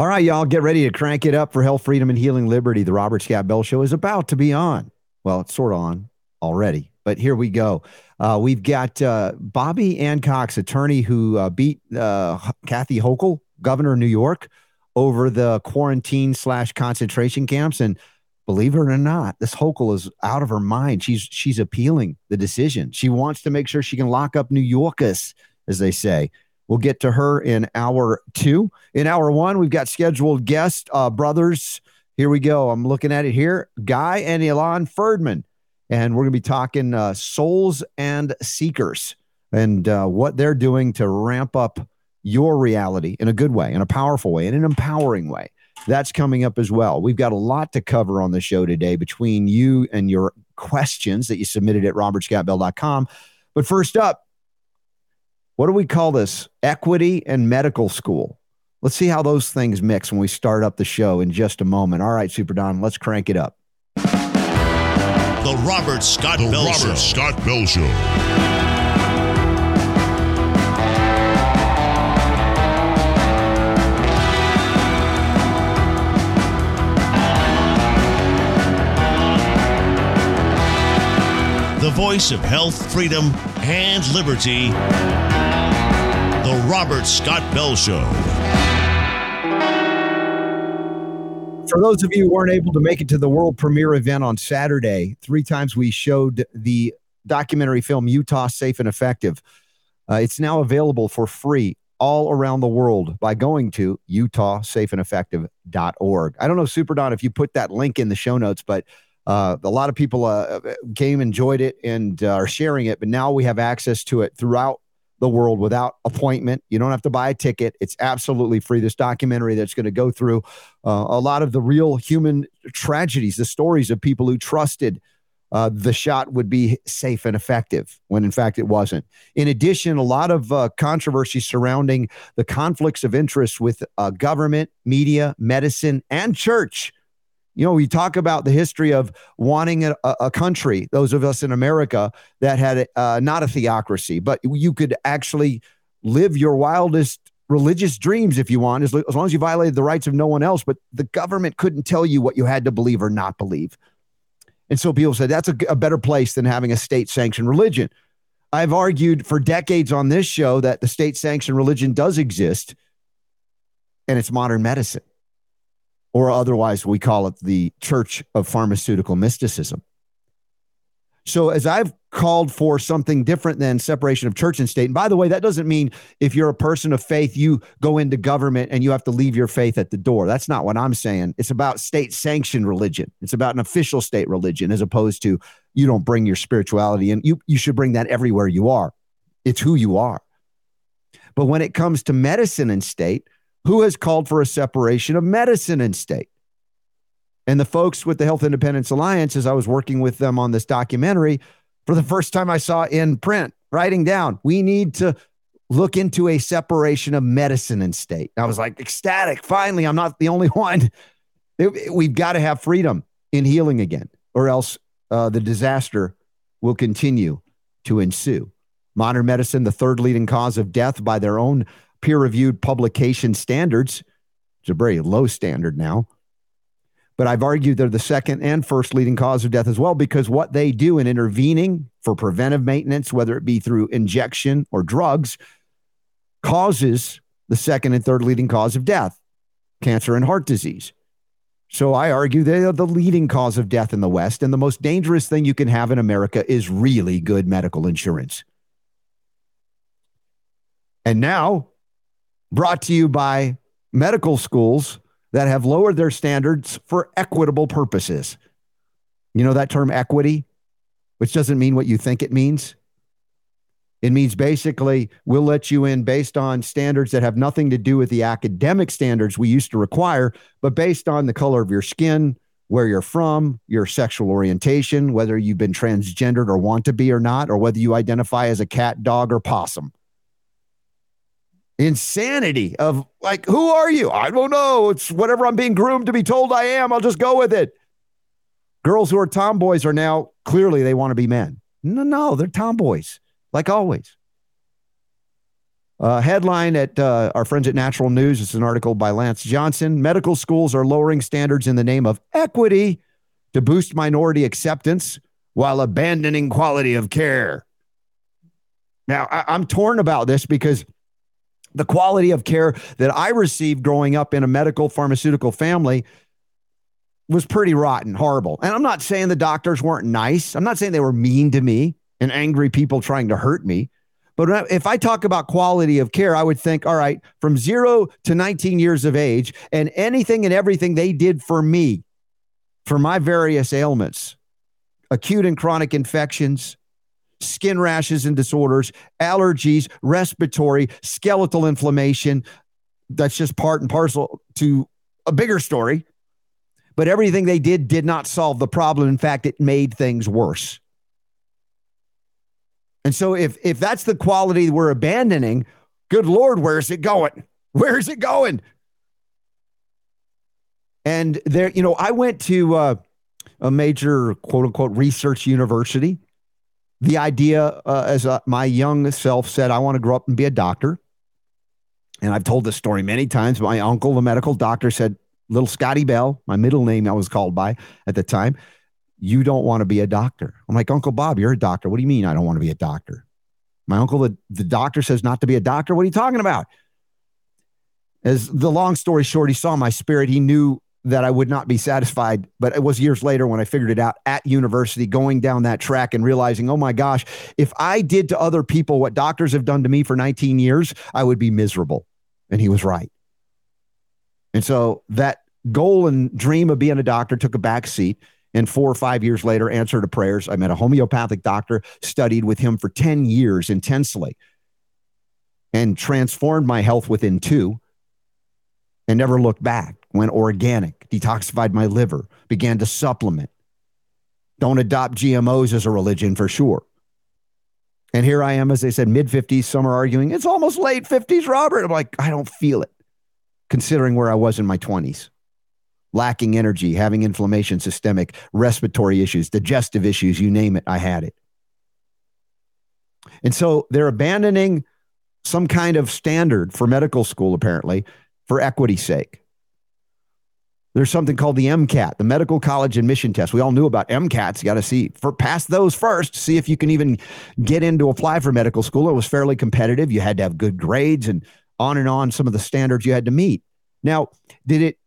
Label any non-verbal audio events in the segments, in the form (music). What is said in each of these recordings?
All right, y'all, get ready to crank it up for health, freedom, and healing liberty. The Robert Scott Bell Show is about to be on. Well, it's sort of on already, but here we go. Uh, we've got uh, Bobbie Cox, attorney who uh, beat uh, Kathy Hochul, governor of New York, over the quarantine slash concentration camps. And believe it or not, this Hochul is out of her mind. She's she's appealing the decision. She wants to make sure she can lock up New Yorkers, as they say. We'll get to her in hour two. In hour one, we've got scheduled guest uh, brothers. Here we go. I'm looking at it here. Guy and Ilan Ferdman. And we're going to be talking uh, souls and seekers and uh, what they're doing to ramp up your reality in a good way, in a powerful way, in an empowering way. That's coming up as well. We've got a lot to cover on the show today between you and your questions that you submitted at robertscottbell.com. But first up, what do we call this? Equity and medical school. Let's see how those things mix when we start up the show in just a moment. All right, Super Don, let's crank it up. The Robert Scott the Bell Robert Show. Scott Bell Show. The voice of health, freedom, and liberty. The Robert Scott Bell Show. For those of you who weren't able to make it to the world premiere event on Saturday, three times we showed the documentary film Utah Safe and Effective. Uh, it's now available for free all around the world by going to utahsafeandeffective.org. I don't know, Super Don, if you put that link in the show notes, but uh, a lot of people uh, came, enjoyed it, and uh, are sharing it. But now we have access to it throughout the world without appointment. You don't have to buy a ticket. It's absolutely free. This documentary that's going to go through uh, a lot of the real human tragedies, the stories of people who trusted uh, the shot would be safe and effective when in fact it wasn't. In addition, a lot of uh, controversy surrounding the conflicts of interest with uh, government, media, medicine, and church. You know, we talk about the history of wanting a, a country, those of us in America that had uh, not a theocracy, but you could actually live your wildest religious dreams if you want, as, as long as you violated the rights of no one else. But the government couldn't tell you what you had to believe or not believe. And so people said that's a, a better place than having a state sanctioned religion. I've argued for decades on this show that the state sanctioned religion does exist and it's modern medicine, or otherwise we call it the church of pharmaceutical mysticism. So, as I've called for something different than separation of church and state, and by the way, that doesn't mean if you're a person of faith, you go into government and you have to leave your faith at the door. That's not what I'm saying. It's about state sanctioned religion, it's about an official state religion, as opposed to you don't bring your spirituality in. You, you should bring that everywhere you are, it's who you are. But when it comes to medicine and state, who has called for a separation of medicine and state? And the folks with the Health Independence Alliance, as I was working with them on this documentary, for the first time I saw in print, writing down, we need to look into a separation of medicine and state. I was like ecstatic. Finally, I'm not the only (laughs) one. We've got to have freedom in healing again, or else uh, the disaster will continue to ensue. Modern medicine, the third leading cause of death by their own peer reviewed publication standards. It's a very low standard now. But I've argued they're the second and first leading cause of death as well because what they do in intervening for preventive maintenance, whether it be through injection or drugs, causes the second and third leading cause of death cancer and heart disease. So I argue they are the leading cause of death in the West. And the most dangerous thing you can have in America is really good medical insurance. And now, brought to you by medical schools that have lowered their standards for equitable purposes. You know that term equity, which doesn't mean what you think it means. It means basically we'll let you in based on standards that have nothing to do with the academic standards we used to require, but based on the color of your skin, where you're from, your sexual orientation, whether you've been transgendered or want to be or not, or whether you identify as a cat, dog, or possum insanity of like, who are you? I don't know. It's whatever I'm being groomed to be told I am. I'll just go with it. Girls who are tomboys are now clearly they want to be men. No, no, they're tomboys, like always. Uh, headline at uh, our friends at Natural News. It's an article by Lance Johnson. Medical schools are lowering standards in the name of equity to boost minority acceptance while abandoning quality of care. Now, I, I'm torn about this because the quality of care that I received growing up in a medical pharmaceutical family was pretty rotten, horrible. And I'm not saying the doctors weren't nice. I'm not saying they were mean to me and angry people trying to hurt me. But if I talk about quality of care, I would think, all right, from zero to 19 years of age, and anything and everything they did for me, for my various ailments, acute and chronic infections, skin rashes and disorders, allergies, respiratory, skeletal inflammation. That's just part and parcel to a bigger story. But everything they did did not solve the problem. In fact, it made things worse. And so if if that's the quality we're abandoning, good lord, where's it going? Where's it going? And there, you know, I went to uh, a major quote unquote research university. The idea, uh, as uh, my young self said, I want to grow up and be a doctor. And I've told this story many times. My uncle, the medical doctor, said, Little Scotty Bell, my middle name I was called by at the time, you don't want to be a doctor. I'm like, Uncle Bob, you're a doctor. What do you mean I don't want to be a doctor? My uncle, the, the doctor says not to be a doctor. What are you talking about? As the long story short, he saw my spirit. He knew that I would not be satisfied. But it was years later when I figured it out at university, going down that track and realizing, oh my gosh, if I did to other people what doctors have done to me for 19 years, I would be miserable. And he was right. And so that goal and dream of being a doctor took a back seat. And four or five years later, answer to prayers. I met a homeopathic doctor, studied with him for 10 years intensely, and transformed my health within two and never looked back. Went organic, detoxified my liver, began to supplement. Don't adopt GMOs as a religion for sure. And here I am, as they said, mid 50s. Some are arguing it's almost late 50s, Robert. I'm like, I don't feel it, considering where I was in my 20s lacking energy, having inflammation, systemic, respiratory issues, digestive issues, you name it, I had it. And so they're abandoning some kind of standard for medical school, apparently, for equity's sake. There's something called the MCAT, the Medical College Admission Test. We all knew about MCATs. You got to see for pass those first, see if you can even get in to apply for medical school. It was fairly competitive. You had to have good grades and on and on some of the standards you had to meet. Now, did it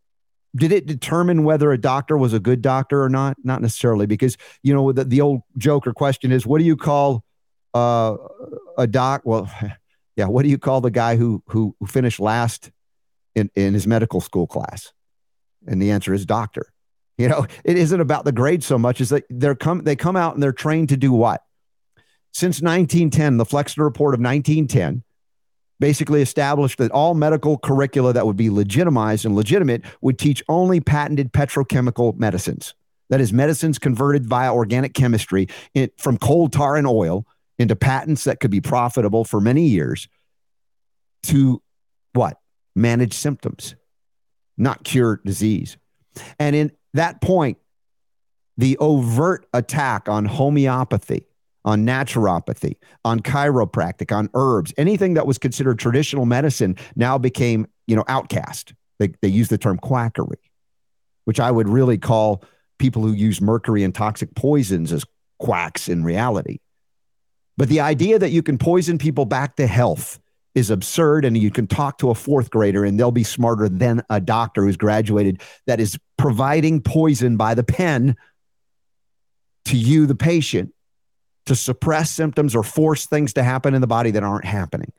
did it determine whether a doctor was a good doctor or not? Not necessarily, because you know the, the old joke or question is, what do you call uh, a doc? Well, (laughs) yeah, what do you call the guy who who, who finished last in, in his medical school class? And the answer is doctor. You know, it isn't about the grade so much as that they're come they come out and they're trained to do what? Since 1910, the Flexner Report of 1910 basically established that all medical curricula that would be legitimized and legitimate would teach only patented petrochemical medicines. That is, medicines converted via organic chemistry in, from coal tar and oil into patents that could be profitable for many years to what? Manage symptoms, not cure disease. And in that point, the overt attack on homeopathy on naturopathy, on chiropractic, on herbs, anything that was considered traditional medicine now became, you know, outcast. They, they use the term quackery, which I would really call people who use mercury and toxic poisons as quacks in reality. But the idea that you can poison people back to health is absurd. And you can talk to a fourth grader and they'll be smarter than a doctor who's graduated that is providing poison by the pen to you, the patient, to suppress symptoms or force things to happen in the body that aren't happening,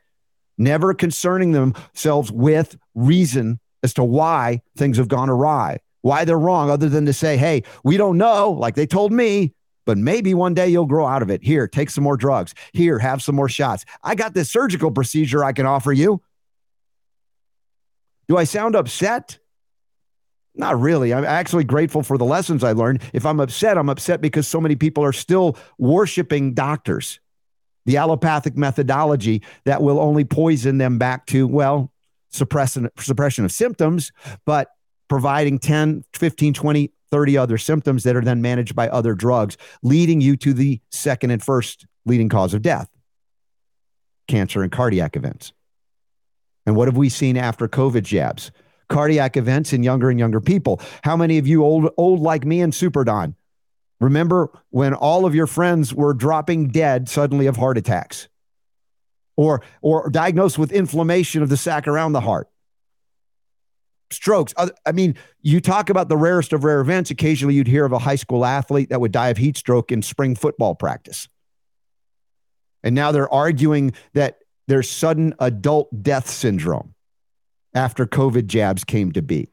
never concerning themselves with reason as to why things have gone awry, why they're wrong, other than to say, hey, we don't know, like they told me, but maybe one day you'll grow out of it. Here, take some more drugs. Here, have some more shots. I got this surgical procedure I can offer you. Do I sound upset? Not really. I'm actually grateful for the lessons I learned. If I'm upset, I'm upset because so many people are still worshiping doctors, the allopathic methodology that will only poison them back to, well, suppression, suppression of symptoms, but providing 10, 15, 20, 30 other symptoms that are then managed by other drugs, leading you to the second and first leading cause of death cancer and cardiac events. And what have we seen after COVID jabs? Cardiac events in younger and younger people. How many of you old old like me and Super Don remember when all of your friends were dropping dead suddenly of heart attacks? Or or diagnosed with inflammation of the sac around the heart? Strokes. I mean, you talk about the rarest of rare events. Occasionally, you'd hear of a high school athlete that would die of heat stroke in spring football practice. And now they're arguing that there's sudden adult death syndrome after COVID jabs came to be.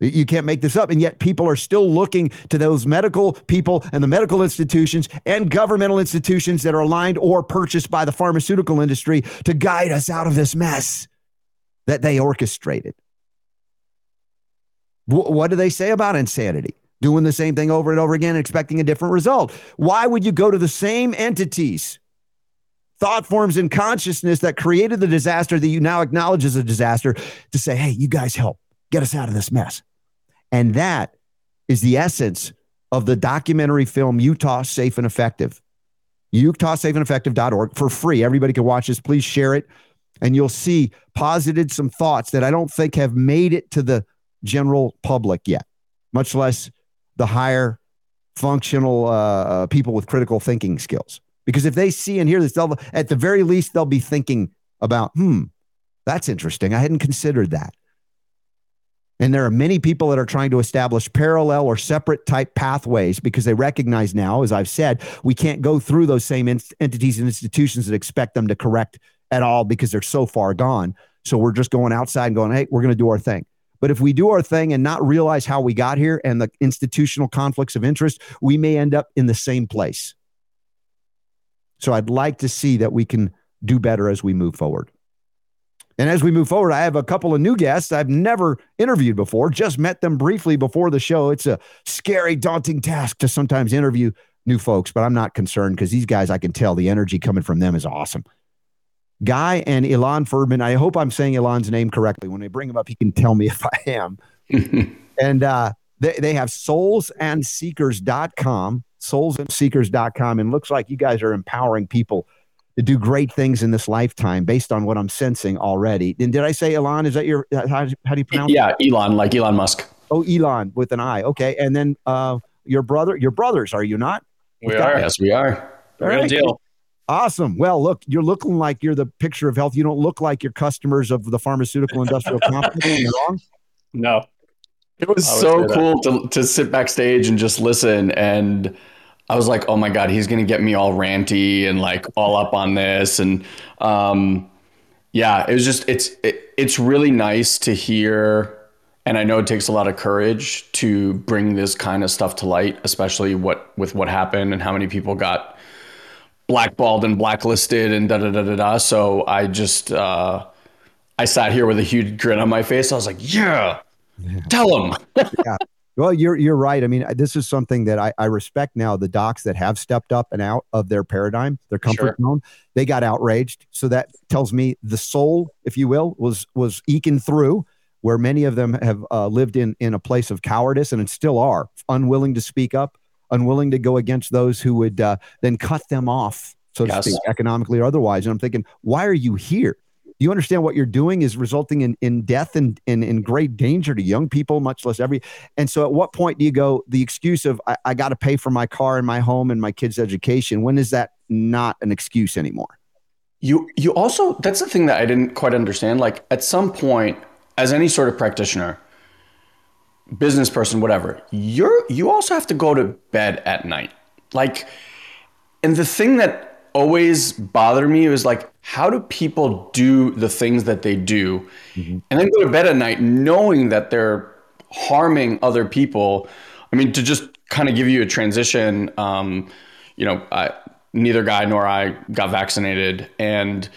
You can't make this up. And yet, people are still looking to those medical people and the medical institutions and governmental institutions that are aligned or purchased by the pharmaceutical industry to guide us out of this mess that they orchestrated. W- what do they say about insanity? Doing the same thing over and over again, expecting a different result. Why would you go to the same entities, thought forms, and consciousness that created the disaster that you now acknowledge as a disaster to say, hey, you guys help get us out of this mess? And that is the essence of the documentary film Utah Safe and Effective. UtahSafeandEffective.org for free. Everybody can watch this. Please share it and you'll see posited some thoughts that I don't think have made it to the general public yet, much less the higher functional uh, uh, people with critical thinking skills. Because if they see and hear this, they'll, at the very least, they'll be thinking about, hmm, that's interesting. I hadn't considered that. And there are many people that are trying to establish parallel or separate type pathways because they recognize now, as I've said, we can't go through those same entities and institutions that expect them to correct at all because they're so far gone. So we're just going outside and going, hey, we're going to do our thing. But if we do our thing and not realize how we got here and the institutional conflicts of interest, we may end up in the same place. So I'd like to see that we can do better as we move forward. And as we move forward, I have a couple of new guests I've never interviewed before, just met them briefly before the show. It's a scary, daunting task to sometimes interview new folks, but I'm not concerned because these guys, I can tell the energy coming from them is awesome. Guy and Ilan Ferdman. I hope I'm saying Ilan's name correctly. When I bring him up, he can tell me (laughs) if I am. (laughs) and uh, they, they have soulsandseekers.com, soulsandseekers.com. And looks like you guys are empowering people to do great things in this lifetime based on what I'm sensing already. And did I say Ilan? Is that your, how, how do you pronounce yeah, it? Ilan, like Elon Musk. Oh, Ilan with an I. Okay. And then uh, your brother, your brothers, are you not? We are. Yes, we are. The real right. deal. Awesome. Well, look, you're looking like you're the picture of health. You don't look like you're customers of the pharmaceutical industrial (laughs) complex. wrong? No. It was so cool to, to sit backstage and just listen. And I was like, oh my God, he's going to get me all ranty and like all up on this. And um, yeah, it was just, it's, it, it's really nice to hear. And I know it takes a lot of courage to bring this kind of stuff to light, especially what with what happened and how many people got blackballed and blacklisted and da da da da da. So I just uh, I sat here with a huge grin on my face. I was like, yeah, yeah. tell them. yeah. Well, you're you're right. I mean, this is something that I, I respect now. The docs that have stepped up and out of their paradigm, their comfort sure. zone, they got outraged. So that tells me the soul, if you will, was was eking through where many of them have uh, lived in in a place of cowardice and still are unwilling to speak up unwilling to go against those who would uh, then cut them off, so yes. to speak, economically or otherwise. And I'm thinking, why are you here? Do you understand what you're doing is resulting in, in death and in, in great danger to young people, much less every. And so, at what point do you go the excuse of I, I got to pay for my car and my home and my kids' education? When is that not an excuse anymore? You you also that's the thing that I didn't quite understand. Like at some point, as any sort of practitioner, business person, whatever, you're you also have to go to bed at night. Like, and the thing that always bothered me was like, how do people do the things that they do, mm-hmm. and then go to bed at night knowing that they're harming other people? I mean, to just kind of give you a transition, um, you know, I, neither guy nor I got vaccinated, and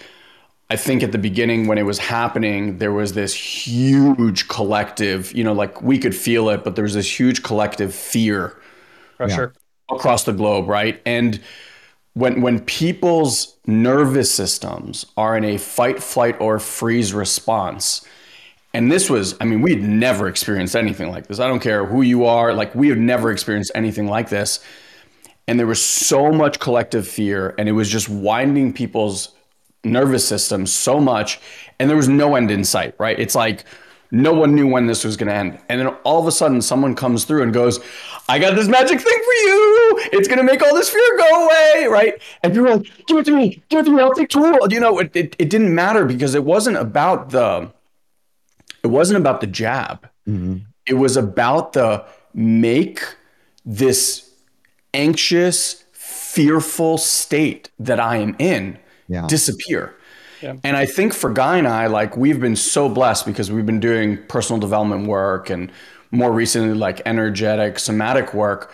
I think at the beginning when it was happening, there was this huge collective, you know, like we could feel it, but there was this huge collective fear Pressure. across the globe, right? And when when people's nervous systems are in a fight, flight, or freeze response, and this was, I mean, we had never experienced anything like this. I don't care who you are, like we have never experienced anything like this. And there was so much collective fear, and it was just winding people's nervous system so much, and there was no end in sight, right? It's like no one knew when this was going to end. And then all of a sudden, someone comes through and goes, I got this magic thing for you. It's going to make all this fear go away, right? And people are like, give it to me, give it to me, I'll take two. You know, it, it, it didn't matter because it wasn't about the, it wasn't about the jab. Mm-hmm. It was about the make this anxious, fearful state that I am in yeah. disappear. Yeah. And I think for Guy and I, like we've been so blessed because we've been doing personal development work and more recently, like energetic, somatic work.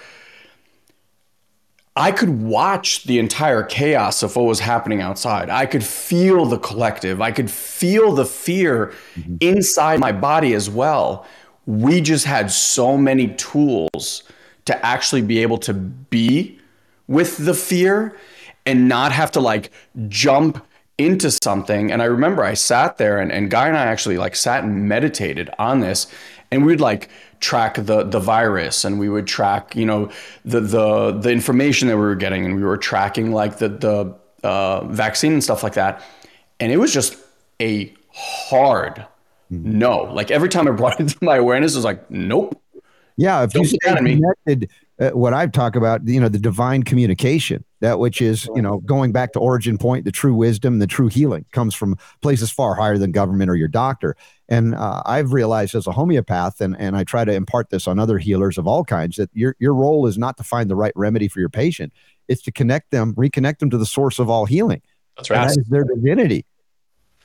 I could watch the entire chaos of what was happening outside. I could feel the collective. I could feel the fear mm-hmm. inside my body as well. We just had so many tools to actually be able to be with the fear and not have to like jump into something. And I remember I sat there and, and Guy and I actually like sat and meditated on this and we'd like track the the virus and we would track, you know, the the the information that we were getting and we were tracking like the the uh, vaccine and stuff like that. And it was just a hard no. Like every time I brought it to my awareness, it was like, nope. Yeah, if Don't you stay connected, uh, what I've talked about, you know, the divine communication, that which is, you know, going back to origin point, the true wisdom, the true healing comes from places far higher than government or your doctor. And uh, I've realized as a homeopath, and, and I try to impart this on other healers of all kinds, that your, your role is not to find the right remedy for your patient, it's to connect them, reconnect them to the source of all healing. That's right. That is their divinity.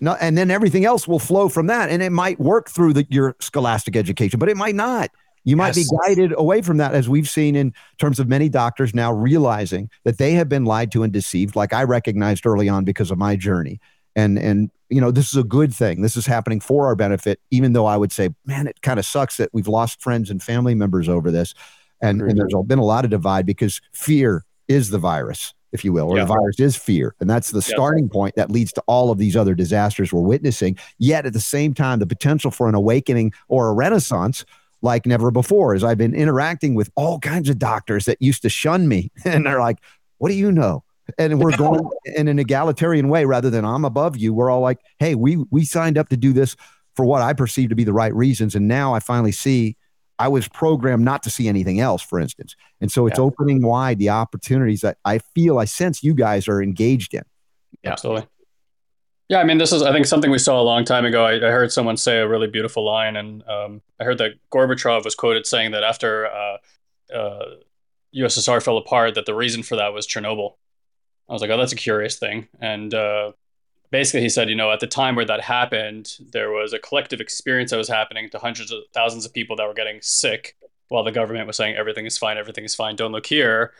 No, and then everything else will flow from that. And it might work through the, your scholastic education, but it might not. You might yes. be guided away from that, as we've seen in terms of many doctors now realizing that they have been lied to and deceived, like I recognized early on because of my journey. And and you know this is a good thing. This is happening for our benefit, even though I would say, man, it kind of sucks that we've lost friends and family members over this. And, and there's been a lot of divide because fear is the virus, if you will, or yeah. the virus is fear. And that's the yeah. starting point that leads to all of these other disasters we're witnessing. Yet at the same time, the potential for an awakening or a renaissance like never before as I've been interacting with all kinds of doctors that used to shun me. (laughs) And they're like, what do you know? And we're going in an egalitarian way rather than I'm above you. We're all like, hey, we we signed up to do this for what I perceive to be the right reasons. And now I finally see I was programmed not to see anything else, for instance. And so it's yeah. opening wide the opportunities that I feel I sense you guys are engaged in. Yeah. Absolutely. Yeah, I mean, this is I think something we saw a long time ago. I, I heard someone say a really beautiful line, and um, I heard that Gorbachev was quoted saying that after uh, uh, USSR fell apart, that the reason for that was Chernobyl. I was like, oh, that's a curious thing, and uh, basically he said, you know, at the time where that happened, there was a collective experience that was happening to hundreds of thousands of people that were getting sick, while the government was saying everything is fine, everything is fine, don't look here,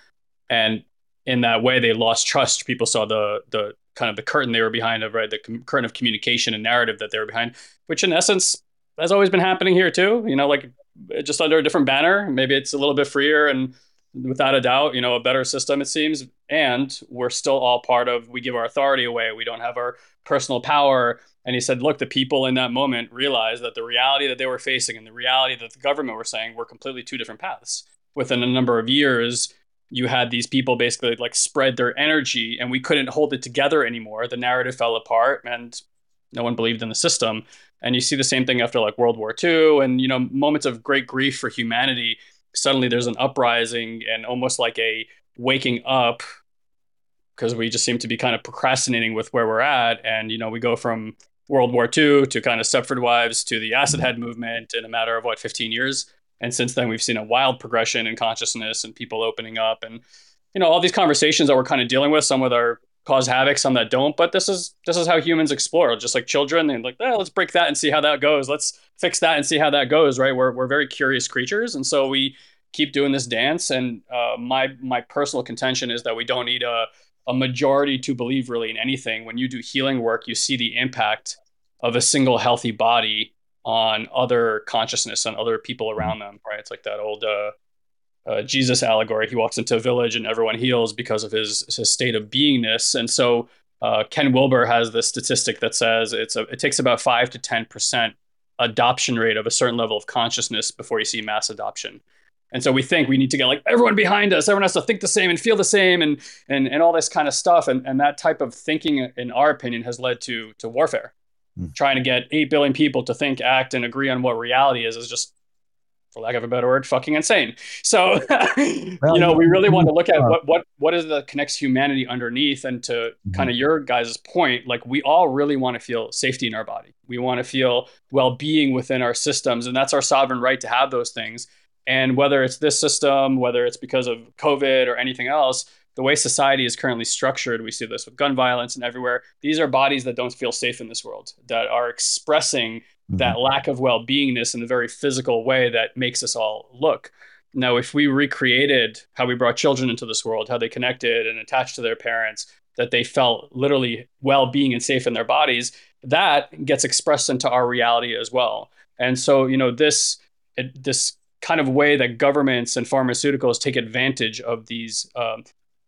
and in that way they lost trust. People saw the the kind of the curtain they were behind of right the com- curtain of communication and narrative that they were behind which in essence has always been happening here too you know like uh, just under a different banner. Maybe it's a little bit freer and without a doubt you know a better system it seems. And we're still all part of we give our authority away. We don't have our personal power. And he said look the people in that moment realized that the reality that they were facing and the reality that the government were saying were completely two different paths. Within a number of years you had these people basically like spread their energy and we couldn't hold it together anymore. The narrative fell apart and no one believed in the system. And you see the same thing after like World War II and, you know, moments of great grief for humanity. Suddenly there's an uprising and almost like a waking up because we just seem to be kind of procrastinating with where we're at. And, you know, we go from World War II to kind of Stepford Wives to the acid head movement in a matter of what, 15 years. And since then, we've seen a wild progression in consciousness and people opening up, and you know all these conversations that we're kind of dealing with. Some with our cause havoc, some that don't. But this is this is how humans explore, just like children. They're like, eh, let's break that and see how that goes. Let's fix that and see how that goes. Right? We're we're very curious creatures, and so we keep doing this dance. And uh, my my personal contention is that we don't need a a majority to believe really in anything. When you do healing work, you see the impact of a single healthy body on other consciousness and other people mm-hmm. around them, right? It's like that old uh, uh, Jesus allegory. He walks into a village and everyone heals because of his, his state of beingness. And so uh, Ken Wilber has this statistic that says it's a, it takes about five to ten percent adoption rate of a certain level of consciousness before you see mass adoption. And so we think we need to get like everyone behind us. Everyone has to think the same and feel the same and and and all this kind of stuff. And and that type of thinking, in our opinion, has led to to warfare. Mm. Trying to get eight billion people to think, act, and agree on what reality is is just for lack of a better word, fucking insane. So, (laughs) you know, we really want to look at what what what is that connects humanity underneath, and to mm-hmm. kind of your guys' point, like we all really want to feel safety in our body. We want to feel well being within our systems, and that's our sovereign right to have those things. And whether it's this system, whether it's because of COVID or anything else, the way society is currently structured, we see this with gun violence and everywhere. These are bodies that don't feel safe in this world, that are expressing mm-hmm. that lack of well beingness in a very physical way that makes us all look. Now, if we recreated how we brought children into this world, how they connected and attached to their parents, that they felt literally well being and safe in their bodies, that gets expressed into our reality as well. And so, you know, this it, this kind of way that governments and pharmaceuticals take advantage of these um,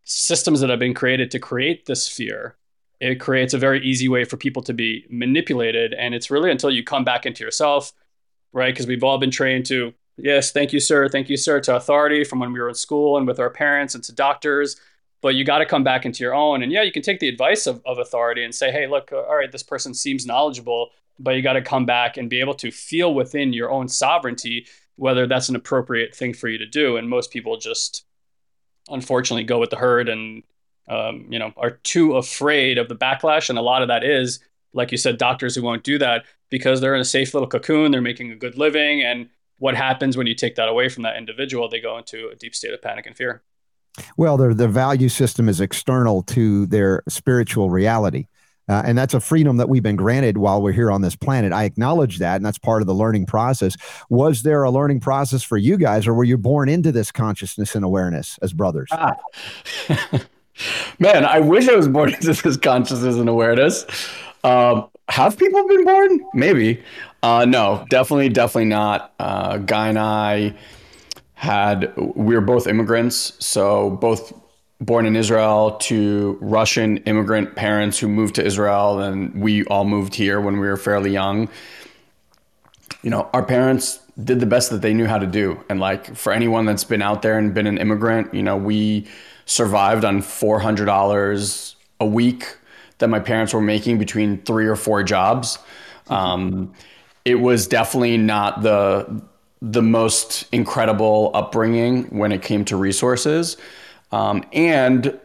systems that have been created to create this fear. It creates a very easy way for people to be manipulated and it's really until you come back into yourself right? Because we've all been trained to yes thank you sir. Thank you sir to authority from when we were in school and with our parents and to doctors but you got to come back into your own. And yeah you can take the advice of, of authority and say hey look uh, all right this person seems knowledgeable but you got to come back and be able to feel within your own sovereignty whether that's an appropriate thing for you to do. And most people just unfortunately go with the herd and um, you know are too afraid of the backlash. And a lot of that is, like you said, doctors who won't do that because they're in a safe little cocoon, they're making a good living, and what happens when you take that away from that individual? They go into a deep state of panic and fear. Well, their the value system is external to their spiritual reality. Uh, and that's a freedom that we've been granted while we're here on this planet. I acknowledge that, and that's part of the learning process. Was there a learning process for you guys, or were you born into this consciousness and awareness as brothers? Ah. (laughs) Man, I wish I was born (laughs) into this consciousness and awareness. Um, have people been born? Maybe. Uh, no, definitely, definitely not. Uh, Guy and I had, we were both immigrants. So both born in Israel to Russian immigrant parents who moved to Israel, and we all moved here when we were fairly young. You know, our parents did the best that they knew how to do. And like for anyone that's been out there and been an immigrant, you know, we survived on $400 a week that my parents were making between three or four jobs. Um, it was definitely not the the most incredible upbringing when it came to resources. Um, and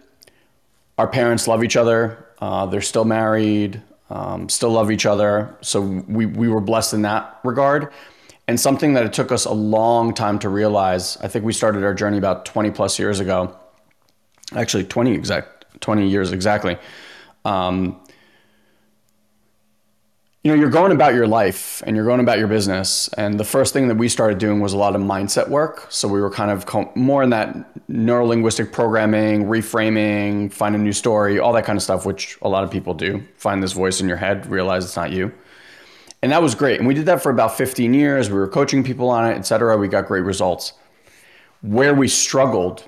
our parents love each other. Uh, they're still married, um, still love each other. So we, we were blessed in that regard. And something that it took us a long time to realize, I think we started our journey about 20 plus years ago, actually 20 exact, 20 years exactly. Um, you know, you're going about your life and you're going about your business. And the first thing that we started doing was a lot of mindset work. So we were kind of more in that neuro linguistic programming, reframing, find a new story, all that kind of stuff, which a lot of people do. Find this voice in your head, realize it's not you. And that was great. And we did that for about 15 years. We were coaching people on it, et cetera. We got great results. Where we struggled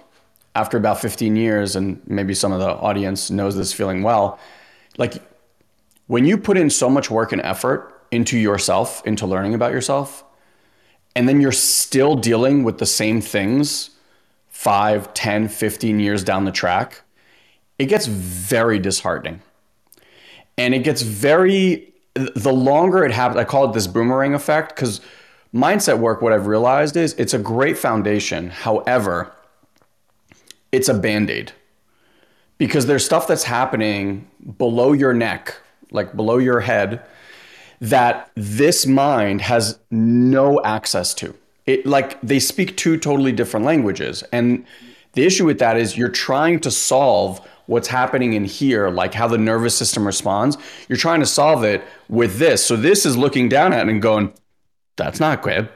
after about 15 years, and maybe some of the audience knows this feeling well, like when you put in so much work and effort into yourself, into learning about yourself, and then you're still dealing with the same things 5, 10, 15 years down the track, it gets very disheartening. And it gets very, the longer it happens, I call it this boomerang effect because mindset work, what I've realized is it's a great foundation. However, it's a band aid because there's stuff that's happening below your neck like below your head, that this mind has no access to. It like they speak two totally different languages. And the issue with that is you're trying to solve what's happening in here, like how the nervous system responds. You're trying to solve it with this. So this is looking down at it and going, that's not good.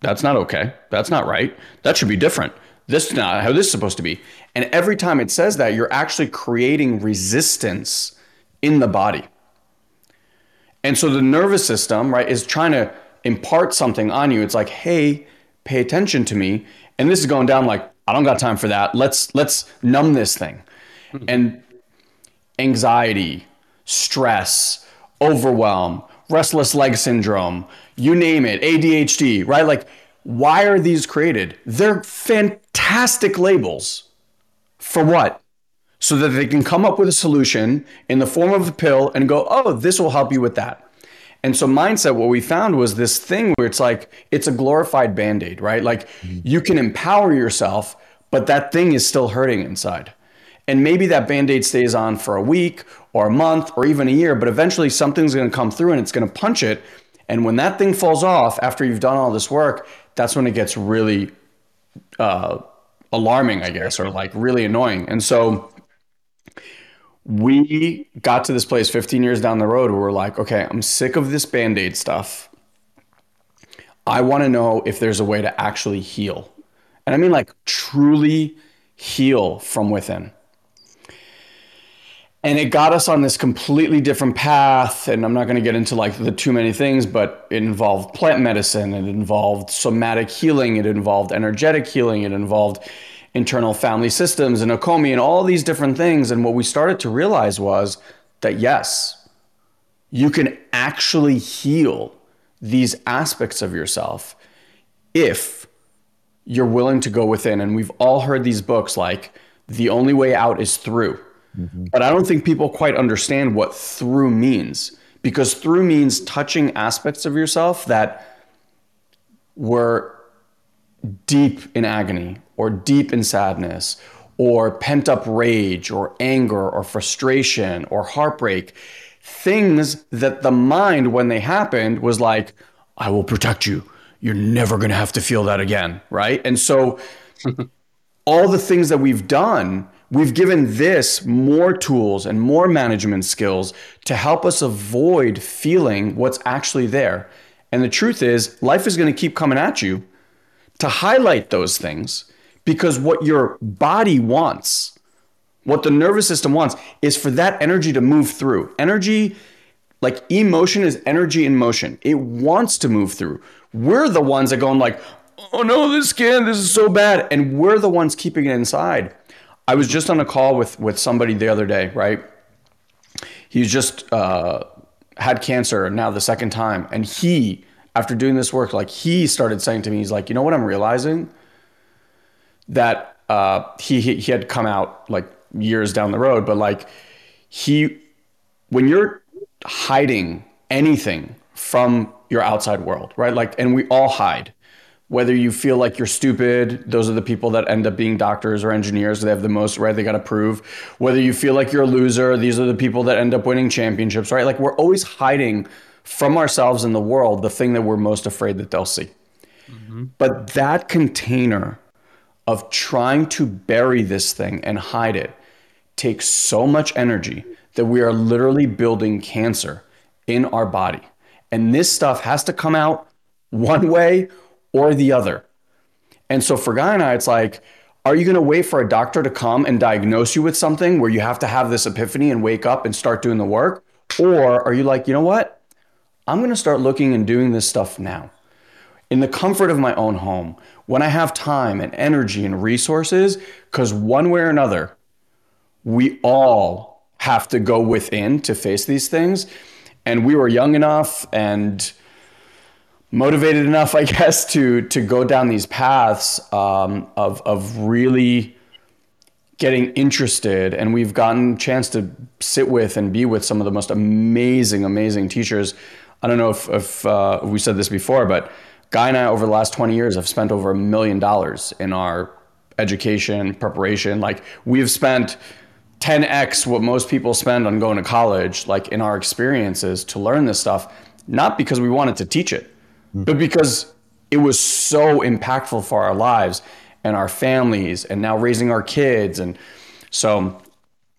That's not okay. That's not right. That should be different. This is not how this is supposed to be. And every time it says that, you're actually creating resistance in the body. And so the nervous system, right, is trying to impart something on you. It's like, hey, pay attention to me. And this is going down like, I don't got time for that. Let's let's numb this thing. Mm-hmm. And anxiety, stress, overwhelm, restless leg syndrome, you name it, ADHD, right? Like why are these created? They're fantastic labels. For what? So that they can come up with a solution in the form of a pill and go, oh, this will help you with that. And so, mindset, what we found was this thing where it's like, it's a glorified band aid, right? Like mm-hmm. you can empower yourself, but that thing is still hurting inside. And maybe that band aid stays on for a week or a month or even a year, but eventually something's going to come through and it's going to punch it. And when that thing falls off after you've done all this work, that's when it gets really uh, alarming, I guess, or like really annoying. And so we got to this place 15 years down the road where we're like, okay, I'm sick of this band aid stuff. I want to know if there's a way to actually heal. And I mean, like, truly heal from within and it got us on this completely different path and i'm not going to get into like the too many things but it involved plant medicine it involved somatic healing it involved energetic healing it involved internal family systems and Hakomi and all these different things. And what we started to realize was that yes you can actually heal these aspects of yourself if you're willing to go within. And we've all heard these books like the only way out is through. Mm-hmm. But I don't think people quite understand what through means because through means touching aspects of yourself that were deep in agony or deep in sadness or pent up rage or anger or frustration or heartbreak. Things that the mind, when they happened, was like, I will protect you. You're never going to have to feel that again. Right. And so, (laughs) all the things that we've done We've given this more tools and more management skills to help us avoid feeling what's actually there. And the truth is, life is going to keep coming at you to highlight those things because what your body wants, what the nervous system wants, is for that energy to move through. Energy, like emotion, is energy in motion. It wants to move through. We're the ones that going like, "Oh no, this skin, this is so bad," and we're the ones keeping it inside. I was just on a call with with somebody the other day, right? He's just uh, had cancer now the second time, and he, after doing this work, like he started saying to me, he's like, you know what I'm realizing that uh, he he had come out like years down the road, but like he, when you're hiding anything from your outside world, right? Like, and we all hide whether you feel like you're stupid, those are the people that end up being doctors or engineers. They have the most, right? They got to prove. Whether you feel like you're a loser, these are the people that end up winning championships, right? Like we're always hiding from ourselves in the world the thing that we're most afraid that they'll see. Mm-hmm. But that container of trying to bury this thing and hide it takes so much energy that we are literally building cancer in our body. And this stuff has to come out one way or the other. And so for Guy and I, it's like, are you going to wait for a doctor to come and diagnose you with something where you have to have this epiphany and wake up and start doing the work? Or are you like, you know what? I'm going to start looking and doing this stuff now in the comfort of my own home when I have time and energy and resources, because one way or another, we all have to go within to face these things. And we were young enough and motivated enough, I (laughs) guess, to to go down these paths um, of of really getting interested. And we've gotten a chance to sit with and be with some of the most amazing, amazing teachers. I don't know if, if uh, we said this before, but Guy and I, over the last 20 years, have spent over a million dollars in our education preparation. Like we've spent 10x what most people spend on going to college, like in our experiences to learn this stuff, not because we wanted to teach it, mm. but because it was so impactful for our lives and our families and now raising our kids and so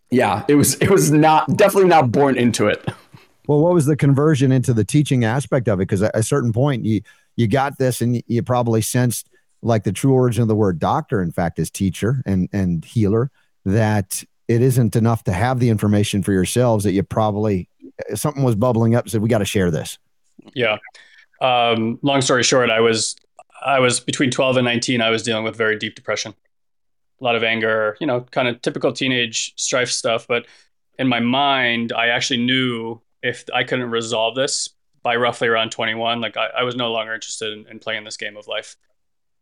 yeah it was it was not definitely not born into it (laughs) well what was the conversion into the teaching aspect of it because at a certain point you you got this and you probably sensed like the true origin of the word doctor in fact is teacher and and healer that it isn't enough to have the information for yourselves that you probably something was bubbling up said we got to share this yeah um, long story short, I was I was between 12 and 19. I was dealing with very deep depression, a lot of anger, you know, kind of typical teenage strife stuff. But in my mind, I actually knew if I couldn't resolve this by roughly around 21, like I, I was no longer interested in, in, playing this game of life.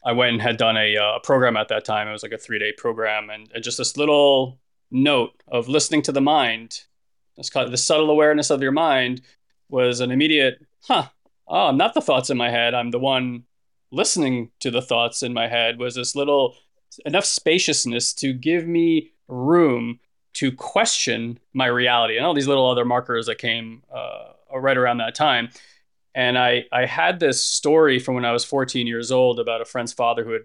I went and had done a, uh, program at that time. It was like a three day program, and, and, just this little note of listening to the mind, this the subtle awareness of your mind, was an immediate, huh? Oh, I'm not the thoughts in my head. I'm the one listening to the thoughts in my head. Was this little enough spaciousness to give me room to question my reality, and all these little other markers that came uh, right around that time. And I, I had this story from when I was 14 years old about a friend's father who had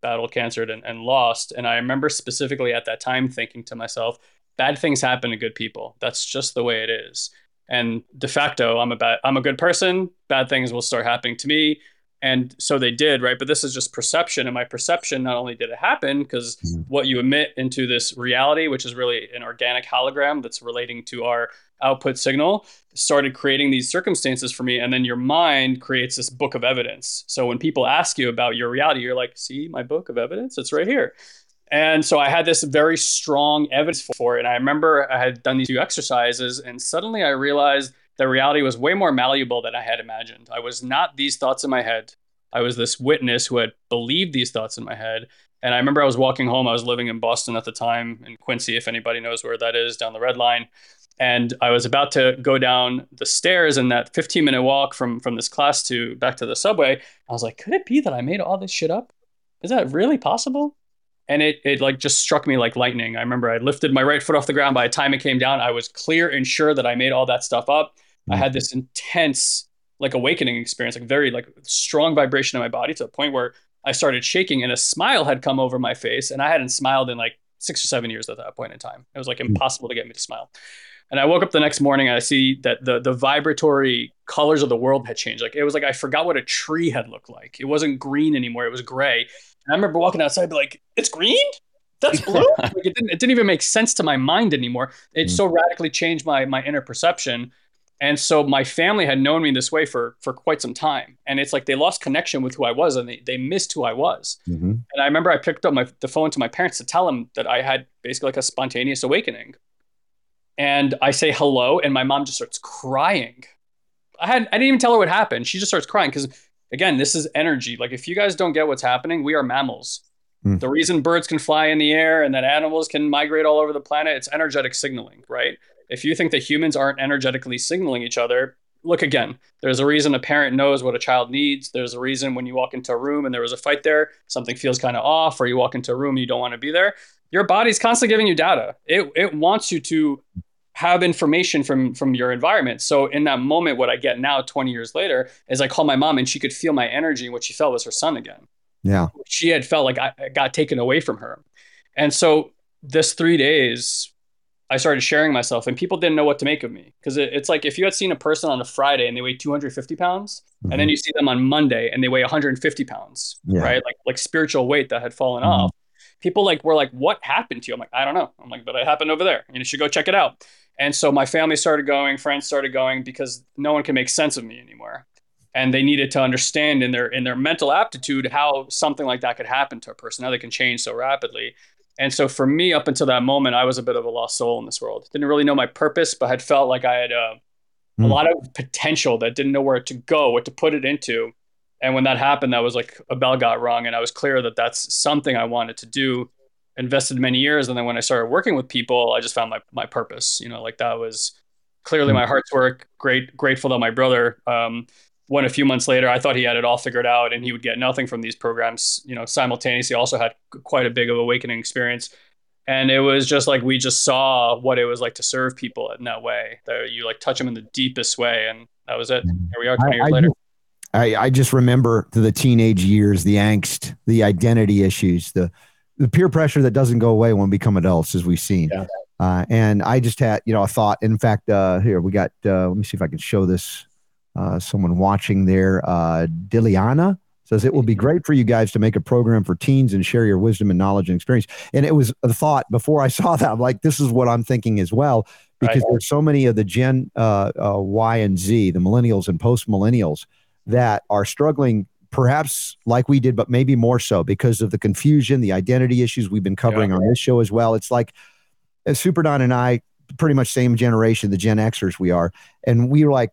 battled cancer and, and lost. And I remember specifically at that time thinking to myself, bad things happen to good people. That's just the way it is. And de facto, I'm a bad, I'm a good person. Bad things will start happening to me and so they did right? But this is just perception. And my perception not only did it happen because mm-hmm. what you emit into this reality which is really an organic hologram that's relating to our output signal started creating these circumstances for me. And then your mind creates this book of evidence. So when people ask you about your reality you're like see my book of evidence? It's right here. And so I had this very strong evidence for it. And I remember I had done these two exercises, and suddenly I realized the reality was way more malleable than I had imagined. I was not these thoughts in my head. I was this witness who had believed these thoughts in my head. And I remember I was walking home. I was living in Boston at the time, in Quincy, if anybody knows where that is, down the red line. And I was about to go down the stairs in that 15 minute walk from from this class to back to the subway. I was like, could it be that I made all this shit up? Is that really possible? And it it like just struck me like lightning. I remember I lifted my right foot off the ground. By the time it came down, I was clear and sure that I made all that stuff up. I had this intense like awakening experience, like very like strong vibration in my body to the point where I started shaking and a smile had come over my face and I hadn't smiled in like six or seven years at that point in time. It was like hmm. impossible to get me to smile. And I woke up the next morning and I see that the the vibratory colors of the world had changed. Like it was like I forgot what a tree had looked like. It wasn't green anymore. It was gray. And I remember walking outside, be like, "It's green? That's (laughs) blue." like it didn't. It didn't even make sense to my mind anymore. It mm. so radically changed my my inner perception and so my family had known me this way for for quite some time. And it's like they lost connection with who I was and they, they missed who I was. Mm-hmm. And I remember I picked up my the phone to my parents to tell them that I had basically like a spontaneous awakening. And I say hello, and my mom just starts crying. I had I didn't even tell her what happened. She just starts crying because again, this is energy. Like if you guys don't get what's happening, we are mammals. Mm. The reason birds can fly in the air and that animals can migrate all over the planet, it's energetic signaling, right? If you think that humans aren't energetically signaling each other, look again. There's a reason a parent knows what a child needs. There's a reason when you walk into a room and there was a fight there, something feels kind of off, or you walk into a room and you don't want to be there. Your body's constantly giving you data. It it wants you to have information from from your environment. So in that moment, what I get now, 20 years later, is I call my mom and she could feel my energy. And what she felt was her son again. Yeah. She had felt like I got taken away from her. And so this three days I started sharing myself, and people didn't know what to make of me because it, it's like if you had seen a person on a Friday and they weigh 250 pounds, mm-hmm. and then mm-hmm. you see them on Monday and they weigh 150 pounds, yeah. right? Like like spiritual weight that had fallen mm-hmm. off. People like were like, "What happened to you?" I'm like, "I don't know." I'm like, "But it happened over there. You should go check it out." And so my family started going, friends started going because no one can make sense of me anymore, and they needed to understand in their in their mental aptitude how something like that could happen to a person, how they can change so rapidly. And so for me, up until that moment, I was a bit of a lost soul in this world. Didn't really know my purpose, but had felt like I had uh, mm. a hmm. lot of potential that didn't know where to go, what to put it into. And when that happened, that was like a bell got rung, and I was clear that that's something I wanted to do. Invested many years, and then when I started working with people, I just found my my purpose. You know, like that was clearly my hmm. heart's work. Great, grateful that my brother um, when a few months later I thought he had it all figured out and he would get nothing from these programs, you know, simultaneously also had quite a big of awakening experience. And it was just like we just saw what it was like to serve people in that way. That you like touch them in the deepest way, and that was it. Here we are, twenty I, years I, later. I, I just remember the teenage years, the angst, the identity issues, the the peer pressure that doesn't go away when we become adults, as we've seen. Yeah. Uh, and I just had, you know, a thought. In fact, uh, here we got. Uh, let me see if I can show this someone watching there, uh, Diliana says it will be great for you guys to make a program for teens and share your wisdom and knowledge and experience. And it was a thought before I (laughs) saw that. I'm like, this is what I'm thinking as well, because right. there's so many of the Gen uh, uh, Y and Z, the millennials and post millennials, that are struggling perhaps like we did, but maybe more so because of the confusion, the identity issues we've been covering yeah. on this show as well. It's like uh, Super Don and I, pretty much same generation, the Gen Xers we are. And we were like,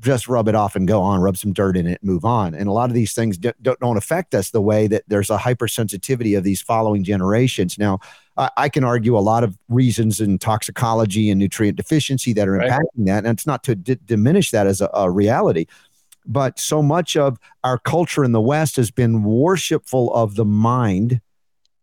just rub it off and go on, rub some dirt in it, move on. And a lot of these things don't, don't affect us the way that there's a hypersensitivity of these following generations. Now, I, I can argue a lot of reasons in toxicology and nutrient deficiency that are right. impacting that. And it's not to d- diminish that as a, a reality but so much of our culture in the West has been worshipful of the mind,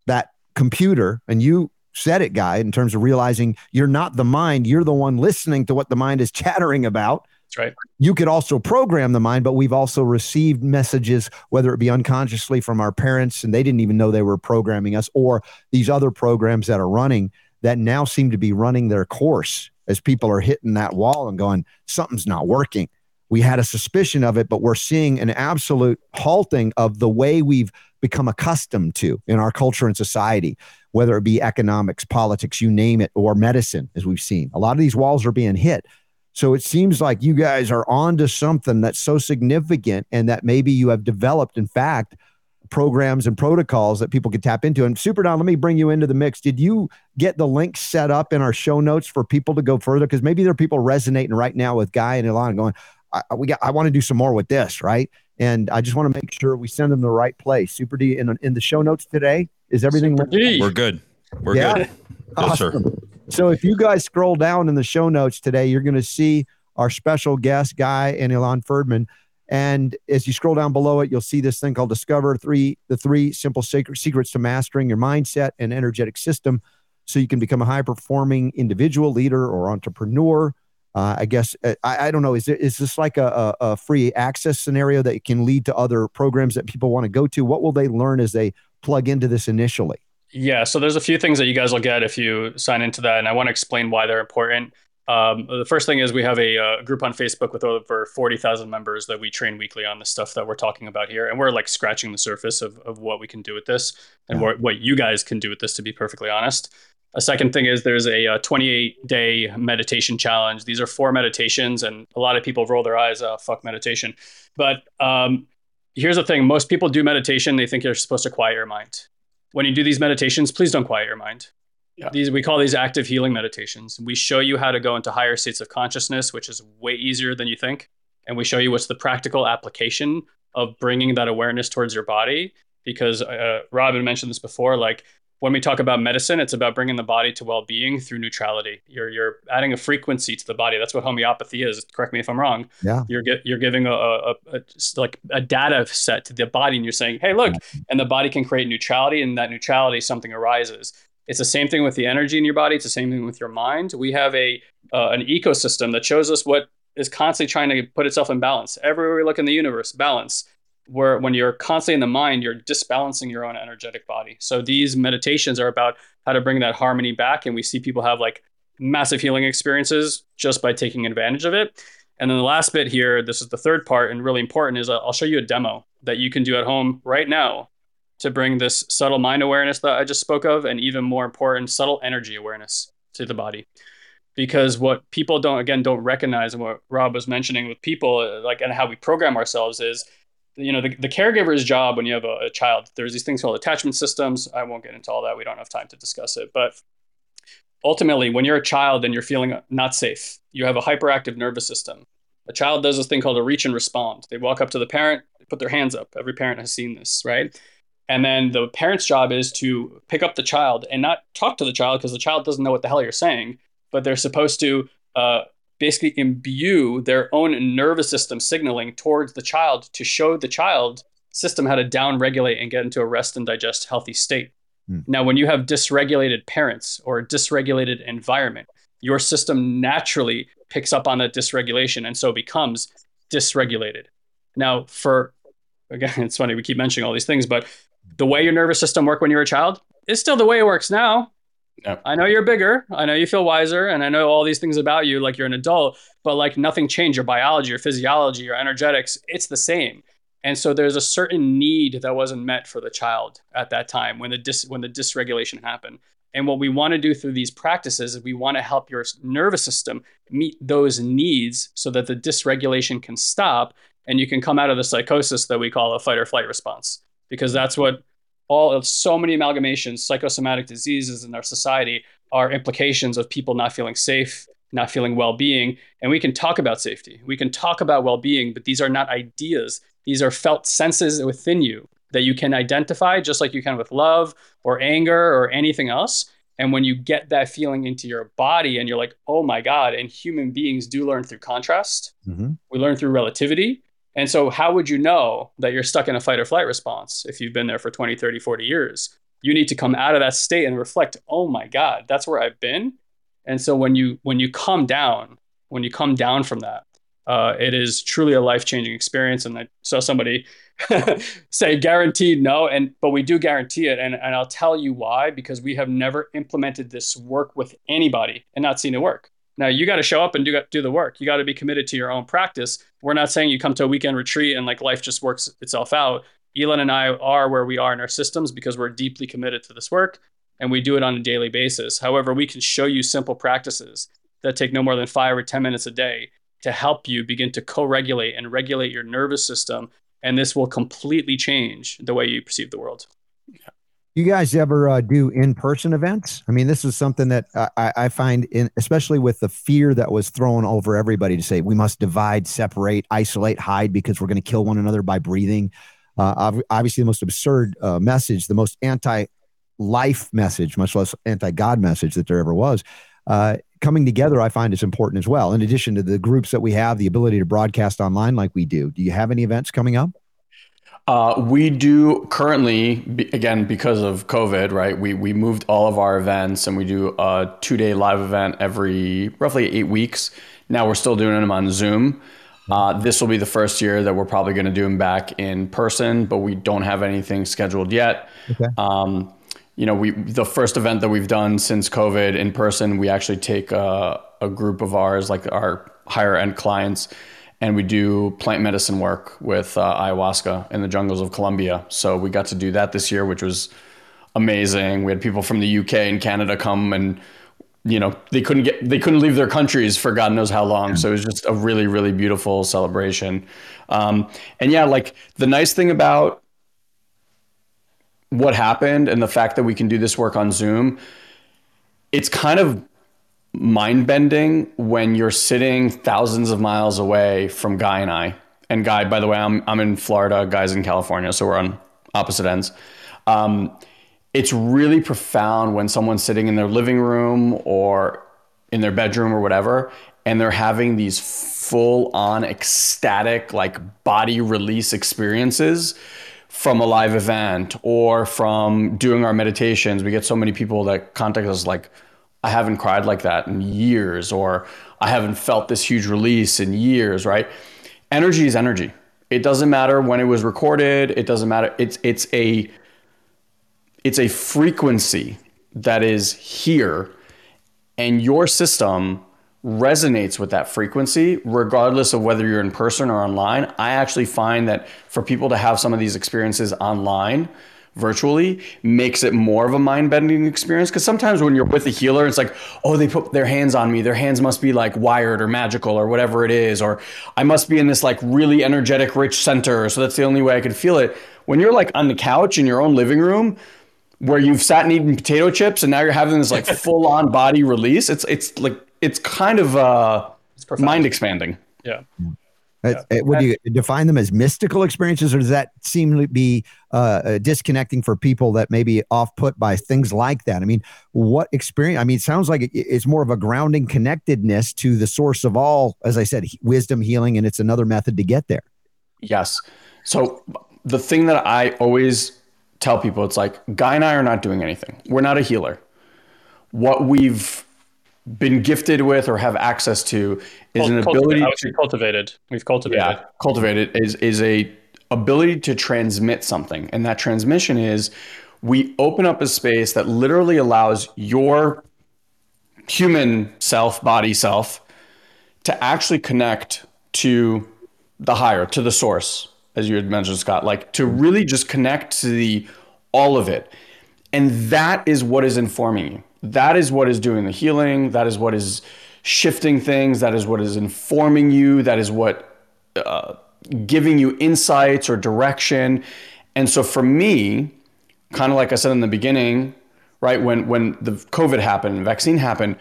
that computer. And you said it, guy, in terms of realizing you're not the mind, you're the one listening to what the mind is (laughs) chattering about. Right. You could also program the mind, but we've also received messages, whether it be unconsciously from our parents, and they didn't even know they were programming us, or these other programs that are running that now seem to be running their course as people are hitting that wall and going, something's not working. We had a suspicion of it, but we're seeing an absolute halting of the way we've become accustomed to in our culture and society, whether it be economics, politics, you name it, or medicine, as we've seen. A lot of these walls are being hit. So it seems like you guys are onto something that's so significant and that maybe you have developed, in fact, programs and protocols that people could tap into. And Super Don, let me bring you into the mix. Did you get the link set up in our show notes for people to go further? Because maybe there are people resonating right now with Guy and Ilan going, I, we got, I want to do some more with this, right? And I just want to make sure we send them the right place. Super D in, in the show notes today. Is everything? We're good. We're yeah? good. Yes, awesome. sir. So if you guys scroll down in the show notes today, you're going to see our special guest guy and Ilan Ferdman. And as you scroll down below it, you'll see this thing called Discover Three, the three simple secret secrets to mastering your mindset and energetic system so you can become a high performing individual, leader, or entrepreneur. Uh, I guess uh, I, I, don't know. Is there, is this like a, a, free access scenario that can lead to other programs that people want to go to? What will they learn as they plug into this initially? Yeah, so there's a few things that you guys will get if you sign into that, and I want to explain why they're important. Um, the first thing is we have a uh, group on Facebook with over 40,000 members that we train weekly on the stuff that we're talking about here. And we're like scratching the surface of, of what we can do with this and yeah. what, what you guys can do with this, to be perfectly honest. A second thing is there's a, a uh, 28 day meditation challenge. These are four meditations, and a lot of people roll their eyes, oh, fuck meditation. But um, here's the thing most people do meditation, they think you're supposed to quiet your mind. When you do these meditations, please don't quiet your mind. Yeah. These we call these active healing meditations. We show you how to go into higher states of consciousness, which is way easier than you think, and we show you what's the practical application of bringing that awareness towards your body. Because uh, Robin mentioned this before, like when we talk about medicine, it's about bringing the body to well-being through neutrality. You're you're adding a frequency to the body. That's what homeopathy is. Correct me if I'm wrong. Yeah. You're get, you're giving a, a, a, like a data set to the body, and you're saying, "Hey, look," and the body can create neutrality, and that neutrality something arises. It's the same thing with the energy in your body. It's the same thing with your mind. We have a uh, an ecosystem that shows us what is constantly trying to put itself in balance. Everywhere we look in the universe, balance where when you're constantly in the mind, you're disbalancing your own energetic body. So these meditations are about how to bring that harmony back. And we see people have like massive healing experiences just by taking advantage of it. And then the last bit here, this is the third part and really important, is uh, I'll show you a demo that you can do at home right now to bring this subtle mind awareness that I just spoke of, and even more important, subtle energy awareness to the body. Because what people don't, again, don't recognize, and what Rob was mentioning with people, uh, like, and how we program ourselves is you know the, the caregiver's job when you have a, a, child there's these things called attachment systems. I won't get into all that. We don't have time to discuss it. But ultimately when you're a child and you're feeling not safe you have a hyperactive nervous system. A child does this thing called a reach and respond. They walk up to the parent put their hands up. Every parent has seen this right? And then the parent's job is to pick up the child and not talk to the child because the child doesn't know what the hell you're saying but they're supposed to uh, basically imbue their own nervous system signaling towards the child to show the child system how to down regulate and get into a rest and digest healthy state. Mm. Now, when you have dysregulated parents or a dysregulated environment, your system naturally picks up on that dysregulation and so becomes dysregulated. Now, for again, (laughs) it's funny we keep mentioning all these things, but the way your nervous system worked when you were a child is still the way it works now. I know you're bigger. I know you feel wiser, and I know all these things about you, like you're an adult. But like nothing changed. Your biology, your physiology, your energetics, it's the same. And so there's a certain need that wasn't met for the child at that time when the dis- when the dysregulation happened. And what we want to do through these practices is we want to help your nervous system meet those needs so that the dysregulation can stop and you can come out of the psychosis that we call a fight or flight response because that's what all of so many amalgamations, psychosomatic diseases in our society are implications of people not feeling safe, not feeling well being. And we can talk about safety, we can talk about well being, but these are not ideas. These are felt senses within you that you can identify, just like you can with love or anger or anything else. And when you get that feeling into your body and you're like, oh my God, and human beings do learn through contrast, mm-hmm. we learn through relativity. And so, how would you know that you're stuck in a fight or flight response if you've been there for 20, 30, 40 years? You need to come out of that state and reflect, oh my God, that's where I've been. And so when you when you come down, when you come down from that, uh, it is truly a life changing experience. And I saw somebody (laughs) say guaranteed no, and but we do guarantee it, and and I'll tell you why because we have never implemented this work with anybody and not seen it work. Now you got to show up and do do the work. You got to be committed to your own practice. We're not saying you come to a weekend retreat and like life just works itself out. Ilan and I are where we are in our systems because we're deeply committed to this work and we do it on a daily basis. However, we can show you simple practices that take no more than five or 10 minutes a day to help you begin to co regulate and regulate your nervous system. And this will completely change the way you perceive the world. You guys ever uh, do in person events? I mean, this is something that I, I find, in, especially with the fear that was thrown over everybody to say we must divide, separate, isolate, hide because we're going to kill one another by breathing. Uh, obviously, the most absurd uh, message, the most anti life message, much less anti God message that there ever was. Uh, coming together, I find is important as well. In addition to the groups that we have, the ability to broadcast online like we do. Do you have any events coming up? Uh, we do currently, again, because of COVID, right? We, we moved all of our events and we do a two day live event every roughly eight weeks. Now we're still doing them on Zoom. Uh, this will be the first year that we're probably going to do them back in person, but we don't have anything scheduled yet. Okay. Um, you know, we the first event that we've done since COVID in person, we actually take a, a group of ours, like our higher end clients, and we do plant medicine work with uh, ayahuasca in the jungles of Colombia. So we got to do that this year, which was amazing. We had people from the UK and Canada come and you know they couldn't get they couldn't leave their countries for God knows how long. So it was just a really really beautiful celebration. Um, and yeah, like the nice thing about what happened and the fact that we can do this work on Zoom, it's kind of mind bending when you're sitting thousands of miles away from Guy and I. And Guy, by the way, I'm I'm in Florida, Guy's in California, so we're on opposite ends. Um, it's really profound when someone's sitting in their living room or in their bedroom or whatever, and they're having these full on ecstatic, like body release experiences from a live event or from doing our meditations. We get so many people that contact us like, I haven't cried like that in years, or I haven't felt this huge release in years, right? Energy is energy. It doesn't matter when it was recorded. It doesn't matter. It's it's a it's a frequency that is here, and your system resonates with that frequency, regardless of whether you're in person or online. I actually find that for people to have some of these experiences online, virtually makes it more of a mind-bending experience because sometimes when you're with a healer it's like oh they put their hands on me their hands must be like wired or magical or whatever it is or i must be in this like really energetic rich center so that's the only way i could feel it when you're like on the couch in your own living room where you've sat and eaten potato chips and now you're having this like (laughs) full-on body release it's it's like it's kind of uh, mind expanding. Yeah. Yeah. Would you define them as mystical experiences, or does that seem to be uh, uh, disconnecting for people that may be off put by things like that? I mean, what experience? I mean, it sounds like it's more of a grounding connectedness to the source of all, as I said, wisdom, healing, and it's another method to get there. Yes. So the thing that I always tell people, it's like Guy and I are not doing anything. We're not a healer. What we've been gifted with or have access to is an ability to cultivated. We've cultivated. Yeah, cultivated is is a ability to transmit something, and that transmission is we open up a space that literally allows your human self, body self, to actually connect to the higher, to the source, as you had mentioned, Scott. Like to really just connect to the all of it, and that is what is informing you that is what is doing the healing. That is what is shifting things. That is what is informing you. That is what uh, giving you insights or direction. And so for me, kind of like I said in the beginning, right when when the COVID happened, vaccine happened,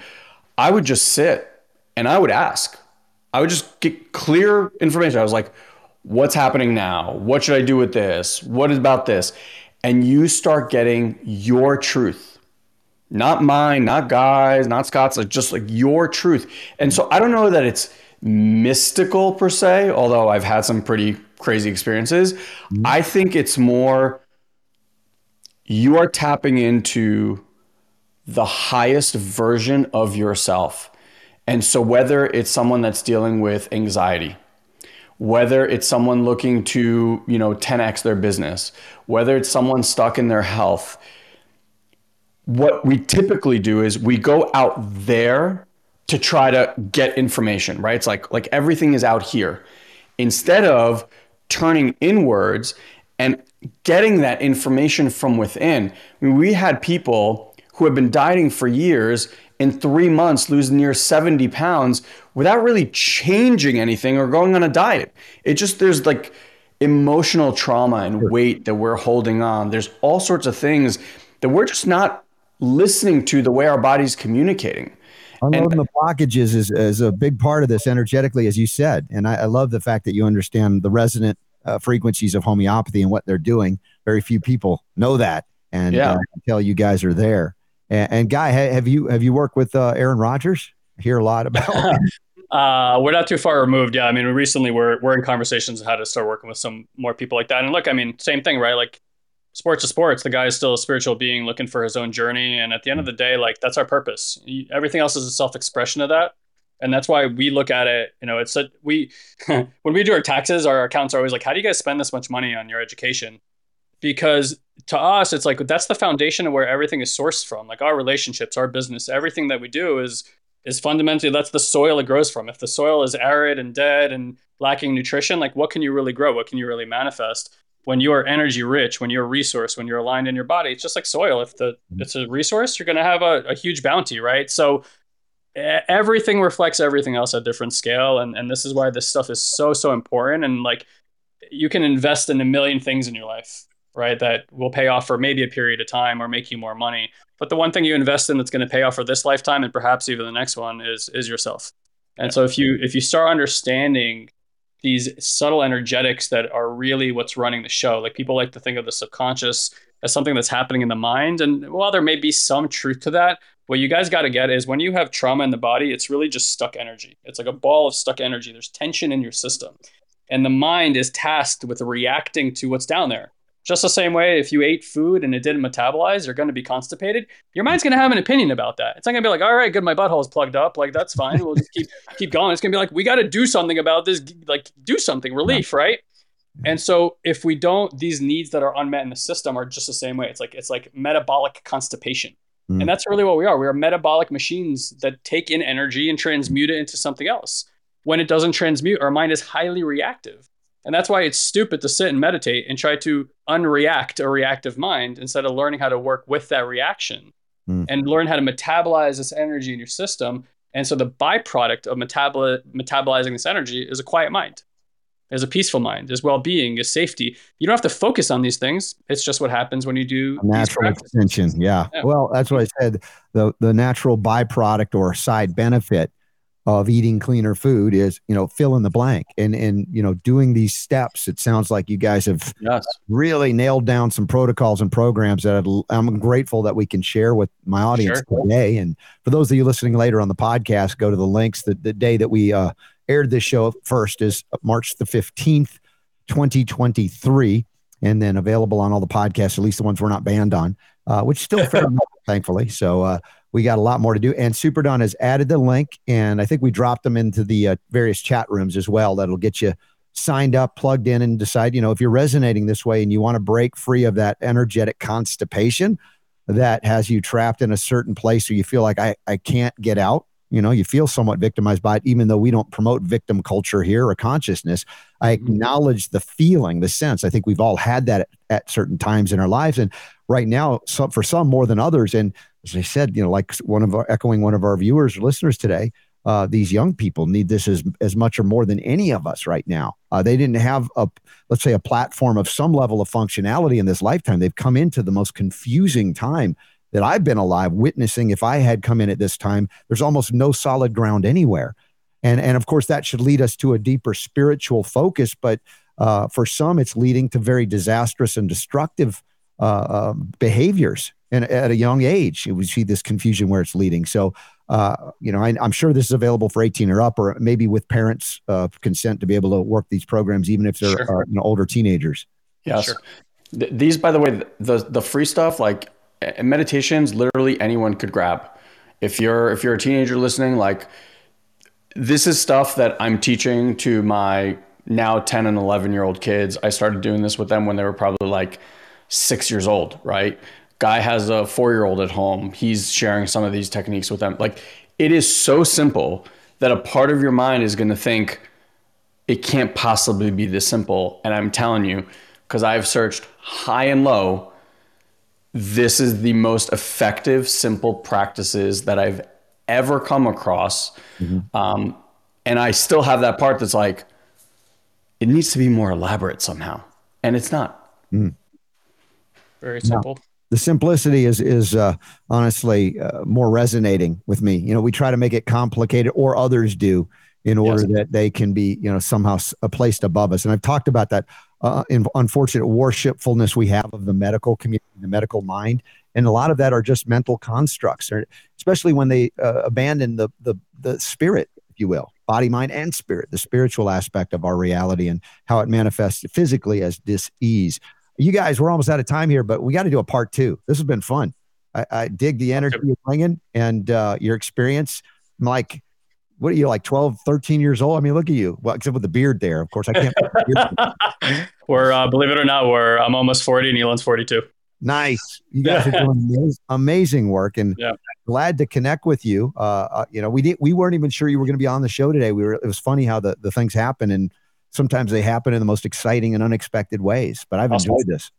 I would just sit and I would ask. I would just get clear information. I was like, what's happening now? What should I do with this? What about this? And you start getting your truth. Not mine, not guys, not Scott's, like just like your truth. And so I don't know that it's mystical per se, although I've had some pretty crazy experiences. Mm-hmm. I think it's more you are tapping into the highest version of yourself. And so, whether it's someone that's dealing with anxiety, whether it's someone looking to, you know, 10x their business, whether it's someone stuck in their health, what we typically do is we go out there to try to get information, right? It's like like everything is out here. Instead of turning inwards and getting that information from within. I mean, we had people who have been dieting for years in three months lose near 70 pounds without really changing anything or going on a diet. It just, there's like emotional trauma and weight that we're holding on. There's all sorts of things that we're just not listening to the way our body's communicating. Unloading and, the blockages is, is a big part of this energetically, as you said. And I, I love the fact that you understand the resonant uh, frequencies of homeopathy and what they're doing. Very few people know that, and yeah. uh, tell you guys are there. And, and Guy, ha- have you have you worked with uh, Aaron Rodgers? I hear a lot about. (laughs) Uh, we're not too far removed. Yeah, I mean, recently we're we're in conversations on how to start working with some more people like that. And look, I mean, same thing, right? Like sports to sports, the guy is still a spiritual being looking for his own journey. And at the end of the day, like that's our purpose. Everything else is a self expression of that. And that's why we look at it you know it's a, we (laughs) when we do our taxes our accounts are always like how do you guys spend this much money on your education? Because to us it's like that's the foundation of where everything is sourced from. Like our relationships our business everything that we do is is fundamentally that's the soil it grows from. If the soil is arid and dead and lacking nutrition like what can you really grow? What can you really manifest when you are energy rich when you're a resource when you're aligned in your body it's just like soil. If the mm-hmm. it's a resource you're going to have a, a huge bounty right? So everything reflects everything else at different scale and and this is why this stuff is so so important and like you can invest in a million things in your life right that will pay off for maybe a period of time or make you more money. But the one thing you invest in that's going to pay off for this lifetime and perhaps even the next one is is yourself. And so if you if you start understanding these subtle energetics that are really what's running the show like people like to think of the subconscious as something that's happening in the mind and while there may be some truth to that what you guys got to get is when you have trauma in the body, it's really just stuck energy. It's like a ball of stuck energy. There's tension in your system. And the mind is tasked with reacting to what's down there. Just the same way, if you ate food and it didn't metabolize, you're going to be constipated. Your mind's going to have an opinion about that. It's not going to be like, all right, good, my butthole's plugged up. Like, that's fine. We'll just keep (laughs) keep going. It's going to be like, we got to do something about this. Like, do something, relief, right? And so, if we don't, these needs that are unmet in the system are just the same way. It's like it's like metabolic constipation. Mm. And that's really what we are. We are metabolic machines that take in energy and transmute it into something else. When it doesn't transmute, our mind is highly reactive. And that's why it's stupid to sit and meditate and try to unreact a reactive mind instead of learning how to work with that reaction mm. and learn how to metabolize this energy in your system. And so the byproduct of metaboli- metabolizing this energy is a quiet mind is a peaceful mind, is well-being, is safety. You don't have to focus on these things. It's just what happens when you do a natural extension. Yeah. yeah. Well, that's what I said. The the natural byproduct or side benefit of eating cleaner food is, you know, fill in the blank and and you know, doing these steps. It sounds like you guys have yes. really nailed down some protocols and programs that I'm grateful that we can share with my audience sure. today. And for those of you listening later on the podcast, go to the links the, the day that we uh aired this show first is March the 15th, 2023, and then available on all the podcasts, at least the ones we're not banned on, uh, which still fair enough, thankfully. So uh, we got a lot more to do. And Super Don has added the link, and I think we dropped them into the uh, various chat rooms as well. That'll get you signed up, plugged in, and decide, you know, if you're resonating this way and you want to break free of that energetic constipation that has you trapped in a certain place where you feel like I, I can't get out you know you feel somewhat victimized by it even though we don't promote victim culture here or consciousness i mm-hmm. acknowledge the feeling the sense i think we've all had that at, at certain times in our lives and right now some, for some more than others and as i said you know like one of our echoing one of our viewers or listeners today uh, these young people need this as as much or more than any of us right now. Uh, they didn't have a let's say a platform of some level of functionality in this lifetime. They've come into the most confusing time that I've been alive witnessing, if I had come in at this time, there's almost no solid ground anywhere. and and of course that should lead us to a deeper spiritual focus. But uh, for some, it's leading to very disastrous and destructive uh, uh, behaviors. And at a young age, we see this confusion where it's leading. So, uh, you know, I, am sure this is available for 18 or up, or maybe with parents' uh, consent to be able to work these programs, even if they're sure. Uh, you know, older teenagers. Yes. Sure. Th- these, by the way, the the free stuff like meditations, literally anyone could grab. If you're if you're a teenager listening, like this is stuff that I'm teaching to my now 10 and 11 year old kids. I started doing this with them when they were probably like six years old, right? Guy has a four year old at home. He's sharing some of these techniques with them. Like it is so simple that a part of your mind is going to think it can't possibly be this simple. And I'm telling you, because I've searched high and low, this is the most effective, simple practices that I've ever come across. Mm-hmm. Um, and I still have that part that's like, it needs to be more elaborate somehow. And it's not. Mm. Very simple. No. The simplicity is is uh, honestly uh, more resonating with me. You know, we try to make it complicated, or others do, in order yes. that they can be, you know, somehow placed above us. And I've talked about that uh, in unfortunate worshipfulness we have of the medical community, the medical mind, and a lot of that are just mental constructs, especially when they uh, abandon the the the spirit, if you will, body, mind, and spirit, the spiritual aspect of our reality and how it manifests physically as dis-ease you guys, we're almost out of time here, but we got to do a part two. This has been fun. I, I dig the energy you're bringing and uh, your experience. I'm like, what are you like 12, 13 years old? I mean, look at you. Well, except with the beard there. Of course, I can't. (laughs) we're, uh, believe it or not, we're, I'm almost 40 and Ilan's 42. Nice. You guys are doing (laughs) amazing work and yeah. glad to connect with you. Uh, uh, you know, we didn't, we weren't even sure you were going to be on the show today. We were, it was funny how the, the things happen and sometimes they happen in the most exciting and unexpected ways. But I've awesome. enjoyed this.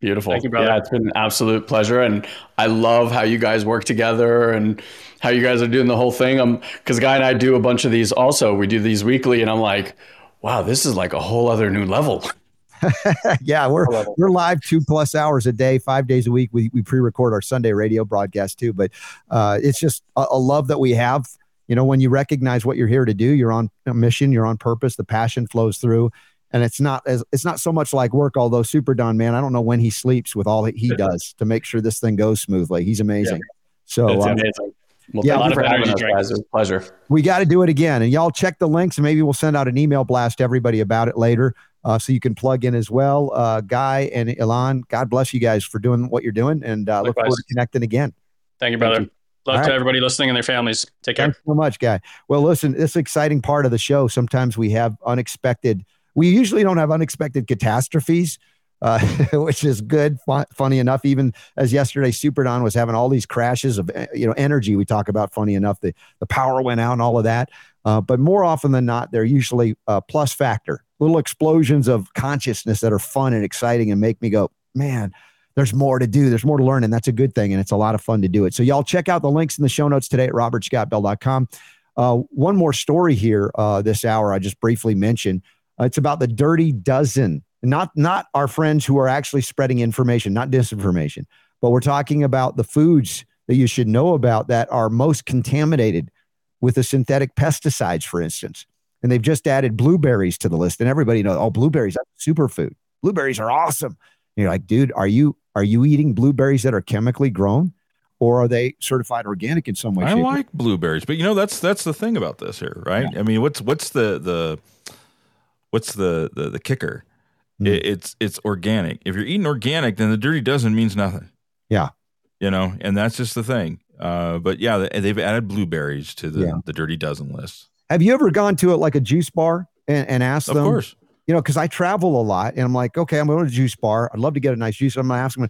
Beautiful. Thank You, brother. yeah, it's been an absolute pleasure. And I love how you guys work together and how you guys are doing the whole thing. Um, cause Guy and I do a bunch of these also. We do these weekly and I'm like, wow, this is like a whole other new level. (laughs) (laughs) yeah, we're we're live two plus hours a day, five days a week. We we pre-record our Sunday radio broadcast too, but uh, it's just a, a love that we have you know when you recognize what you're here to do you're on a mission you're on purpose the passion flows through and it's not as it's not so much like work although super don man i don't know when he sleeps with all he does to make sure this thing goes smoothly he's amazing yeah. so um, amazing well, yeah, thank you for having us, guys. It was a pleasure. We got to do it again. And y'all check the links and maybe we'll send out an email blast to everybody about it later uh, so you can plug in as well. Uh, Guy and Ilan, God bless you guys for doing what you're doing and uh, look forward to connecting again. Thank you, brother. Thank you. Love All to right. everybody listening and their families. Take care. Thanks so much, guy. Well, listen, this exciting part of the show. Sometimes we have unexpected. We usually don't have unexpected catastrophes, uh, (laughs) which is good. Fun, funny enough, even as yesterday, Super Don was having all these crashes of eh, you know energy. We talk about funny enough. The the power went out and all of that. Uh, but more often than not, they're usually a plus factor, little explosions of consciousness that are fun and exciting and make me go, man, there's more to do. There's more to learn, and that's a good thing. And it's a lot of fun to do it. So, y'all check out the links in the show notes today at robertscottbell.com. Uh, one more story here uh, this hour, I just briefly mentioned. Uh, it's about the dirty dozen, not not our friends who are actually spreading information, not disinformation, but we're talking about the foods that you should know about that are most contaminated with the synthetic pesticides, for instance. And they've just added blueberries to the list, and everybody knows, oh, blueberries, that's superfood. Blueberries are awesome. And you're like, dude, are you are you eating blueberries that are chemically grown? Or are they certified organic in some way? I like blueberries, but you know that's that's the thing about this here, right? Yeah. I mean, what's what's the the what's the the, the kicker? Mm. It, it's it's organic. If you're eating organic, then the dirty dozen means nothing. Yeah, you know, and that's just the thing. Uh, but yeah, they've added blueberries to the, yeah. the dirty dozen list. Have you ever gone to it like a juice bar and, and asked them? Of course you know, because I travel a lot and I'm like, okay, I'm going to a juice bar. I'd love to get a nice juice. I'm going to ask them,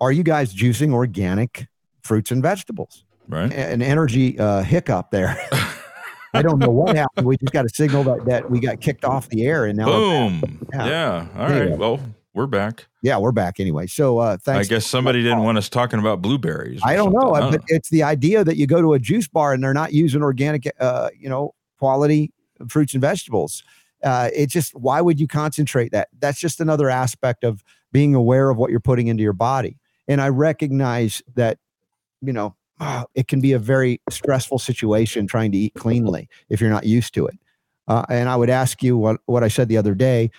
are you guys juicing organic fruits and vegetables? Right. An energy uh, hiccup there. (laughs) I don't know what happened. We just got a signal that, that we got kicked off the air and now boom. Yeah. yeah. All anyway. right. Well, we're back. Yeah, we're back anyway. So uh, thanks. I guess somebody didn't want us talking about blueberries. I don't know. Huh? It's the idea that you go to a juice bar and they're not using organic, uh, you know, quality fruits and vegetables uh, it just why would you concentrate that that's just another aspect of being aware of what you're putting into your body and i recognize that you know uh, it can be a very stressful situation trying to eat cleanly if you're not used to it. Uh, and I would ask you what, what I said the other day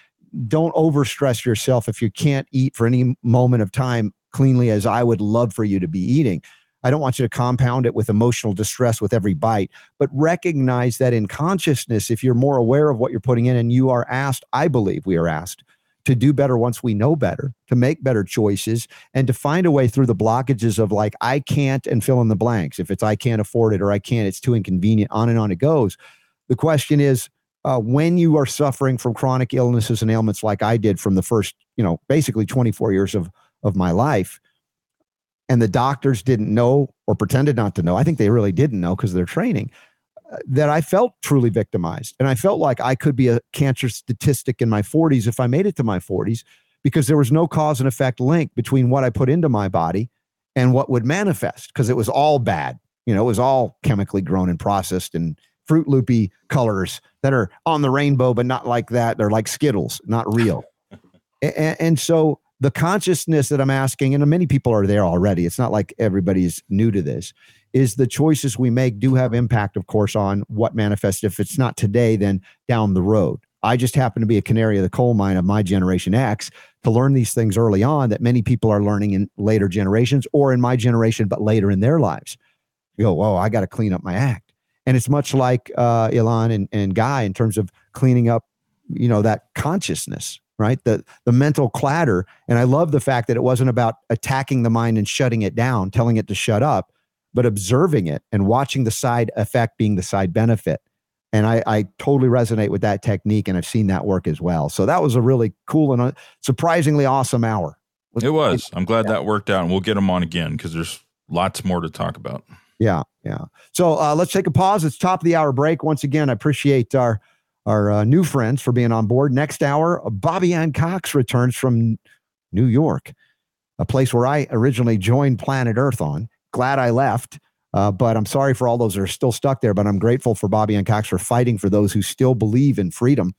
don't overstress yourself if you can't eat for any moment of time cleanly as I would love for you to be eating. I don't want you to compound it with emotional distress with every bite, but recognize that in consciousness, if you're more aware of what you're putting in and you are asked, I believe we are asked to do better once we know better, to make better choices, and to find a way through the blockages of like, I can't and fill in the blanks. If it's I can't afford it or I can't, it's too inconvenient, on and on it goes. The question is, uh, when you are suffering from chronic illnesses and ailments like I did from the first, you know, basically 24 years of, of my life, and the doctors didn't know or pretended not to know, I think they really didn't know because they're training uh, that I felt truly victimized. And I felt like I could be a cancer statistic in my 40s if I made it to my 40s because there was no cause and effect link between what I put into my body and what would manifest because it was all bad. You know, it was all chemically grown and processed and fruit loopy colors that are on the rainbow, but not like that. They're like Skittles, not real. (laughs) and, and so the consciousness that I'm asking, and many people are there already, it's not like everybody's new to this, is the choices we make do have impact, of course, on what manifests. If it's not today, then down the road. I just happen to be a canary of the coal mine of my generation X to learn these things early on that many people are learning in later generations or in my generation, but later in their lives. You go, whoa, I got to clean up my act. And it's much like uh, Ilan and, and Guy in terms of cleaning up, you know, that consciousness, right? The the mental clatter. And I love the fact that it wasn't about attacking the mind and shutting it down, telling it to shut up but observing it and watching the side effect being the side benefit. And I, I totally resonate with that technique, and I've seen that work as well. So that was a really cool and surprisingly awesome hour. It was. I'm glad that worked out, and we'll get them on again because there's lots more to talk about. Yeah, yeah. So uh, let's take a pause. It's top of the hour break. Once again, I appreciate our our uh, new friends for being on board. Next hour, Bobbie Anne Cox returns from New York, a place where I originally joined Planet Earth on glad I left. Uh, but I'm sorry for all those that are still stuck there. But I'm grateful for Bobbie Anne Cox for fighting for those who still believe in freedom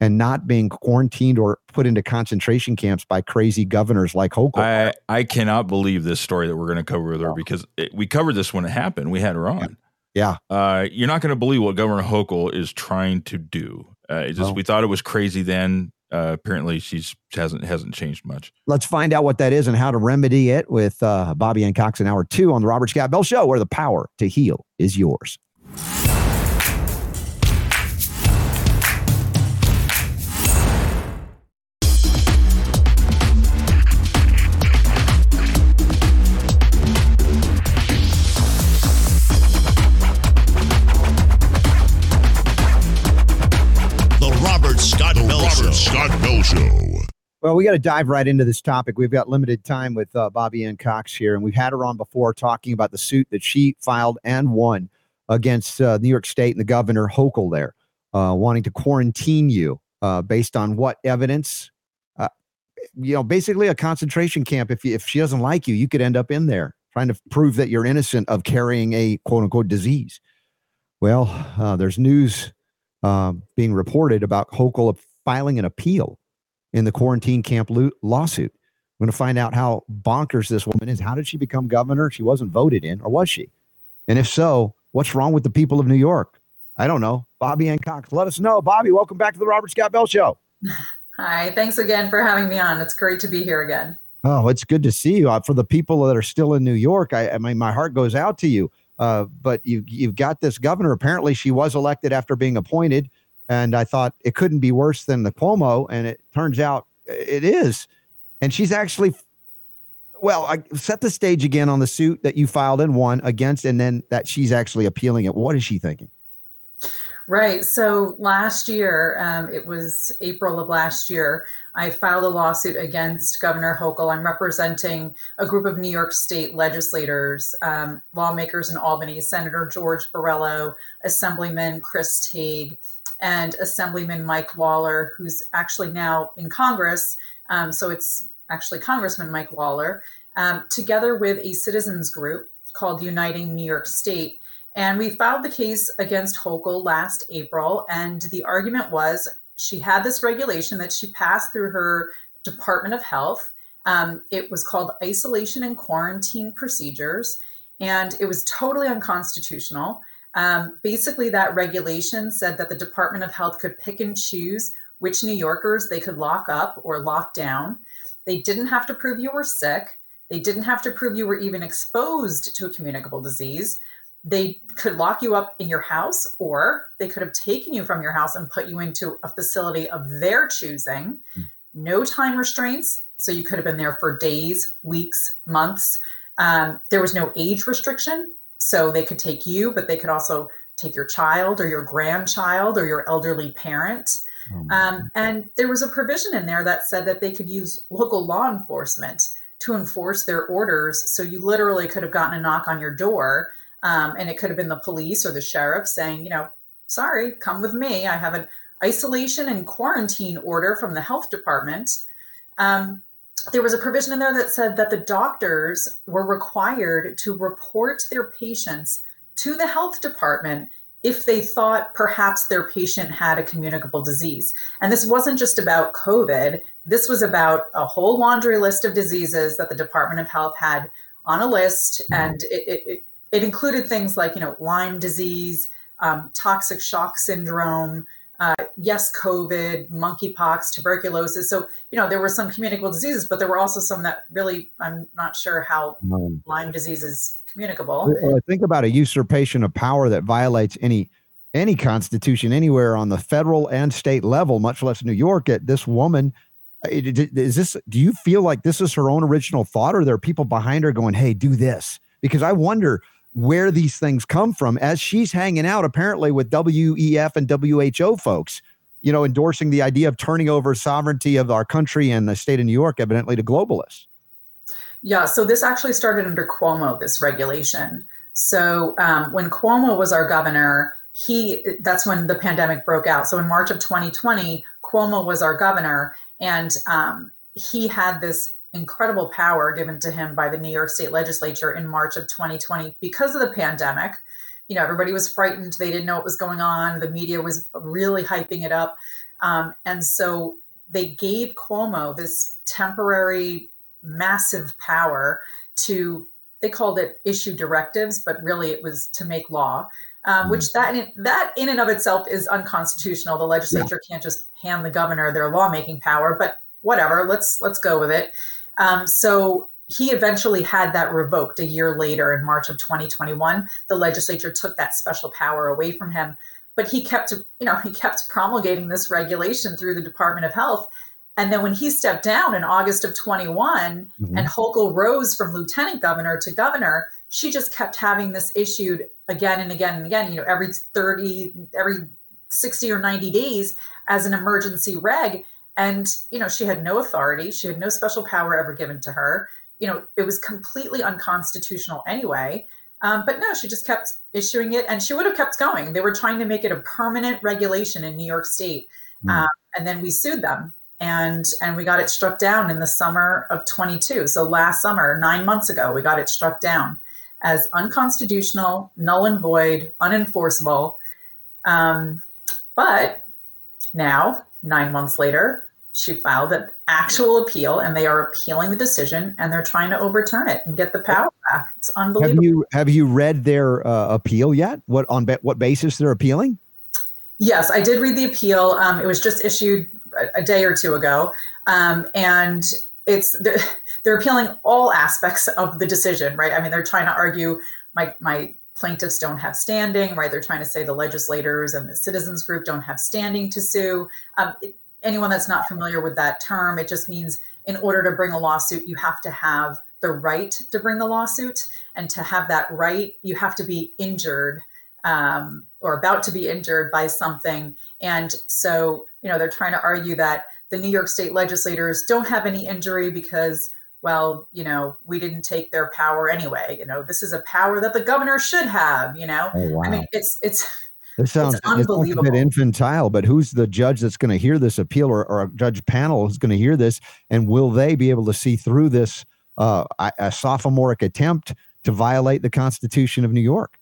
and not being quarantined or put into concentration camps by crazy governors like Hochul. I, I cannot believe this story that we're going to cover with her because it, we covered this when it happened. We had her on. Yeah. Uh, you're not going to believe what Governor Hochul is trying to do. Uh, just, We thought it was crazy then uh, apparently she's hasn't hasn't changed much. Let's find out what that is and how to remedy it with uh, Bobbie Anne Cox in hour two on the Robert Scott Bell Show, where the power to heal is yours. Well, we got to dive right into this topic. We've got limited time with uh, Bobbie Anne Cox here, and we've had her on before talking about the suit that she filed and won against uh, New York State and the governor Hochul there, uh, wanting to quarantine you uh, based on what evidence? Uh, you know, basically a concentration camp. If you, if she doesn't like you, you could end up in there trying to prove that you're innocent of carrying a quote unquote disease. Well, uh, there's news being reported about Hochul filing an appeal in the quarantine camp lo- lawsuit. I'm going to find out how bonkers this woman is. How did she become governor? She wasn't voted in, or was she? And if so, what's wrong with the people of New York? I don't know. Bobbie Anne Cox, let us know. Bobbie, welcome back to the Robert Scott Bell Show. (sighs) Hi, thanks again for having me on. It's great to be here again. Oh, it's good to see you. Uh, for the people that are still in New York, I, I mean, my heart goes out to you. Uh, but you, you've got this governor. Apparently, she was elected after being appointed. And I thought it couldn't be worse than the Cuomo. And it turns out it is. And she's actually, well, I set the stage again on the suit that you filed and won against, and then that she's actually appealing it. What is she thinking? Right. So last year, um, it was April of last year, I filed a lawsuit against Governor Hochul. I'm representing a group of New York State legislators, um, lawmakers in Albany, Senator George Borrello, Assemblyman Chris Tague, and Assemblyman Mike Lawler, who's actually now in Congress. Um, so it's actually Congressman Mike Lawler, um, together with a citizens group called Uniting New York State. And we filed the case against Hochul last April. And the argument was she had this regulation that she passed through her Department of Health. Um, it was called isolation and quarantine procedures. and it was totally unconstitutional. Um, basically, that regulation said that the Department of Health could pick and choose which New Yorkers they could lock up or lock down. They didn't have to prove you were sick. They didn't have to prove you were even exposed to a communicable disease. They could lock you up in your house, or they could have taken you from your house and put you into a facility of their choosing. No time restraints. So you could have been there for days, weeks, months. Um, there was no age restriction. So they could take you, but they could also take your child or your grandchild or your elderly parent. Oh, Um, and there was a provision in there that said that they could use local law enforcement to enforce their orders. So you literally could have gotten a knock on your door, um, and it could have been the police or the sheriff saying, you know, sorry, come with me. I have an isolation and quarantine order from the health department. Um, there was a provision in there that said that the doctors were required to report their patients to the health department if they thought perhaps their patient had a communicable disease. And this wasn't just about COVID, this was about a whole laundry list of diseases that the Department of Health had on a list. And it, it, it, it included things like, you know, Lyme disease, um, toxic shock syndrome, uh, yes, COVID, monkeypox, tuberculosis. So, you know, there were some communicable diseases, but there were also some that really, I'm not sure how no. Lyme disease is communicable. Well, think about a usurpation of power that violates any any constitution anywhere on the federal and state level, much less New York. At this woman, uh, is this? Do you feel like this is her own original thought, or there are people behind her going, "Hey, do this"? Because I wonder where these things come from as she's hanging out apparently with WEF and WHO folks, you know, endorsing the idea of turning over sovereignty of our country and the state of New York, evidently to globalists. Yeah, so this actually started under Cuomo, this regulation. So um, when Cuomo was our governor, he that's when the pandemic broke out. So in March of 2020, Cuomo was our governor, and um, he had this incredible power given to him by the New York State Legislature in March of 2020 because of the pandemic. You know, everybody was frightened; they didn't know what was going on. The media was really hyping it up, um, and so they gave Cuomo this temporary massive power to they called it issue directives but really it was to make law um, which that in, that in and of itself is unconstitutional. The legislature can't just hand the governor their lawmaking power but whatever let's let's go with it um, so he eventually had that revoked a year later in march of 2021 the legislature took that special power away from him but he kept you know he kept promulgating this regulation through the department of health and then when he stepped down in August of 21 Mhm. and Hochul rose from lieutenant governor to governor, she just kept having this issued again and again and again, you know, every 30, every 60 or 90 days as an emergency reg. And, you know, she had no authority. She had no special power ever given to her. You know, it was completely unconstitutional anyway. Um, but no, she just kept issuing it and she would have kept going. They were trying to make it a permanent regulation in New York State. Hmm. Um, and then we sued them and and we got it struck down in the summer of 22 so last summer nine months ago we got it struck down as unconstitutional null and void unenforceable um, but now nine months later she filed an actual appeal and they are appealing the decision and they're trying to overturn it and get the power back it's unbelievable. Have you have you read their uh, appeal yet? What on ba- what basis they're appealing? Yes, I did read the appeal. Um, it was just issued a, a day or two ago, um, and it's they're, they're appealing all aspects of the decision, right? I mean, they're trying to argue my my plaintiffs don't have standing, right? They're trying to say the legislators and the citizens group don't have standing to sue. Um, it, anyone that's not familiar with that term, it just means in order to bring a lawsuit, you have to have the right to bring the lawsuit, and to have that right, you have to be injured um, or about to be injured by something. And so, you know, they're trying to argue that the New York state legislators don't have any injury because, well, you know, we didn't take their power anyway. You know, this is a power that the governor should have, you know. Oh wow, I mean, it's it's this sounds, it sounds a bit infantile. But who's the judge that's going to hear this appeal, or, or a judge panel who's going to hear this, and will they be able to see through this uh, a, a sophomoric attempt to violate the Constitution of New York?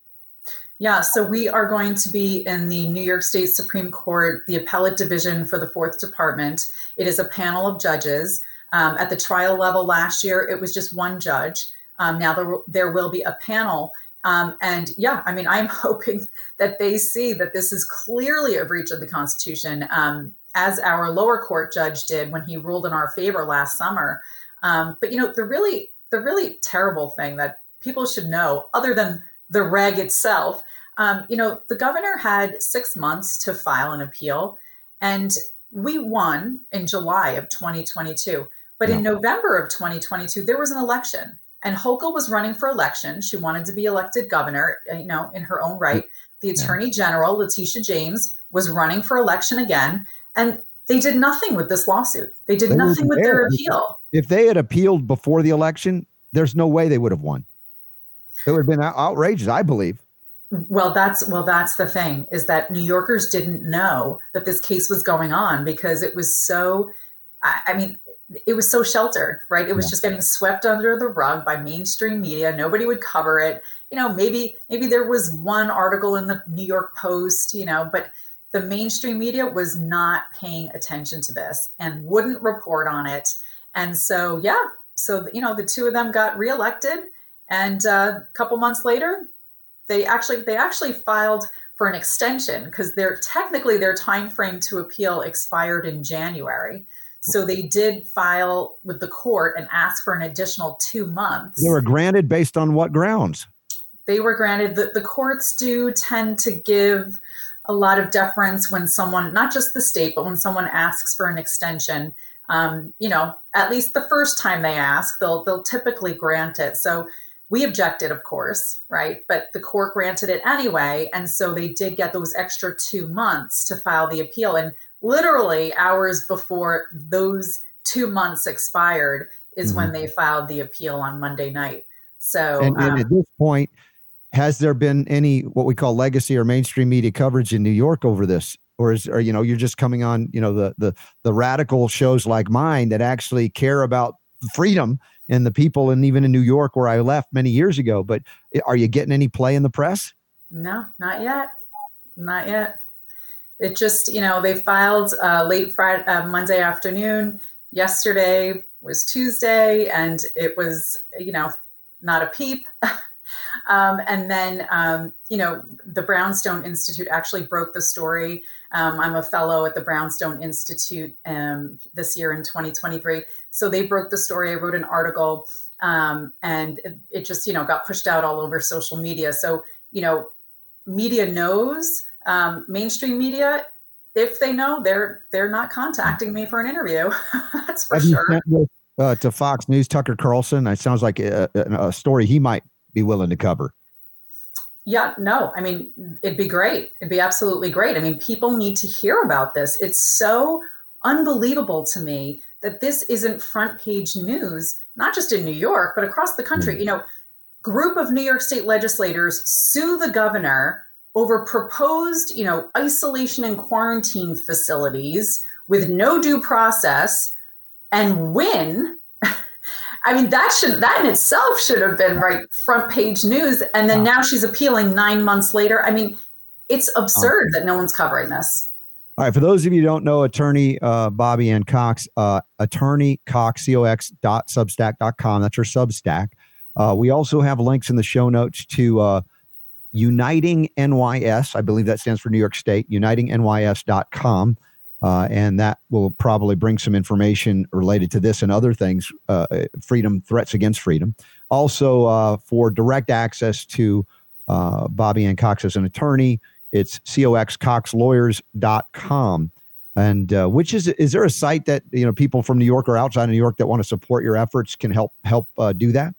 Yeah, so we are going to be in the New York State Supreme Court, the appellate division for the Fourth Department. It is a panel of judges. Um, at the trial level last year, it was just one judge. Um, now there, there will be a panel. Um, and yeah, I mean, I'm (laughs) hoping that they see that this is clearly a breach of the Constitution, um, as our lower court judge did when he ruled in our favor last summer. Um, but you know, the really the really terrible thing that people should know, other than the reg itself, um, you know, the governor had six months to file an appeal, and we won in July of 2022. But in November of 2022, there was an election, and Hochul was running for election. She wanted to be elected governor, uh, you know, in her own right. The Attorney General, Letitia James, was running for election again, and they did nothing with this lawsuit. They did They nothing with their appeal. If they had appealed before the election, there's no way they would have won. It would have been out- outrageous, I believe. Well, that's well, that's the thing is that New Yorkers didn't know that this case was going on because it was so. I, I mean, it was so sheltered, right? It was Yeah. just getting swept under the rug by mainstream media. Nobody would cover it. You know, maybe maybe there was one article in the New York Post, you know, but the mainstream media was not paying attention to this and wouldn't report on it. And so, yeah, so you know, the two of them got reelected, and uh, a couple months later, they actually they actually filed for an extension because they're technically their time frame to appeal expired in January. So they did file with the court and ask for an additional two months. They were granted based on what grounds? they were granted the, the courts do tend to give a lot of deference when someone not just the state but when someone asks for an extension. Um, you know at least the first time they ask they'll they'll typically grant it. So we objected of course right? But the court granted it anyway. And so they did get those extra two months to file the appeal. And literally hours before those two months expired is when they filed the appeal on monday night so And, and um, at this point, has there been any what we call legacy or mainstream media coverage in New York over this? Or is or you know, you're just coming on, you know, the the the radical shows like mine that actually care about freedom and the people and even in New York where I left many years ago. But eh, are you getting any play in the press? No, not yet. Not yet. It just, you know, they filed uh, late Friday, uh, Monday afternoon. Yesterday was Tuesday, and it was, you know, not a peep. (laughs) um, and then, um, you know, the Brownstone Institute actually broke the story. Um, I'm a fellow at the Brownstone Institute um, this year in 2023. So they broke the story. I wrote an article, um, and it, it just, you know, got pushed out all over social media. So, you know, media knows um, mainstream media if they know they're they're not contacting me for an interview. (laughs) That's for Have sure. this uh, to Fox News, Tucker Carlson? It sounds like a, a, a story he might be willing to cover. yeah no i mean it'd be great. It'd be absolutely great. I mean people need to hear about this. It's so unbelievable to me that this isn't front page news not just in new york but across the country. You know group of new york state legislators sue the governor over proposed, you know, isolation and quarantine facilities with no due process and win. (laughs) I mean, that should that in itself should have been right front page news. And then now she's appealing nine months later. I mean, it's absurd that no one's covering this. All right. For those of you who don't know, attorney uh, Bobbie Anne Cox, uh, attorney Cox, C-O-X dot substack.com. That's her Substack. Uh, we also have links in the show notes to uh, Uniting NYS. I believe that stands for New York State, unitingnys.com. Uh, and that will probably bring some information related to this and other things, uh, freedom, threats against freedom. Also, uh, for direct access to uh, Bobbie Anne Cox as an attorney, it's coxcoxlawyers.com. And uh, which is is there a site that you know people from New York or outside of New York that want to support your efforts can help help uh, do that?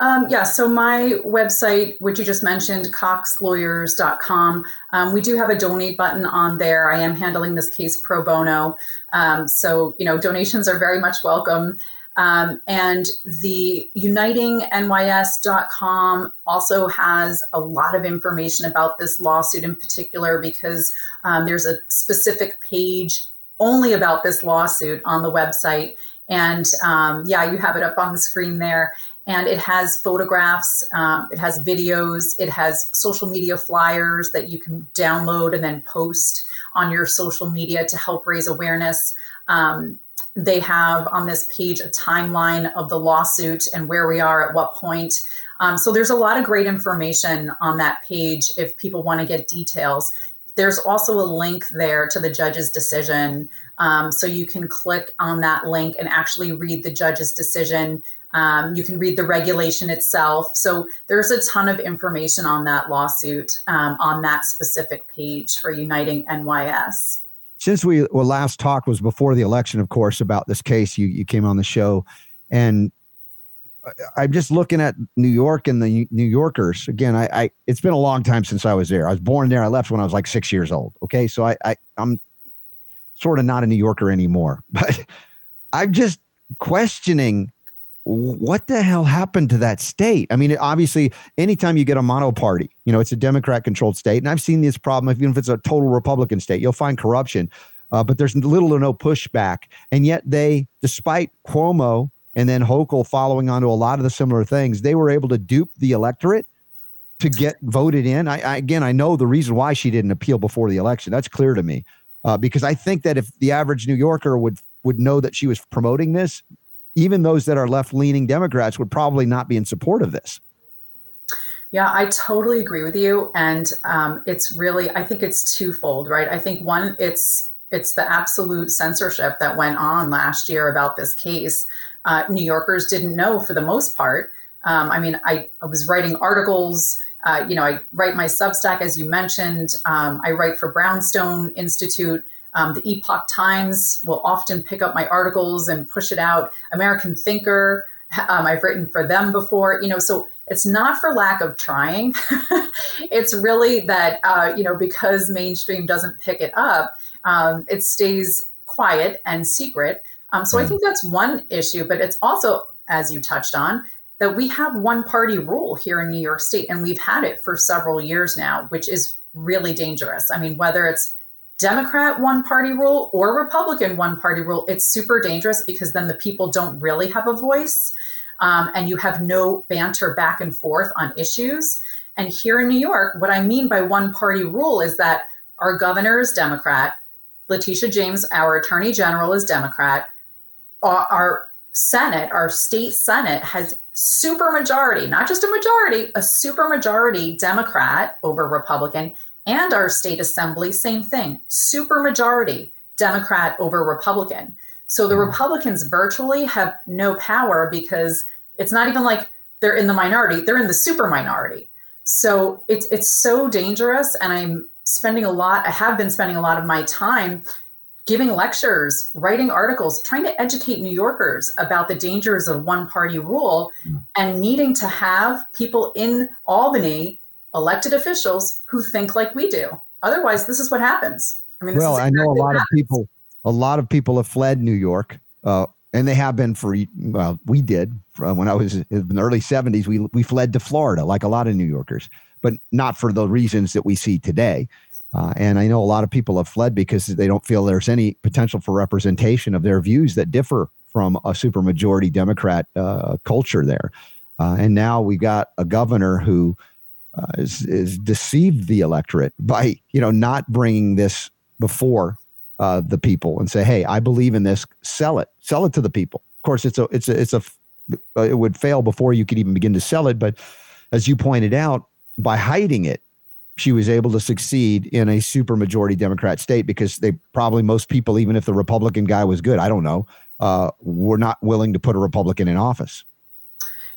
Um, yeah, so my website, which you just mentioned, coxlawyers.com, um, we do have a donate button on there. I am handling this case pro bono. Um, so, you know, donations are very much welcome. Um, and the unitingnys.com also has a lot of information about this lawsuit in particular because um, there's a specific page only about this lawsuit on the website. And um, yeah, you have it up on the screen there and it has photographs, um, it has videos, it has social media flyers that you can download and then post on your social media to help raise awareness. Um, they have on this page a timeline of the lawsuit and where we are at what point. Um, so there's a lot of great information on that page if people want to get details. There's also a link there to the judge's decision. Um, so you can click on that link and actually read the judge's decision. Um, you can read the regulation itself. So there's a ton of information on that lawsuit um, on that specific page for Uniting NYS since we well last talked was before the election, of course, about this case. You you came on the show, and I'm just looking at New York and the New Yorkers again. I, I it's been a long time since I was there. I was born there. I left when I was like six years old. Okay, so I, I I'm sort of not a New Yorker anymore, (laughs) but I'm just questioning what the hell happened to that state? I mean, obviously, anytime you get a mono party, you know, it's a Democrat controlled state. And I've seen this problem, even if it's a total Republican state, you'll find corruption, uh, but there's little or no pushback. And yet, they, despite Cuomo and then Hochul following on to a lot of the similar things, they were able to dupe the electorate to get voted in. I, I again, I know the reason why she didn't appeal before the election. That's clear to me. Uh, because I think that if the average New Yorker would would know that she was promoting this, even those that are left leaning Democrats would probably not be in support of this. Yeah, I totally agree with you, and um, it's really I think it's twofold, right? I think one, it's it's the absolute censorship that went on last year about this case. Uh, New Yorkers didn't know for the most part. Um, I mean, I, I was writing articles. Uh, you know, I write my Substack, as you mentioned. Um, I write for Brownstone Institute. Um, the Epoch Times will often pick up my articles and push it out. American Thinker, um, I've written for them before. You know, so it's not for lack of trying. (laughs) it's really that uh, you know because mainstream doesn't pick it up, um, it stays quiet and secret. Um, so I hmm. think that's one issue, but it's also, as you touched on, that we have one party rule here in New York State, and we've had it for several years now, which is really dangerous. I mean, whether it's Democrat one party rule or Republican one party rule, it's super dangerous because then the people don't really have a voice um, and you have no banter back and forth on issues. And here in New York, what I mean by one party rule is that our governor is Democrat, Letitia James, our attorney general, is Democrat, our Senate, our state Senate has super majority, not just a majority, a super majority Democrat over Republican and our state assembly, same thing, super majority Democrat over Republican. So the mm-hmm. Republicans virtually have no power because it's not even like they're in the minority, they're in the super minority. So it's it's so dangerous and I'm spending a lot I have been spending a lot of my time giving lectures, writing articles, trying to educate New Yorkers about the dangers of one party rule mm. and needing to have people in Albany elected officials who think like we do. Otherwise, this is what happens. I mean, well, exactly I know a lot of people. A lot of people have fled New York, uh, and they have been for. Well, we did when I was in the early '70s. We we fled to Florida, like a lot of New Yorkers, but not for the reasons that we see today. Uh, and I know a lot of people have fled because they don't feel there's any potential for representation of their views that differ from a supermajority Democrat uh, culture there. Uh, and now we've got a governor who uh, is, is deceived the electorate by you know not bringing this before uh, the people and say, hey, I believe in this. Sell it, sell it to the people. Of course, it's a it's a it's a it would fail before you could even begin to sell it. But as you pointed out, by hiding it, she was able to succeed in a super majority Democrat state because they probably most people, even if the Republican guy was good, I don't know, uh, were not willing to put a Republican in office.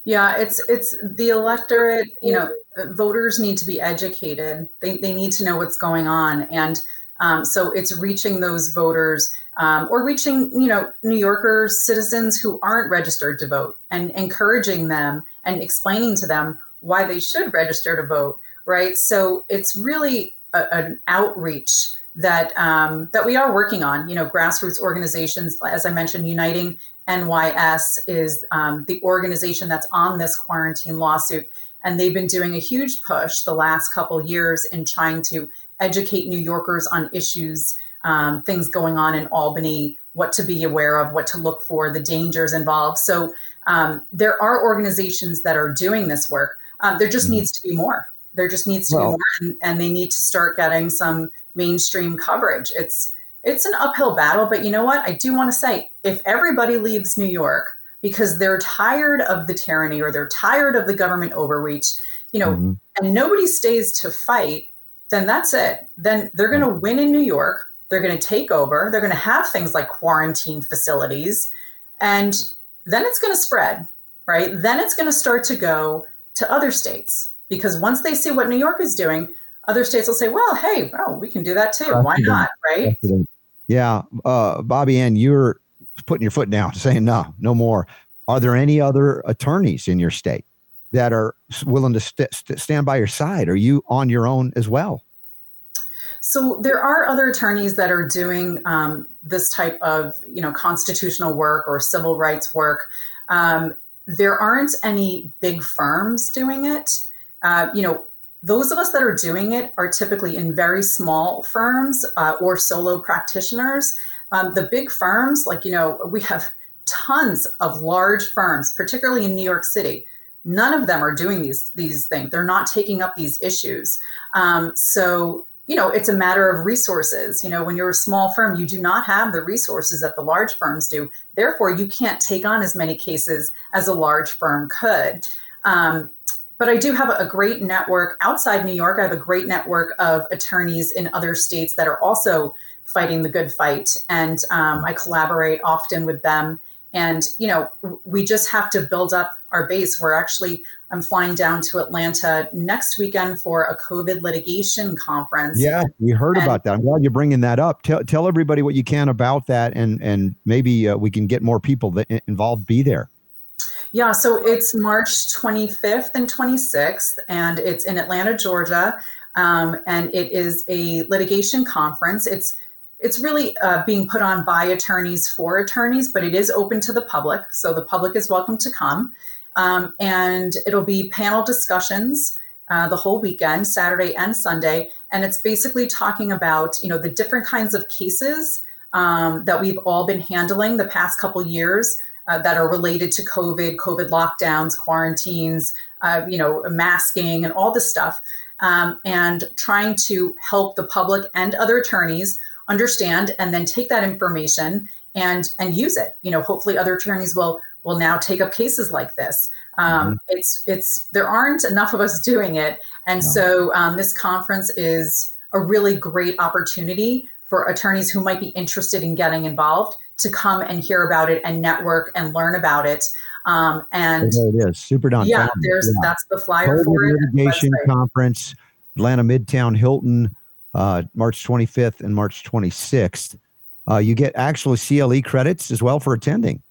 Yeah, it's it's the electorate. You know, voters need to be educated. They they need to know what's going on, and um, so it's reaching those voters um, or reaching you know New Yorkers, citizens who aren't registered to vote, and encouraging them and explaining to them why they should register to vote. Right. So it's really a, an outreach that um, that we are working on. You know, grassroots organizations, as I mentioned, uniting NYS is um, the organization that's on this quarantine lawsuit. And they've been doing a huge push the last couple years in trying to educate New Yorkers on issues, um, things going on in Albany, what to be aware of, what to look for, the dangers involved. So um, there are organizations that are doing this work. Um, there just mm-hmm. needs to be more. There just needs to well, be more, and, and they need to start getting some mainstream coverage. It's it's an uphill battle. But you know what? I do want to say if everybody leaves New York because they're tired of the tyranny or they're tired of the government overreach, you know, mm-hmm. and nobody stays to fight, then that's it. Then they're going to win in New York. They're going to take over. They're going to have things like quarantine facilities. And then it's going to spread, right? Then it's going to start to go to other states because once they see what New York is doing, other states will say, well, hey, well, we can do that too. Why not? Right. Yeah. Uh, Bobbie Anne, you're putting your foot down, (laughs) saying no, no more. Are there any other attorneys in your state that are willing to st- st- stand by your side? Are you on your own as well? So there are other attorneys that are doing um, this type of, you know, constitutional work or civil rights work. Um, there aren't any big firms doing it. Uh, you know, those of us that are doing it are typically in very small firms uh, or solo practitioners. Um, the big firms, like, you know, we have tons of large firms, particularly in New York City. None of them are doing these these things. They're not taking up these issues. Um, so you know, it's a matter of resources. You know, when you're a small firm, you do not have the resources that the large firms do. Therefore, you can't take on as many cases as a large firm could. Um, but I do have a great network outside New York. I have a great network of attorneys in other states that are also fighting the good fight. And um, I collaborate often with them. And, you know, we just have to build up our base. We're actually, I'm flying down to Atlanta next weekend for a COVID litigation conference. Yeah, we heard and, about that. I'm glad you're bringing that up. Tell, tell everybody what you can about that, and, and maybe uh, we can get more people that involved be there. Yeah, so it's March 25th and 26th, and it's in Atlanta, Georgia. Um, and it is a litigation conference. It's it's really uh, being put on by attorneys for attorneys, but it is open to the public, so the public is welcome to come. Um, and it'll be panel discussions uh, the whole weekend, Saturday and Sunday, and it's basically talking about you know the different kinds of cases um, that we've all been handling the past couple years uh, that are related to COVID, COVID lockdowns, quarantines, uh, you know, masking, and all this stuff, um, and trying to help the public and other attorneys understand and then take that information and and use it. You know, hopefully, other attorneys will will now take up cases like this. Um, mm-hmm. It's it's there aren't enough of us doing it, and no. so um, this conference is a really great opportunity for attorneys who might be interested in getting involved to come and hear about it and network and learn about it. Um, and there it is, Super Don. Yeah, there's yeah. that's the flyer COVID for it. Litigation conference, Atlanta Midtown Hilton, uh, March 25th and March 26th. Uh, you get actually CLE credits as well for attending.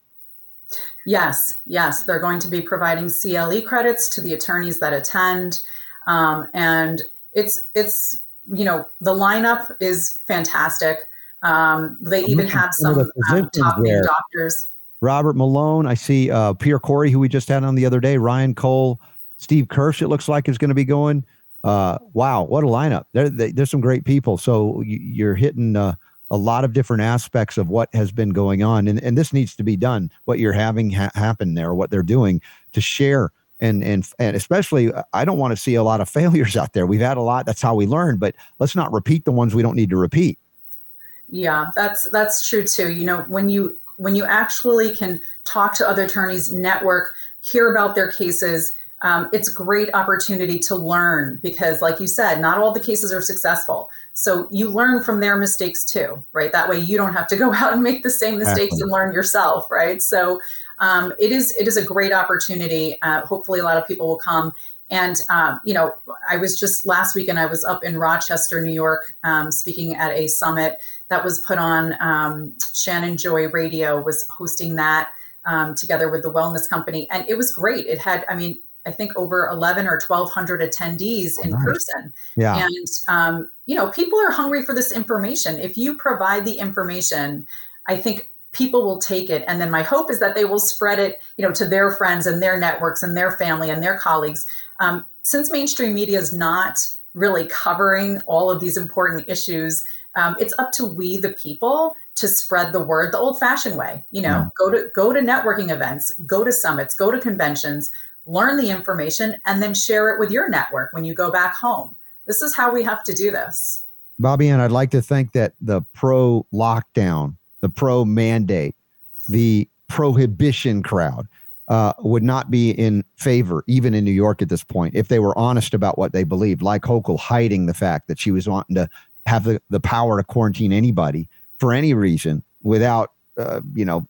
Yes, yes, they're going to be providing CLE credits to the attorneys that attend, um, and it's it's you know the lineup is fantastic. Um, they even have some um, top name doctors. Robert Malone. I see uh, Pierre Kory, who we just had on the other day. Ryan Cole, Steve Kirsch. It looks like is going to be going. Uh, wow, what a lineup! There, they, there's some great people. So you, are hitting uh, a lot of different aspects of what has been going on, and and this needs to be done. What you're having ha- happen there, what they're doing to share and and and especially I don't want to see a lot of (laughs) failures out there. We've had a lot. That's how we learn, but let's not repeat the ones we don't need to repeat. Yeah, that's that's true too. You know, when you when you actually can talk to other attorneys, network, hear about their cases, um, it's a great opportunity to learn because, like you said, not all the cases are successful. So you learn from their mistakes too, right? That way you don't have to go (laughs) out and make the same mistakes Excellent. and learn yourself, right? So um, it is it is a great opportunity. Uh, hopefully, a lot of people will come. And um, you know, I was just last weekend. I was up in Rochester, New York, um, speaking at a summit that was put on. Um, Shannon Joy Radio was hosting that um, together with the Wellness Company, and it was great. It had, I mean, I think over 11 or 1200 attendees in nice. person. Yeah. And, um, you know, people are hungry for this information. If you provide the information, I think people will take it. And then my hope is that they will spread it, you know, to their friends and their networks and their family and their colleagues. Um, since mainstream media is not really covering all of these important issues, um, it's up to we the people to spread the word the old fashioned way you know yeah. go to go to networking events go to summits go to conventions learn the information and then share it with your network when you go back home. This is how we have to do this. Bobbie, and I'd like to think that the pro lockdown, the pro mandate, the prohibition crowd uh, would not be in favor, even in New York at this point, if they were honest about what they believed, like Hochul hiding the fact that she was wanting to have the, the power to quarantine anybody for any reason without, uh, you know,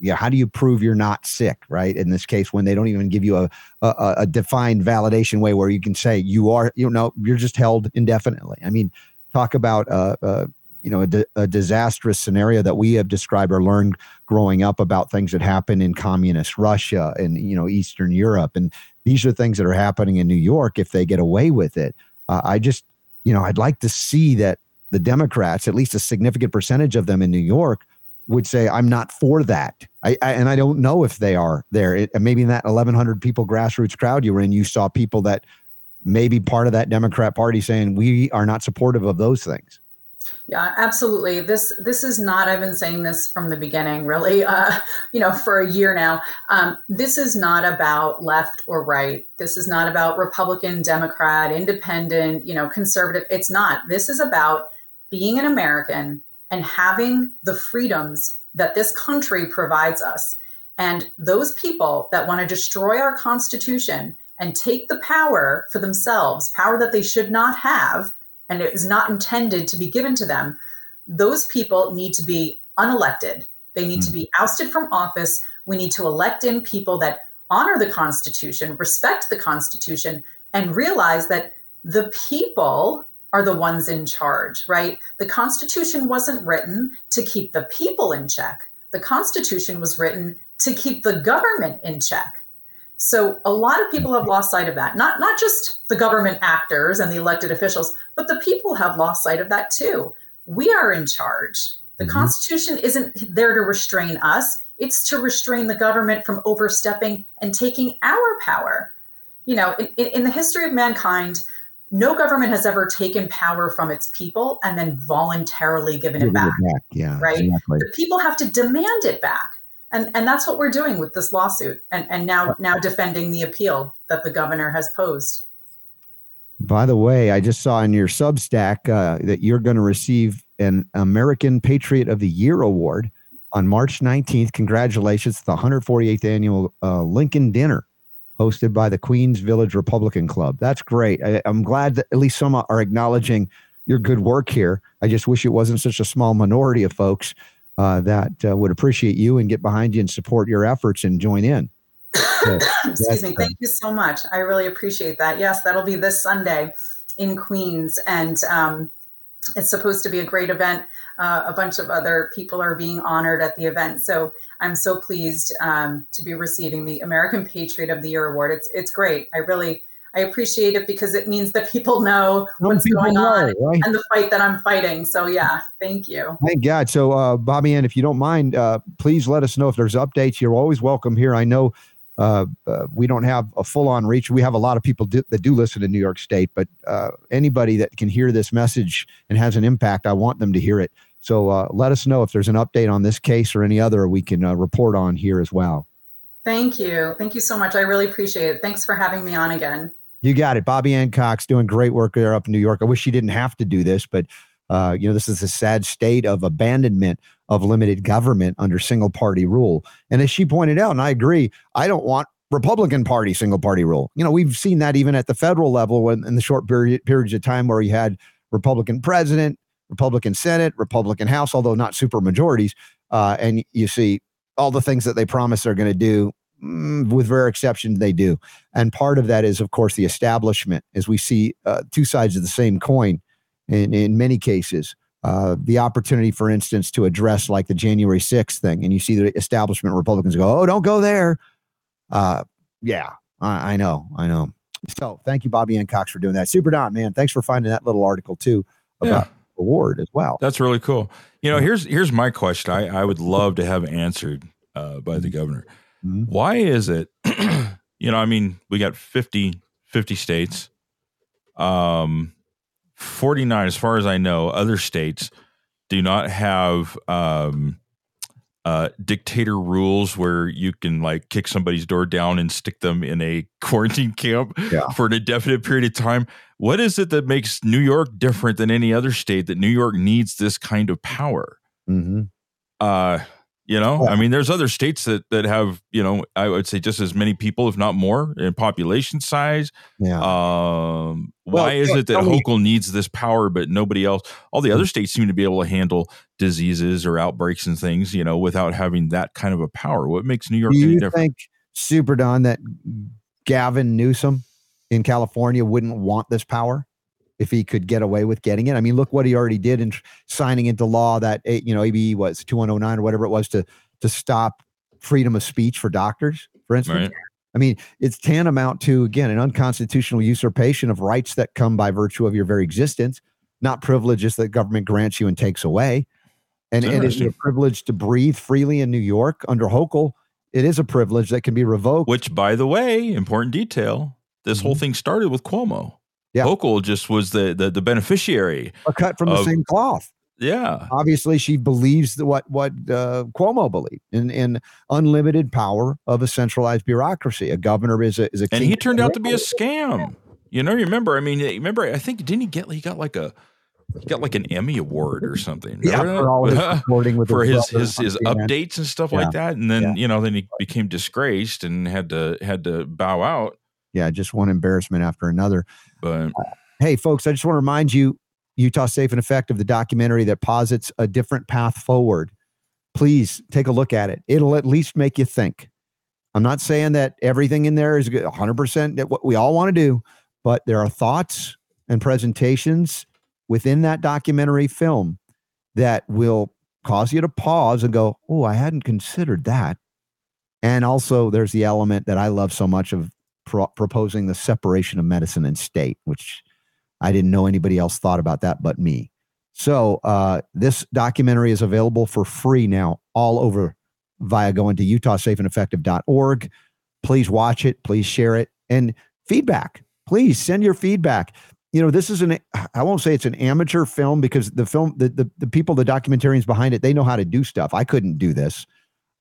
yeah, how do you prove you're not sick, right? In this case, when they don't even give you a, a, a defined validation way where you can say you are, you know, you're just held indefinitely. I mean, talk about uh, uh, you know a, di- a, disastrous scenario that we have described or learned growing up about things that happen in communist Russia and you know Eastern Europe, and these are things that are happening in New York if they get away with it. Uh, I just you know I'd like to see that the Democrats, at least a significant percentage of them in New York, would say I'm not for that. I, I and I don't know if they are there. It, maybe in that 1,100 people grassroots crowd you were in, you saw people that maybe part of that Democrat Party saying we are not supportive of those things. Yeah, absolutely. This this is not. I've been saying this from the beginning, really. Uh, you know, for a year now. Um, this is not about left or right. This is not about Republican, Democrat, Independent. You know, conservative. It's not. This is about being an American and having the freedoms that this country provides us. And those people that want to destroy our Constitution and take the power for themselves, power that they should not have, and it is not intended to be given to them, those people need to be unelected. They need mm. to be ousted from office. We need to elect in people that honor the Constitution, respect the Constitution, and realize that the people are the ones in charge, right? The Constitution wasn't written to keep the people in check. The Constitution was written to keep the government in check. So a lot of people have lost sight of that. Not not just the government actors and the elected officials, but the people have lost sight of that too. We are in charge. The mm-hmm. Constitution isn't there to restrain us. It's to restrain the government from overstepping and taking our power. You know, in, in the history of mankind, no government has ever taken power from its people and then voluntarily given it back. it back. Yeah, right. Exactly. The people have to demand it back and and that's what we're doing with this lawsuit and and now now defending the appeal that the governor has posed by the way i just saw in your substack uh, that you're going to receive an american patriot of the year award on march 19th congratulations to the 148th annual uh, lincoln dinner hosted by the queens village republican club that's great I, i'm glad that at least some are acknowledging your good work here i just wish it wasn't such a small minority of folks uh, that uh, would appreciate you and get behind you and support your efforts and join in. So, (laughs) Excuse me. Thank you so much. I really appreciate that. Yes, that'll be this Sunday in Queens, and um, it's supposed to be a great event. Uh, a bunch of other people are being honored at the event, so I'm so pleased um, to be receiving the American Patriot of the Year award. It's it's great. I really I appreciate it because it means that people know Some what's people going know, on right? and the fight that I'm fighting. So yeah, thank you. Thank God. So uh, Bobbie Anne, if you don't mind, uh, please let us know if there's updates. You're always welcome here. I know uh, uh, we don't have a full on reach. We have a lot of people do, that do listen to New York State, but uh, anybody that can hear this message and has an impact, I want them to hear it. So uh, let us know if there's an update on this case or any other we can uh, report on here as well. Thank you. Thank you so much. I really appreciate it. Thanks for having me on again. You got it. Bobbie Anne Cox doing great work there up in New York. I wish she didn't have to do this, but uh, you know, this is a sad state of abandonment of limited government under single party rule. And as she pointed out, and I agree, I don't want Republican Party single party rule. You know, we've seen that even at the federal level when in the short period periods of time where you had Republican president, Republican Senate, Republican House, although not super majorities. Uh, and you see all the things that they promise they're going to do Mm, with rare exception, they do. And part of that is, of course, the establishment, as we see uh, two sides of the same coin in, in many cases. Uh, the opportunity, for instance, to address like the January 6th thing, and you see the establishment Republicans go, oh, don't go there. Uh, yeah, I, I know, I know. So thank you, Bobbie Anne Cox, for doing that. Super Don, man. Thanks for finding that little article too about yeah. Award as well. That's really cool. You know, here's here's my question. I, I would love to have answered uh, by the governor. Mm-hmm. Why is it, (clears throat) you know, I mean, we got 50, 50 states, um, 49, as far as I know, other states do not have um, uh, dictator rules where you can like kick somebody's door down and stick them in a (laughs) quarantine camp Yeah. for an indefinite period of time. What is it that makes New York different than any other state that New York needs this kind of power? hmm Uh, you know, Yeah. I mean, there's other states that that have, you know, I would say just as many people, if not more, in population size. Yeah. Um, Well, why is yeah, it that Hochul needs this power, but nobody else? All the other states seem to be able to handle diseases or outbreaks and things, you know, without having that kind of a power. What makes New York Do any you different? think, Super Don, that Gavin Newsom in California wouldn't want this power if he could get away with getting it? I mean, look what he already did in signing into law that eh, you know ABE was 2109 or whatever it was to to stop freedom of speech for doctors, for instance. Right. I mean, it's tantamount to again an unconstitutional usurpation of rights that come by virtue of your very existence, not privileges that government grants you and takes away. And, and it's a privilege to breathe freely in New York under Hochul. It is a privilege that can be revoked. Which, by the way, important detail. This whole thing started with Cuomo. Yeah. Hochul just was the the, the beneficiary. are cut from the same cloth. Yeah, Obviously, she believes what what uh, Cuomo believed in in unlimited power of a centralized bureaucracy. A governor is a is a and he turned out to be a scam. You know, you remember? I mean, remember? I think didn't he get? He got like a he got like an Emmy award or something. yeah for all of his (laughs) with for his his his updates and stuff Yeah. like that. And then Yeah. you know, then he became disgraced and had to had to bow out. Yeah, just one embarrassment after another. But Hey, folks, I just want to remind you Utah Safe and Effective, the documentary that posits a different path forward. Please take a look at it. It'll at least make you think. I'm not saying that everything in there is 100% that what we all want to do, but there are thoughts and presentations within that documentary film that will cause you to pause and go, Oh, I hadn't considered that. And also, there's the element that I love so much of pro- proposing the separation of medicine and state, which I didn't know anybody else thought about that but me. So uh, this documentary is available for free now all over via going to utahsafeandeffective.org. Please watch it. Please share it and feedback. Please send your feedback. You know, this is an I won't say it's an amateur film because the film the the, the people the documentarians behind it they know how to do stuff. I couldn't do this,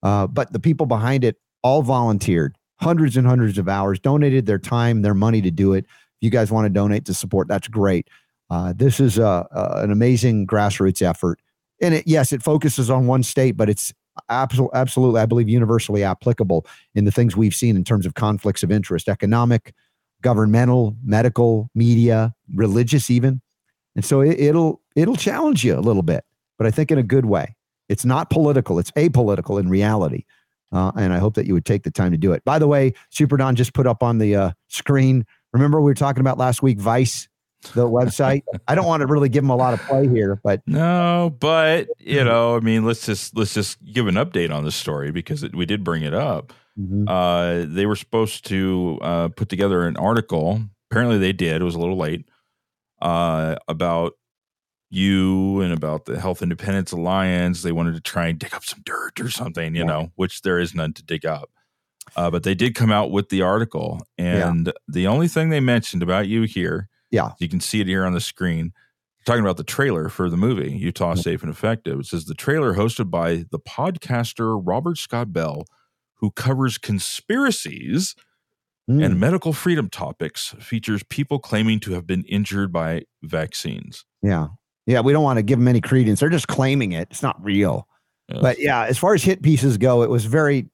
uh, but the people behind it all volunteered hundreds and hundreds of hours, donated their time, their money to do it. If you guys want to donate to support, that's great. Uh, this is a, a, an amazing grassroots effort. And it, yes, it focuses on one state, but it's absolutely, absolutely, I believe, universally applicable in the things we've seen in terms of conflicts of interest, economic, governmental, medical, media, religious, even. And so it, it'll it'll challenge you a little bit, but I think in a good way. It's not political; it's apolitical in reality. Uh, and I hope that you would take the time to do it. By the way, Super Don just put up on the uh, screen. Remember we were talking about last week, Vice, the website. I don't want to really give them a lot of play here, but no, but you know, I mean, let's just let's just give an update on this story because it, we did bring it up. Mhm. Uh, they were supposed to uh, put together an article. Apparently, they did. It was a little late. Uh, about you and about the Health Independence Alliance. They wanted to try and dig up some dirt or something, you Yeah. know, which there is none to dig up. Uh, but they did come out with the article, Yeah. and the only thing they mentioned about you here, Yeah. you can see it here on the screen. Talking about the trailer for the movie Utah Safe and Effective. It says the trailer hosted by the podcaster Robert Scott Bell, who covers conspiracies Mm. and medical freedom topics, features people claiming to have been injured by vaccines. yeah, yeah, we don't want to give them any credence. They're just claiming it. It's not real. Yes. But yeah, as far as hit pieces go, it was very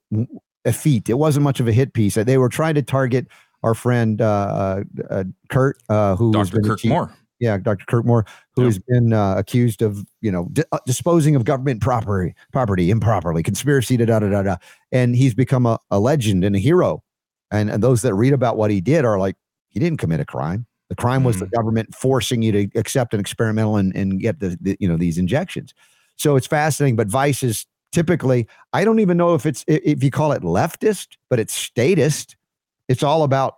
effete. It wasn't much of a hit piece. They were trying to target our friend uh, uh, Kirk, uh, who Dr. been Kirk accused- Moore. yeah, Dr. Kirk Moore, who Yeah. has been uh, accused of, you know, di- uh, disposing of government property, property improperly, conspiracy, da da da da da, and he's become a, a legend and a hero. And, and those that read about what he did are like, he didn't commit a crime. The crime was the government forcing you to accept an experimental and, and get the, the you know these injections. So it's fascinating. But Vice is typically, I don't even know if it's if you call it leftist, but it's statist. It's all about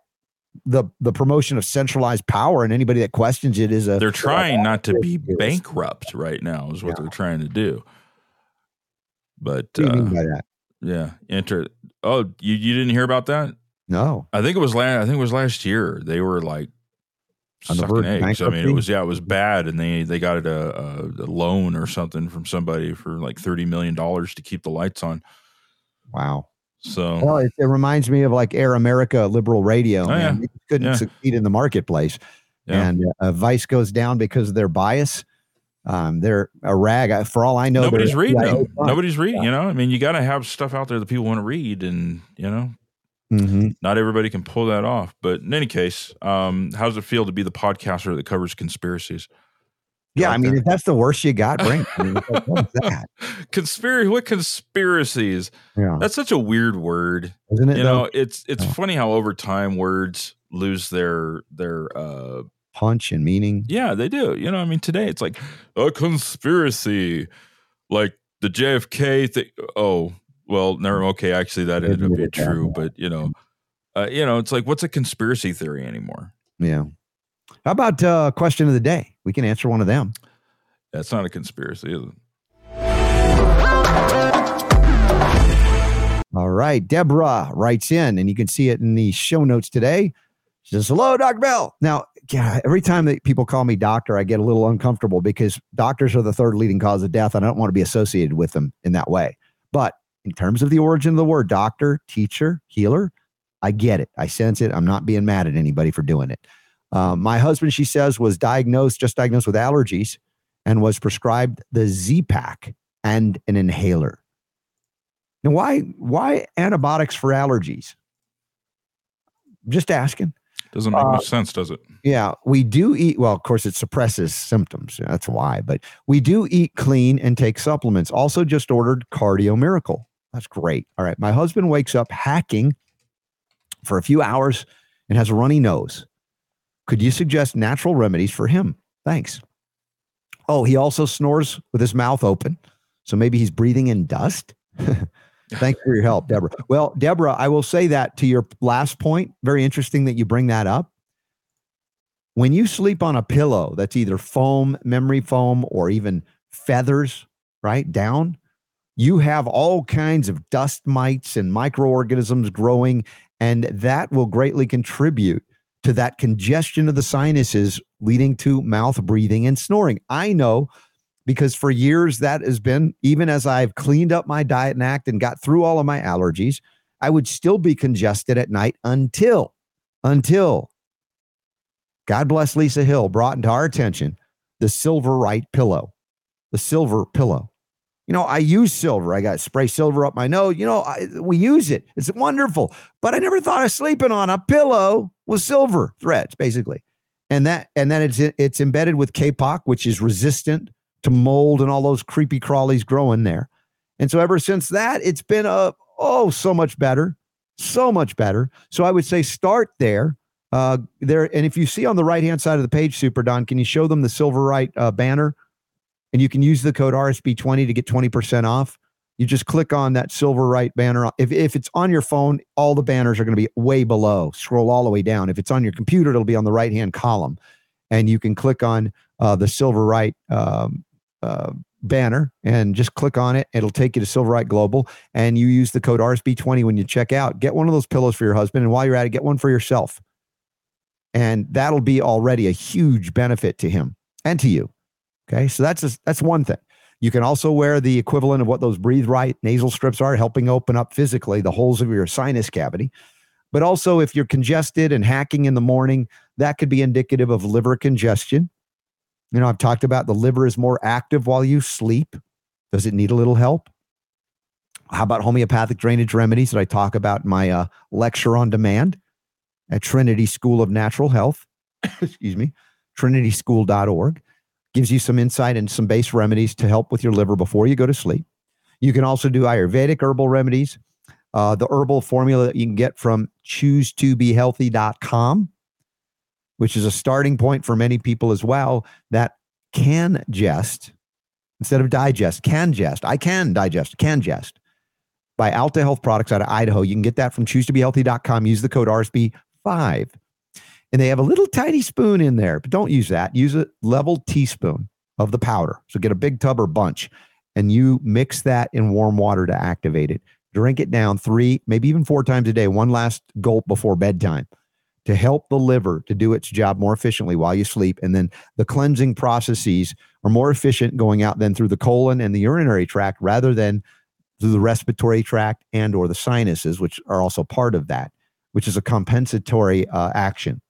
the the promotion of centralized power, and anybody that questions it is a They're trying not to be (laughs) bankrupt right now, is what Yeah. they're trying to do. But What do you uh, mean by that? yeah, enter. Oh, you, you didn't hear about that? No. I think it was last. I think it was last year. They were like On the sucking verge eggs. I mean, it was yeah, it was bad, and they they got a, a, a loan or something from somebody for like thirty million dollars to keep the lights on. Wow. So Well, it, it reminds me of like Air America liberal radio. Oh, yeah. They couldn't Yeah. succeed in the marketplace. Yeah. And uh, Vice goes down because of their bias. Um, they're a rag. For all I know, nobody's reading CIA them. fund. Nobody's reading. You know, I mean, you got to have stuff out there that people want to read, and you know, Mhm. not everybody can pull that off. But in any case, um, how does it feel to be the podcaster that covers conspiracies? Yeah, I mean, that? if that's the worst you got, bring. I mean, like, what is (laughs) that? Conspiracy? What conspiracies? Yeah, That's such a weird word. isn't it? You though? know, it's it's Oh. funny how over time words lose their their uh punch and meaning. yeah they do you know i mean today it's like a conspiracy like the jfk thing oh well never okay actually that ended up being true but you know uh, you know it's like what's a conspiracy theory anymore Yeah. How about uh, question of the day? We can answer one of them. that's not a conspiracy is it? All right. Deborah writes in, and you can see it in the show notes today. She says, Hello, Dr. Bell. Now, yeah, every time that people call me doctor, I get a little uncomfortable because doctors are the third leading cause of death. And I don't want to be associated with them in that way. But in terms of the origin of the word doctor, teacher, healer, I get it. I sense it. I'm not being mad at anybody for doing it. Um, my husband, she says, was diagnosed, just diagnosed with allergies and was prescribed the Z Pack and an inhaler. Now, why why antibiotics for allergies? Just asking. doesn't make Uh, much sense does it Yeah, we do eat. Well, of course, it suppresses symptoms. That's why. But we do eat clean and take supplements. Also, just ordered Cardio Miracle. That's great. All right. My husband wakes up hacking for a few hours and has a runny nose. Could you suggest natural remedies for him? Thanks. Oh, he also snores with his mouth open. So maybe he's breathing in dust. (laughs) Thanks for your help, Deborah. Well, Deborah, I will say that to your last point. Very interesting that you bring that up. When you sleep on a pillow that's either foam, memory foam, or even feathers, right down, you have all kinds of dust mites and microorganisms growing, and that will greatly contribute to that congestion of the sinuses, leading to mouth breathing and snoring. I know because for years that has been, even as I've cleaned up my diet and act and got through all of my allergies, I would still be congested at night until, until God bless Lisa Hill brought into our attention the Silver Right pillow, the silver pillow. You know, I use silver. I got spray silver up my nose. You know, I, we use it. It's wonderful. But I never thought of sleeping on a pillow with silver threads, basically. And that, and then it's it's embedded with K-pop, which is resistant to mold and all those creepy crawlies growing there. And so ever since that, it's been a oh so much better, so much better. So I would say start there. Uh, there, and if you see on the right hand side of the page, Super Don, can you show them the Silver Right uh, banner? And you can use the code RSB20 to get 20% off. You just click on that Silver Right banner. If, if it's on your phone, all the banners are going to be way below. Scroll all the way down. If it's on your computer, it'll be on the right hand column. And you can click on uh, the Silver Right um, uh, banner and just click on it. It'll take you to Silver Right Global. And you use the code RSB20 when you check out. Get one of those pillows for your husband. And while you're at it, get one for yourself. And that'll be already a huge benefit to him and to you. Okay. So that's a, that's one thing. You can also wear the equivalent of what those breathe right nasal strips are, helping open up physically the holes of your sinus cavity. But also, if you're congested and hacking in the morning, that could be indicative of liver congestion. You know, I've talked about the liver is more active while you sleep. Does it need a little help? How about homeopathic drainage remedies that I talk about in my uh, lecture on demand at Trinity School of Natural Health? (coughs) Excuse me, trinityschool.org gives you some insight and some base remedies to help with your liver before you go to sleep. You can also do Ayurvedic herbal remedies, uh, the herbal formula that you can get from choosetobehealthy.com, which is a starting point for many people as well that CanGest instead of digest, CanGest. I can digest, CanGest by Alta Health Products out of Idaho. You can get that from choosetobehealthy.com. Use the code RSB5 and they have a little tiny spoon in there, but don't use that. Use a level teaspoon of the powder. So get a big tub or bunch and you mix that in warm water to activate it. Drink it down three, maybe even four times a day, one last gulp before bedtime. to help the liver to do its job more efficiently while you sleep. And then the cleansing processes are more efficient going out then through the colon and the urinary tract rather than through the respiratory tract and or the sinuses, which are also part of that, which is a compensatory uh, action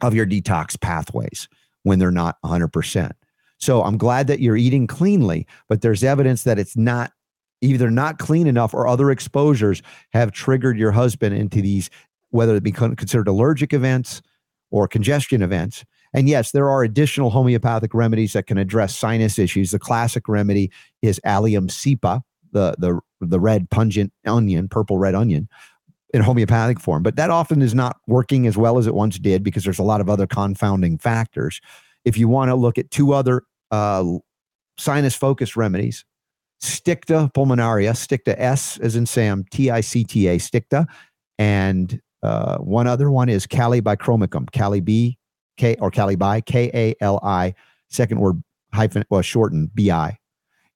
of your detox pathways when they're not 100%. So I'm glad that you're eating cleanly, but there's evidence that it's not either not clean enough or other exposures have triggered your husband into these, whether it be considered allergic events or congestion events. And yes, there are additional homeopathic remedies that can address sinus issues. The classic remedy is Allium cepa, the the the red pungent onion, purple red onion, in homeopathic form. But that often is not working as well as it once did because there's a lot of other confounding factors. If you want to look at two other uh, sinus focused remedies, Sticta pulmonaria, Sticta S as in Sam, T I C T A, Sticta, and uh, one other one is Kali bichromicum, Kali B, K or Kali bi, K A L I, second word hyphen, well, shortened B I.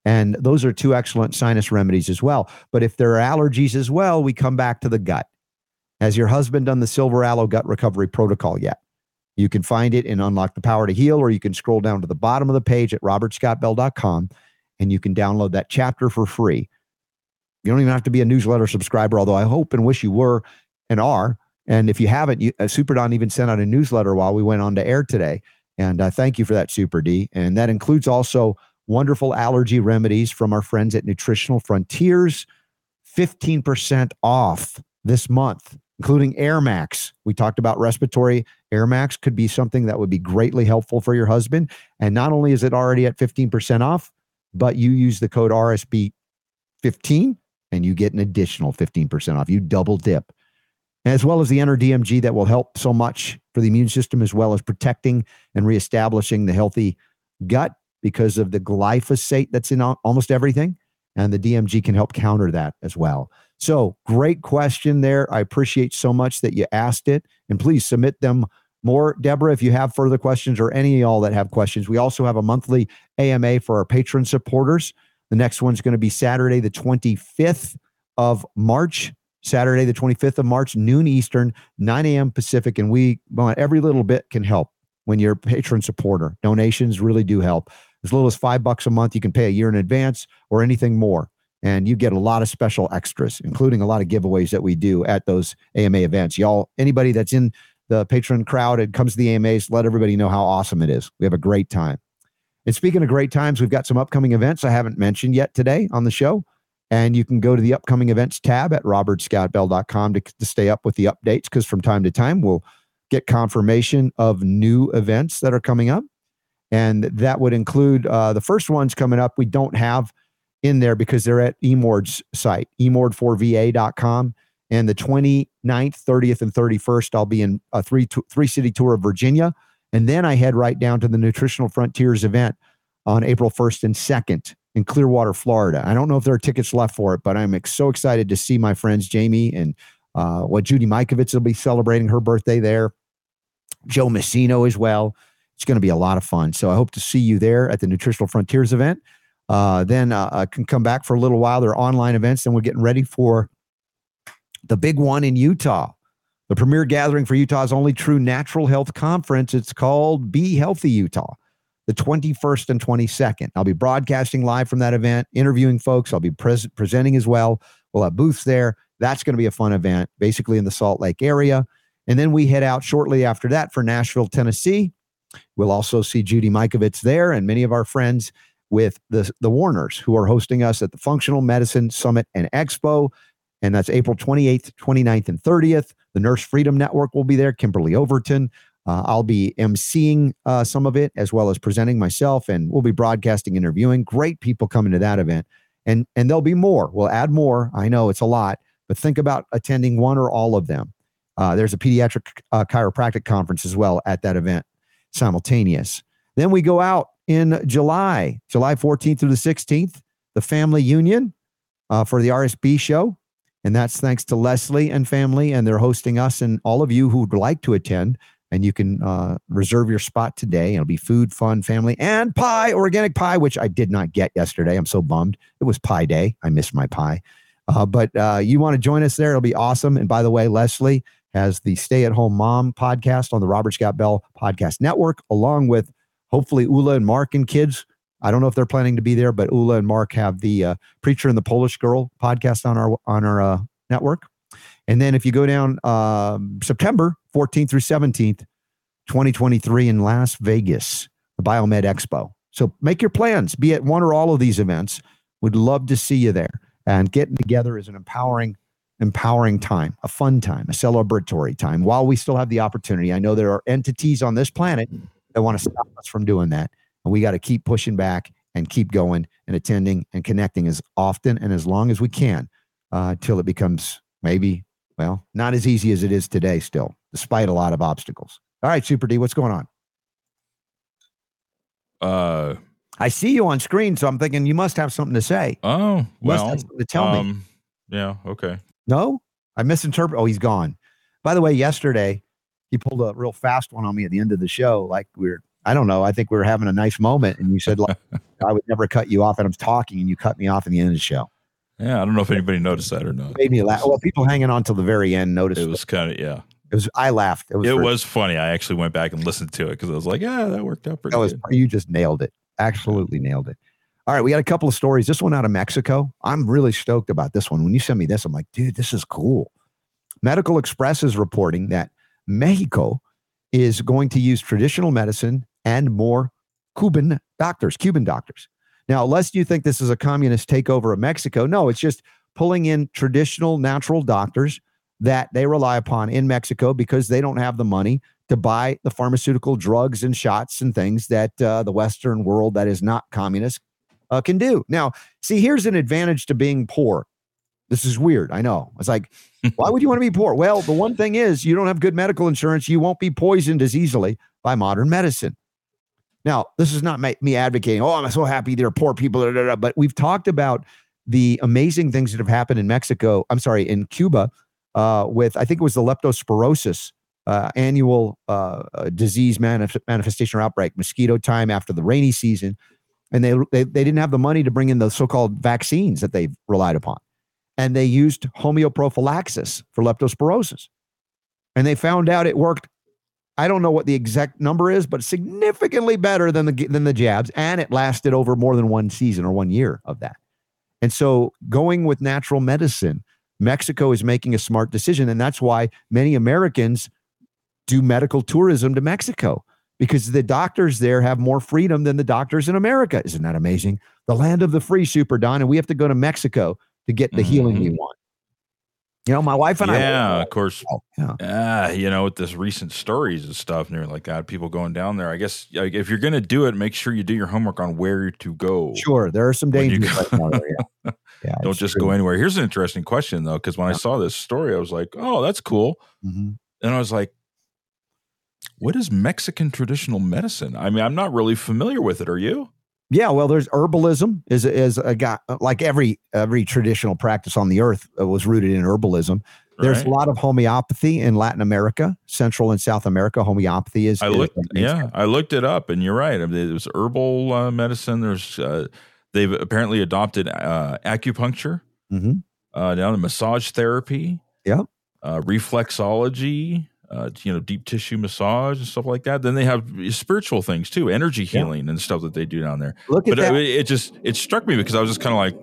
And those are two excellent sinus remedies as well. But if there are allergies as well, we come back to the gut. Has your husband done the Silver Aloe Gut Recovery Protocol yet? You can find it in Unlock the Power to Heal, or you can scroll down to the bottom of the page at robertscottbell.com and you can download that chapter for free. You don't even have to be a newsletter subscriber, although I hope and wish you were and are. And if you haven't, you, uh, Super Don even sent out a newsletter while we went on to air today. And uh, thank you for that, Super D. And that includes also wonderful allergy remedies from our friends at Nutritional Frontiers. 15% off this month, including Air Max. We talked about respiratory. Air Max could be something that would be greatly helpful for your husband. And not only is it already at 15% off, but you use the code RSB15 and you get an additional 15% off. You double dip. As well as the NRDMG that will help so much for the immune system, as well as protecting and reestablishing the healthy gut because of the glyphosate that's in almost everything. And the DMG can help counter that as well. So, great question there. I appreciate so much that you asked it. And please submit them more. Deborah, if you have further questions or any of y'all that have questions, we also have a monthly AMA for our patron supporters. The next one's going to be Saturday, the 25th of March. Saturday, the 25th of March, noon Eastern, 9 a.m. Pacific. And we, every little bit can help when you're a patron supporter. Donations really do help as little as five bucks a month. You can pay a year in advance or anything more. And you get a lot of special extras, including a lot of giveaways that we do at those AMA events. Y'all, anybody that's in the patron crowd and comes to the AMAs, let everybody know how awesome it is. We have a great time. And speaking of great times, we've got some upcoming events I haven't mentioned yet today on the show. And you can go to the upcoming events tab at robertscottbell.com to, to stay up with the updates because from time to time we'll get confirmation of new events that are coming up. And that would include uh, the first ones coming up, we don't have in there because they're at Emord's site, emord4va.com. And the 29th, 30th, and 31st, I'll be in a three, three city tour of Virginia. And then I head right down to the Nutritional Frontiers event on April 1st and 2nd in Clearwater, Florida. I don't know if there are tickets left for it, but I'm so excited to see my friends Jamie and uh, what Judy Mikovits will be celebrating her birthday there. Joe Messino as well. It's going to be a lot of fun. So I hope to see you there at the Nutritional Frontiers event. Uh, then uh, I can come back for a little while. There are online events, and we're getting ready for the big one in Utah, the premier gathering for Utah's only true natural health conference. It's called Be Healthy Utah, the 21st and 22nd. I'll be broadcasting live from that event, interviewing folks. I'll be pres- presenting as well. We'll have booths there. That's going to be a fun event, basically in the Salt Lake area. And then we head out shortly after that for Nashville, Tennessee. We'll also see Judy Mikovits there and many of our friends with the, the Warners who are hosting us at the Functional Medicine Summit and Expo and that's April 28th, 29th, and 30th. The Nurse Freedom Network will be there. Kimberly Overton. Uh, I'll be emceeing uh, some of it as well as presenting myself, and we'll be broadcasting, interviewing. Great people coming to that event, and and there'll be more. We'll add more. I know it's a lot, but think about attending one or all of them. Uh, there's a pediatric uh, chiropractic conference as well at that event, simultaneous. Then we go out in July, July 14th through the 16th, the Family Union uh, for the RSB show. And that's thanks to Leslie and family, and they're hosting us and all of you who'd like to attend. And you can uh, reserve your spot today. It'll be food, fun, family, and pie, organic pie, which I did not get yesterday. I'm so bummed. It was pie day. I missed my pie. Uh, but uh, you want to join us there? It'll be awesome. And by the way, Leslie as the Stay at Home Mom podcast on the Robert Scott Bell Podcast Network, along with hopefully Ula and Mark and kids. I don't know if they're planning to be there, but Ula and Mark have the uh, Preacher and the Polish Girl podcast on our on our uh, network. And then if you go down um, September 14th through 17th, 2023 in Las Vegas, the Biomed Expo. So make your plans, be at one or all of these events. We'd love to see you there. And getting together is an empowering, empowering time, a fun time, a celebratory time. While we still have the opportunity, I know there are entities on this planet that want to stop us from doing that. And we got to keep pushing back and keep going and attending and connecting as often and as long as we can uh, till it becomes maybe, well, not as easy as it is today still, despite a lot of obstacles. All right, Super D, what's going on? Uh, I see you on screen, so I'm thinking you must have something to say. oh, well, to tell me. um, yeah, okay. No, I misinterpret. Oh, he's gone. By the way, yesterday he pulled a real fast one on me at the end of the show. Like we're, I don't know. I think we were having a nice moment, and you said like (laughs) I would never cut you off, and I'm talking, and you cut me off in the end of the show. Yeah, I don't know if anybody noticed that or not. Made me laugh. Well, people hanging on till the very end noticed. It was kind of yeah. It was. I laughed. It was. It was funny. I actually went back and listened to it because I was like, yeah, that worked out pretty That was. good. You just nailed it. Absolutely nailed it. All right, we got a couple of stories. This one out of Mexico. I'm really stoked about this one. When you send me this, I'm like, dude, this is cool. Medical Express is reporting that Mexico is going to use traditional medicine and more Cuban doctors, Cuban doctors. Now, lest you think this is a communist takeover of Mexico, no, it's just pulling in traditional natural doctors that they rely upon in Mexico because they don't have the money to buy the pharmaceutical drugs and shots and things that uh, the Western world that is not communist uh, can do. Now, see, here's an advantage to being poor. This is weird. I know. It's like, (laughs) why would you want to be poor? Well, the one thing is, you don't have good medical insurance. You won't be poisoned as easily by modern medicine. Now, this is not me advocating, oh, I'm so happy there are poor people, da, da, da," but we've talked about the amazing things that have happened in Mexico. I'm sorry, in Cuba, uh, with I think it was the leptospirosis uh, annual uh, uh, disease manif- manifestation or outbreak, mosquito time after the rainy season, and they, they they didn't have the money to bring in the so-called vaccines that they've relied upon, and they used homeoprophylaxis for leptospirosis, and they found out it worked. I don't know what the exact number is, but significantly better than the than the jabs, and it lasted over more than one season or one year of that. And so, going with natural medicine, Mexico is making a smart decision, and that's why many Americans do medical tourism to Mexico because the doctors there have more freedom than the doctors in America. Isn't that amazing? The land of the free, Super Don, and we have to go to Mexico to get the healing we want. You know, my wife and yeah, I. Yeah, (laughs) of course. Yeah. Ah, you know, with this recent stories and stuff, and you're like, God, people going down there. I guess like, if you're gonna do it, make sure you do your homework on where to go. Sure, there are some dangers right. There, yeah. (laughs) yeah Don't just true. go anywhere. Here's an interesting question though, because when I saw this story, I was like, oh, that's cool. Mhm. And I was like, what is Mexican traditional medicine? I mean, I'm not really familiar with it. Are you? Yeah, well, there's herbalism is is a guy like every every traditional practice on the earth uh, was rooted in herbalism. There's Right. a lot of homeopathy in Latin America, Central and South America. Homeopathy is. I looked, main yeah, I looked it up, and you're right. I mean, there's herbal uh, medicine. There's uh, they've apparently adopted uh, acupuncture, Mhm. uh, down to massage therapy, Yep. uh, reflexology, uh, you know, deep tissue massage and stuff like that. Then they have spiritual things too, energy Yeah. healing and stuff that they do down there. Look at But uh, that. it, it just it struck me because I was just kind of like,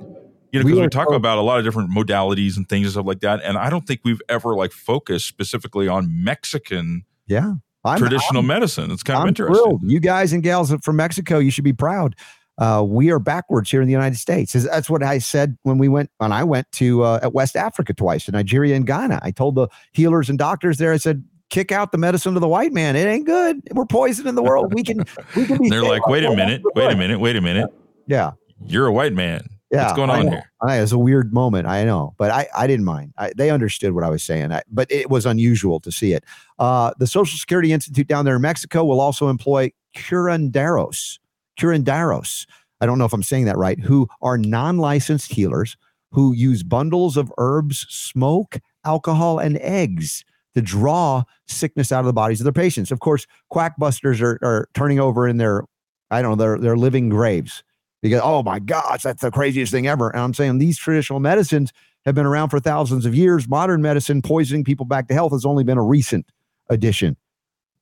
you know, We because we, are talk so- about a lot of different modalities and things and stuff like that, and I don't think we've ever like focused specifically on Mexican yeah, I'm, traditional I'm, medicine. It's kind of I'm interesting. thrilled. You guys and gals from Mexico, you should be proud. Uh, we are backwards here in the United States. That's what I said when we went. When I went to uh, at West Africa twice, to Nigeria and Ghana. I told the healers and doctors there. I said, "Kick out the medicine of the white man. It ain't good. We're poisoning the world. We can. We can be." (laughs) They're like, wait a minute, wait a minute, wait a minute. Yeah, You're a white man. yeah. What's going on here? I, it was a weird moment. I know, but I, I didn't mind. I, they understood what I was saying. I, but it was unusual to see it. Uh, the Social Security Institute down there in Mexico will also employ curanderos. Curanderos. I don't know if I'm saying that right. Who are non-licensed healers who use bundles of herbs, smoke, alcohol, and eggs to draw sickness out of the bodies of their patients. Of course, quackbusters are, are turning over in their, I don't know, their their living graves because oh my gosh, that's the craziest thing ever. And I'm saying these traditional medicines have been around for thousands of years. Modern medicine poisoning people back to health has only been a recent addition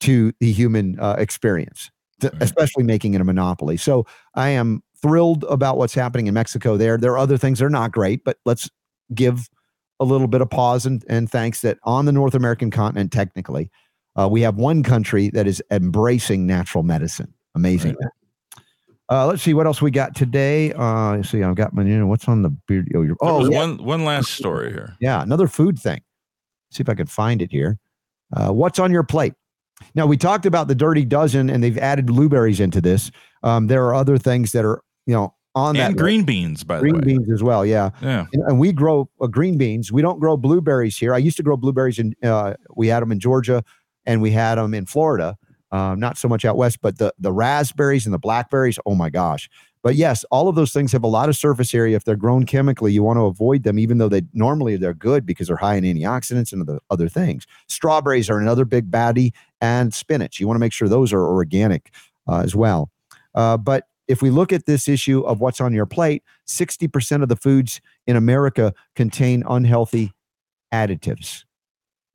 to the human uh, experience, to, especially making it a monopoly. So I am thrilled about what's happening in Mexico there. There are other things that are not great, but let's give a little bit of pause and, and thanks that on the North American continent, technically, uh, we have one country that is embracing natural medicine. Amazing. Uh, let's see what else we got today. Uh, let's see, I've got my, you know, what's on the beard? Oh, you're, oh yeah, one one last story here. yeah, another food thing. See if I can find it here. Uh, what's on your plate? Now we talked about the dirty dozen, and they've added blueberries into this. Um, there are other things that are, you know, on that And list. green beans, by green the way. Green beans as well. Yeah, Yeah. and, and we grow uh, green beans. We don't grow blueberries here. I used to grow blueberries in. Uh, we had them in Georgia, and we had them in Florida. Um, not so much out west, but the the raspberries and the blackberries. Oh my gosh! But yes, all of those things have a lot of surface area. If they're grown chemically, you want to avoid them, even though they normally they're good because they're high in antioxidants and other other things. Strawberries are another big baddie, and spinach. You want to make sure those are organic uh, as well. Uh, but if we look at this issue of what's on your plate, 60% of the foods in America contain unhealthy additives.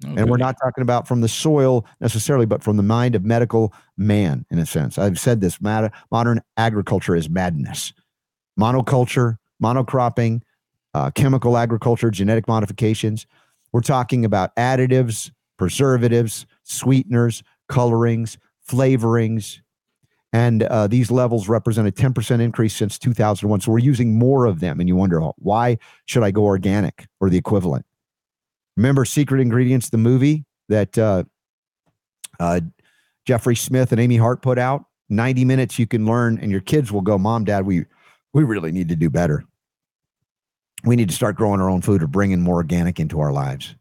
And we're not talking about from the soil necessarily, but from the mind of medical man, in a sense. I've said this modern agriculture is madness. Monoculture, monocropping, uh, chemical agriculture, genetic modifications. We're talking about additives, preservatives, sweeteners, colorings, flavorings. And uh, these levels represent a 10% increase since 2001. So we're using more of them. And you wonder, why should I go organic or the equivalent? Remember Secret Ingredients, the movie that uh, uh, Jeffrey Smith and Amy Hart put out? 90 minutes you can learn, and your kids will go, Mom, Dad, we, we really need to do better. We need to start growing our own food or bringing more organic into our lives.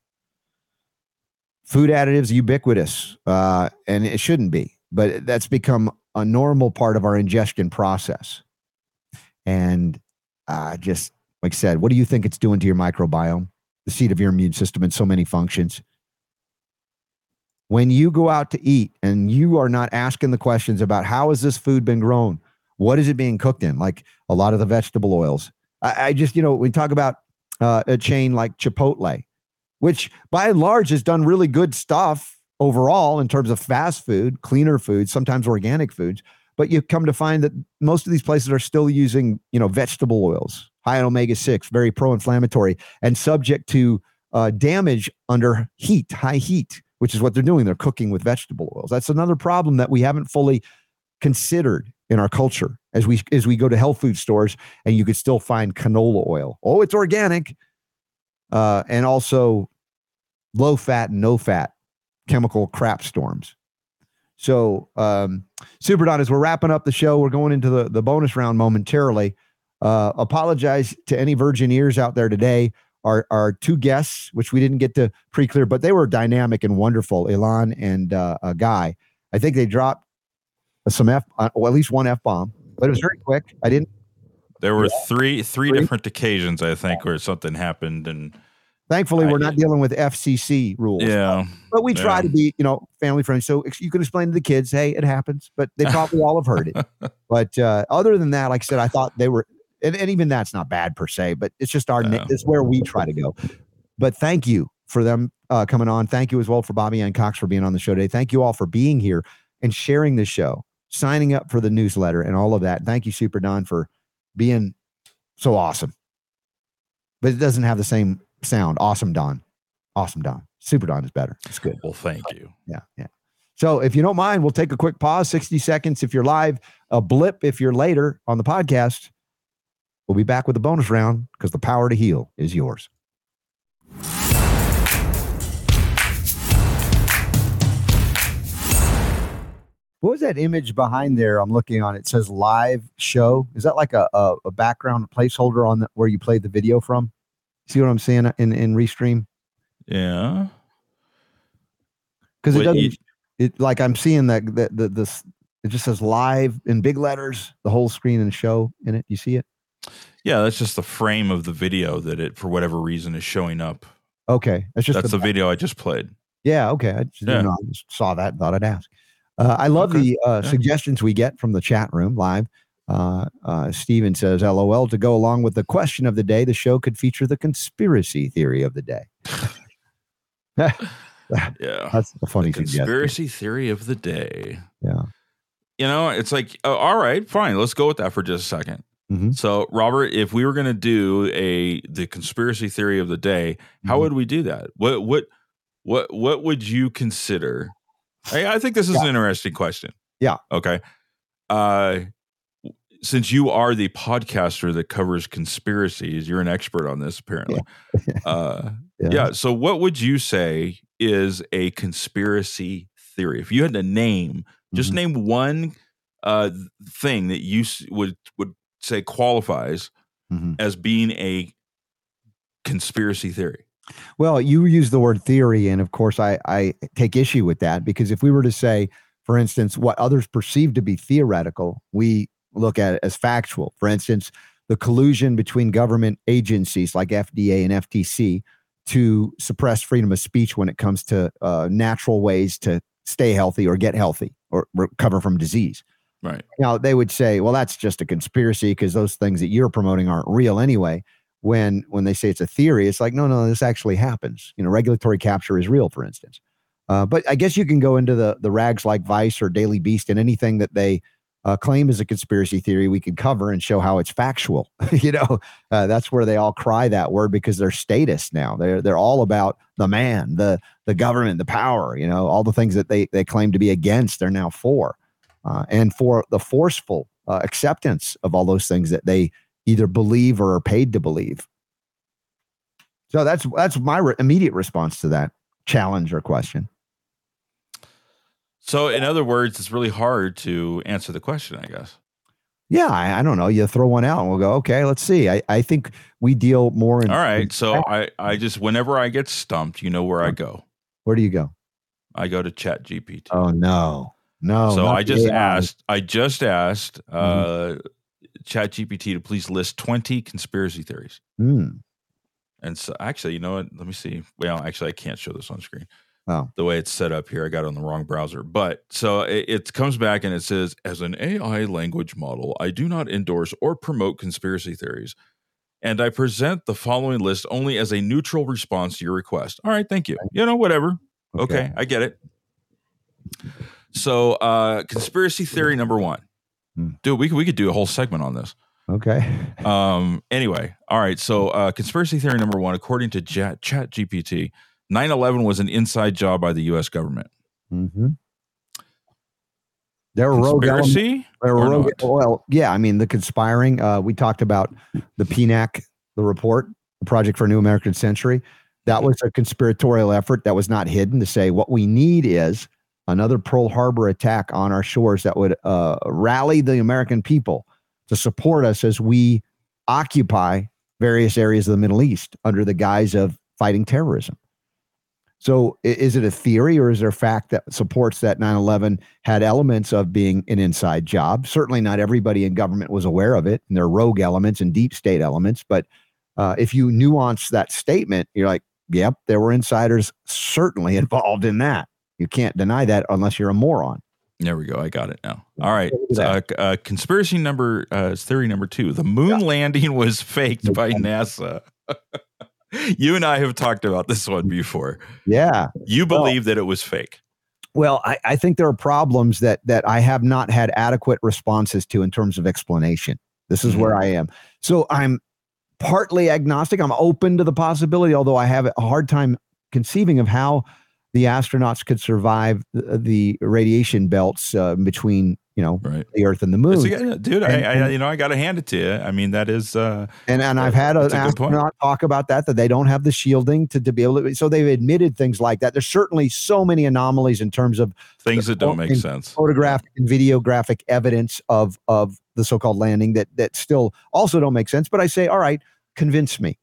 Food additives ubiquitous, uh, and it shouldn't be, but that's become a normal part of our ingestion process. And uh, just like I said, what do you think it's doing to your microbiome, the seat of your immune system, and so many functions? When you go out to eat and you are not asking the questions about how has this food been grown, what is it being cooked in, like a lot of the vegetable oils. I, I just, you know, we talk about uh, a chain like Chipotle, which by and large has done really good stuff overall in terms of fast food, cleaner foods, sometimes organic foods. But you come to find that most of these places are still using, you know, vegetable oils, high in omega six, very pro-inflammatory, and subject to uh, damage under heat, high heat, which is what they're doing. They're cooking with vegetable oils. That's another problem that we haven't fully considered in our culture as we as we go to health food stores and you could still find canola oil. Oh, it's organic, uh, and also low fat and no fat chemical crap storms. So, um, Super Don, as we're wrapping up the show, we're going into the, the bonus round momentarily. Uh, apologize to any virgin ears out there today. Our, our two guests, which we didn't get to pre clear, but they were dynamic and wonderful, Ilan and uh, a guy. I think they dropped some F, uh, well, at least one F bomb, but it was very quick. I didn't, There were three three Three? different occasions, I think, where something happened, and thankfully, I we're not dealing with FCC rules. yeah, But we try Yeah. to be, you know, family friendly. So you can explain to the kids, hey, it happens, but they probably all have heard it. (laughs) But uh, other than that, like I said, I thought they were, and, and even that's not bad per se, but it's just our, No. it's where we try to go. But thank you for them uh, coming on. Thank you as well for Bobbie Anne Cox for being on the show today. Thank you all for being here and sharing this show, signing up for the newsletter and all of that. Thank you, Super Don, for being so awesome. But it doesn't have the same sound. Awesome Don. Awesome Don. Super Don is better. It's good. well, thank you. Yeah, yeah. So if you don't mind, we'll take a quick pause, 60 seconds if you're live, a blip if you're later on the podcast. We'll be back with the bonus round because the power to heal is yours. What was that image behind there? I'm looking on. It says live show. Is that like a, a, a background placeholder on the, where you played the video from? See what I'm saying in, in Restream? Yeah, because it doesn't you- it like i'm seeing that the, the this it just says live in big letters the whole screen and show in it you see it yeah. That's just the frame of the video that it, for whatever reason, is showing up. okay that's just That's the, the video I just played. yeah okay i just, Yeah. know. I just saw that and thought i'd ask uh, i love Okay. the uh, Yeah. suggestions we get from the chat room live Uh, uh, Steven says, LOL, to go along with the question of the day, the show could feature the conspiracy theory of the day. (laughs) Yeah. That's a funny the suggestion. conspiracy theory of the day. Yeah. You know, it's like, uh, all right, fine. Let's go with that for just a 2nd Mhm. So, Robert, if we were going to do a the conspiracy theory of the day, how Mhm. would we do that? What what what what would you consider? I, I think this is an interesting question. Yeah. Okay. Uh, since you are the podcaster that covers conspiracies, you're an expert on this, apparently. (laughs) uh, yeah. So, what would you say is a conspiracy theory? If you had to name, just Mhm. name one uh, thing that you would would say qualifies Mhm. as being a conspiracy theory. Well, you use the word theory, and of course, I, I take issue with that because if we were to say, for instance, what others perceive to be theoretical, we look at it as factual. For instance, the collusion between government agencies like FDA and FTC to suppress freedom of speech when it comes to uh, natural ways to stay healthy or get healthy or recover from disease. Right. Now, they would say, well, that's just a conspiracy because those things that you're promoting aren't real anyway when when they say it's a theory it's like no no this actually happens you know regulatory capture is real for instance uh, but i guess you can go into the the rags like vice or daily beast and anything that they uh, claim is a conspiracy theory we could cover and show how it's factual (laughs) you know uh, that's where they all cry that word because they're status now they're they're all about the man the the government the power you know all the things that they they claim to be against they're now for uh, and for the forceful uh, acceptance of all those things that they either believe or are paid to believe. So that's that's my re- immediate response to that challenge or question. So, in other words, it's really hard to answer the question, I guess. Yeah, I, I don't know. You throw one out and we'll go, okay, let's see. I, I think we deal more in. All right. So, I, I just, whenever I get stumped, you know where I go. Where do you go? I go to Chat GPT. Oh, no. No. so I just AI. asked, I just asked uh, Mm-hmm. Chat GPT to please list 20 conspiracy theories. Hmm. And so, actually, you know what? Let me see. Well, actually, I can't show this on screen. Oh. The way it's set up here, I got it on the wrong browser. But so it, it comes back and it says, as an AI language model, I do not endorse or promote conspiracy theories. And I present the following list only as a neutral response to your request. All right, thank you. You know, whatever. Okay, I get it. So, uh, conspiracy theory number one. Hmm. Dude, we could, we could do a whole segment on this. Okay. Um, anyway, all right. So, uh, conspiracy theory number one, according to Chat, Chat GPT, 9 11 was an inside job by the US government. Mm-hmm. There were rogue. Conspiracy? There were rogue, well, yeah. I mean, the conspiring. Uh, we talked about the PNAC, the report, the Project for a New American Century. That was a conspiratorial effort that was not hidden to say what we need is another Pearl Harbor attack on our shores that would uh, rally the American people to support us as we occupy various areas of the Middle East under the guise of fighting terrorism. So, is it a theory or is there a fact that supports that 9 11 had elements of being an inside job? Certainly, not everybody in government was aware of it, and there are rogue elements and deep state elements. But uh, if you nuance that statement, you're like, yep, there were insiders certainly (laughs) involved in that. You can't deny that unless you're a moron. There we go. I got it now. All right. Uh, uh, conspiracy number, uh, theory number two the moon landing was (laughs) faked by NASA. (laughs) you and I have talked about this one before. Yeah. You believe that it was fake. Well, I, I think there are problems that that I have not had adequate responses to in terms of explanation. This is where I am. So I'm partly agnostic. I'm open to the possibility, although I have a hard time conceiving of how the astronauts could survive the, the radiation belts uh, between you know Right. the Earth and the moon. A- dude, I, And- I, and- you know, I got to hand it to you. I mean, that is, uh, And and I've had an a astronaut talk about that that they don't have the shielding to, to be able to. So they've admitted things like that. There's certainly so many anomalies in terms of things that don't make sense. photographic and videographic evidence of of the so-called landing that that still also don't make sense. But I say, all right, convince me.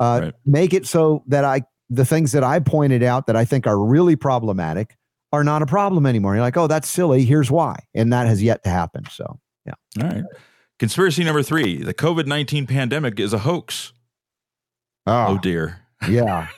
Uh, Right. Make it so that I the things that I pointed out that I think are really problematic are not a problem anymore. You're like, oh, that's silly. Here's why, and that has yet to happen. So yeah. All right. Conspiracy number three the COVID 19 pandemic is a hoax. Oh, dear. Yeah.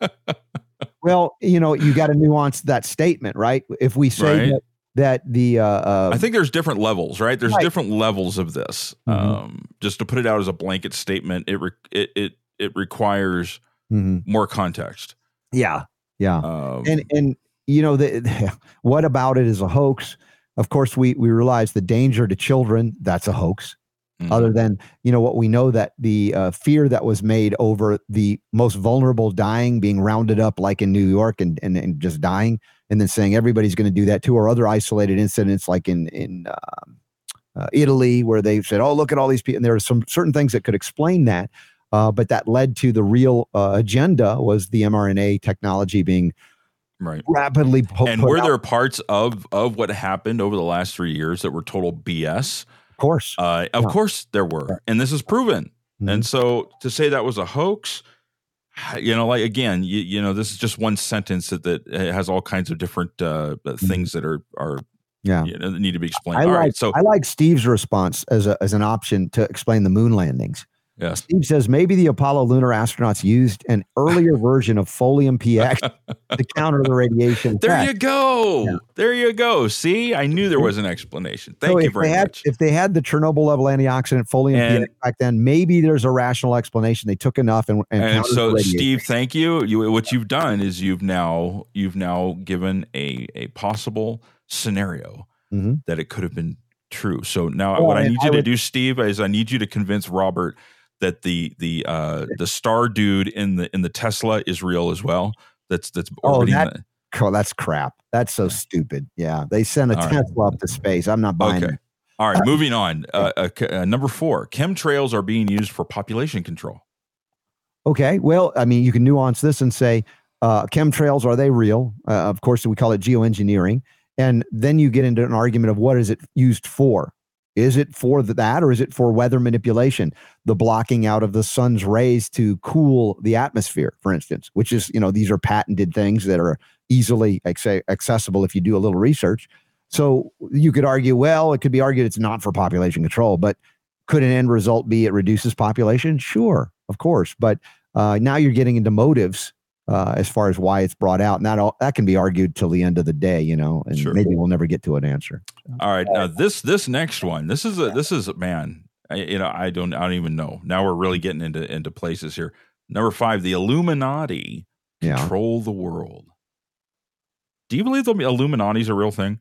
(laughs) well, you know, you got to nuance that statement, right? If we say Right. that that the uh, uh, I think there's different levels, right? There's Right. different levels of this. Mhm. Um, just to put it out as a blanket statement, it re- it it it requires mhm. more context. yeah, yeah. Um, and and you know the, (laughs) what about it is a hoax of course we we realize the danger to children that's a hoax mhm. other than you know what we know that the uh, fear that was made over the most vulnerable dying being rounded up like in new york and and, and just dying and then saying everybody's going to do that too or other isolated incidents like in in um, uh, italy where they said oh look at all these people and there are some certain things that could explain that uh, but that led to the real uh, agenda was the mrna technology being right. rapidly po- And were out. there parts of of what happened over the last three years that were total BS? of course Uh, of Yeah. course there were, and this is proven. Mhm. And so to say that was a hoax, (sighs) you know, like again, you, you know, this is just one sentence that, that has all kinds of different uh, things that are are Mm-hmm. yeah you know, that need to be explained. I all like right, so I like Steve's response as a as an option to explain the moon landings. Yes, Steve says maybe the Apollo lunar astronauts used an earlier (laughs) version of Folium PX to counter the radiation. there effect. you go, Yeah. there you go. See, I knew there was an explanation. Thank So you very had, much. If they had the Chernobyl level antioxidant Folium And- PX back then, maybe there's a rational explanation. They took enough and, and, and so steve thank you you what you've done is you've now you've now given a a possible scenario Mhm. that it could have been true so now Well, what i need I you to do steve is i need you to convince robert that the the uh the star dude in the in the tesla is real as well that's that's Oh, that- the, Oh, that's crap. That's so stupid. Yeah, they sent a All right. Tesla up to space. I'm not buying okay it. all right (laughs) moving on uh, uh, uh, number four chemtrails are being used for population control Okay. Well, I mean, you can nuance this and say, uh, chemtrails, are they real? Uh, of course, we call it geoengineering. And then you get into an argument of what is it used for? Is it for that or is it for weather manipulation? The blocking out of the sun's rays to cool the atmosphere, for instance, which is, you know, these are patented things that are easily accessible if you do a little research. So you could argue, well, it could be argued it's not for population control, but could an end result be it reduces population? Sure, of course. But uh, now you're getting into motives uh, as far as why it's brought out, and that all, that can be argued till the end of the day, you know, and Sure. maybe we'll never get to an answer. All right, now this this next one, this is a this is a man. I, you know, I don't I don't even know. Now we're really getting into into places here. Number five, the Illuminati Yeah. control the world. Do you believe the Illuminati is a real thing?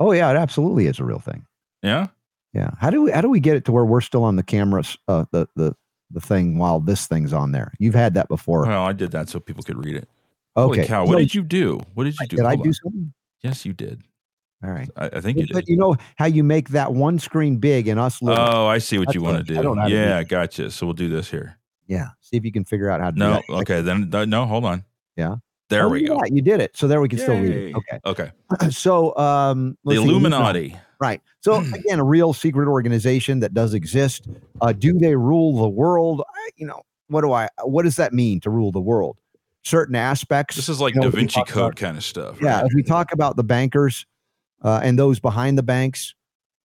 Oh yeah, it absolutely is a real thing. Yeah. Yeah. How do we how do we get it to where we're still on the cameras, uh, the the the thing while this thing's on there? You've had that before. Well, I did that so people could read it. Holy cow! What So, did you do? What did you do? did I Hold do on. something? Yes, you did. All right. I, I think you But did. you know how you make that one screen big and us little. Oh, I see what That's you want to do. know how do Yeah, gotcha. So we'll do this here. yeah. See if you can figure out how to No, do that. okay, then no, no, hold on. Yeah. There Oh, we go. yeah, you did it. So there we can still read it. Okay. Okay. (clears throat) So um The see, Illuminati. Right. So again, a real secret organization that does exist. Uh, do they rule the world? I, you know, what do I? What does that mean to rule the world? Certain aspects. This is like you know, Da Vinci Code about- kind of stuff. yeah. right? If we talk about the bankers uh, and those behind the banks,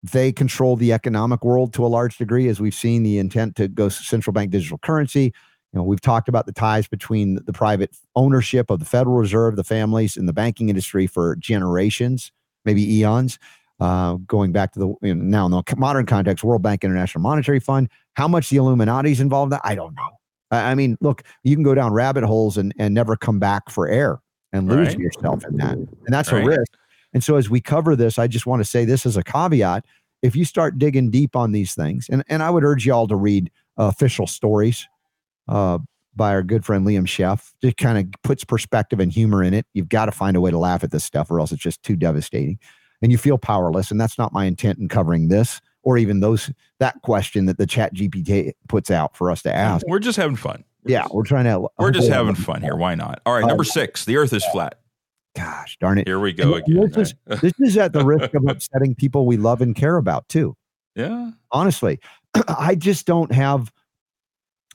they control the economic world to a large degree, as we've seen the intent to go central bank digital currency. You know, we've talked about the ties between the private ownership of the Federal Reserve, the families, and the banking industry for generations, maybe eons. Uh, going back to the you know, now in the modern context, World Bank International Monetary Fund. How much the Illuminati's involved? in that? I don't know. I, I mean, look, you can go down rabbit holes and and never come back for air and lose Right. yourself in that, and that's Right. a risk. And so, as we cover this, I just want to say this as a caveat: if you start digging deep on these things, and and I would urge you all to read uh, official stories uh, by our good friend Liam Scheff. It kind of puts perspective and humor in it. You've got to find a way to laugh at this stuff, or else it's just too devastating, and you feel powerless. And that's not my intent in covering this, or even those that question that the Chat GPT puts out for us to ask. We're just having fun. Yeah, we're trying to. We're just having fun here. Why not? All right, number six. The Earth is flat. Gosh darn it! Here we go And again. This is, this is at the risk of (laughs) upsetting people we love and care about too. yeah. honestly (clears throat) i just don't have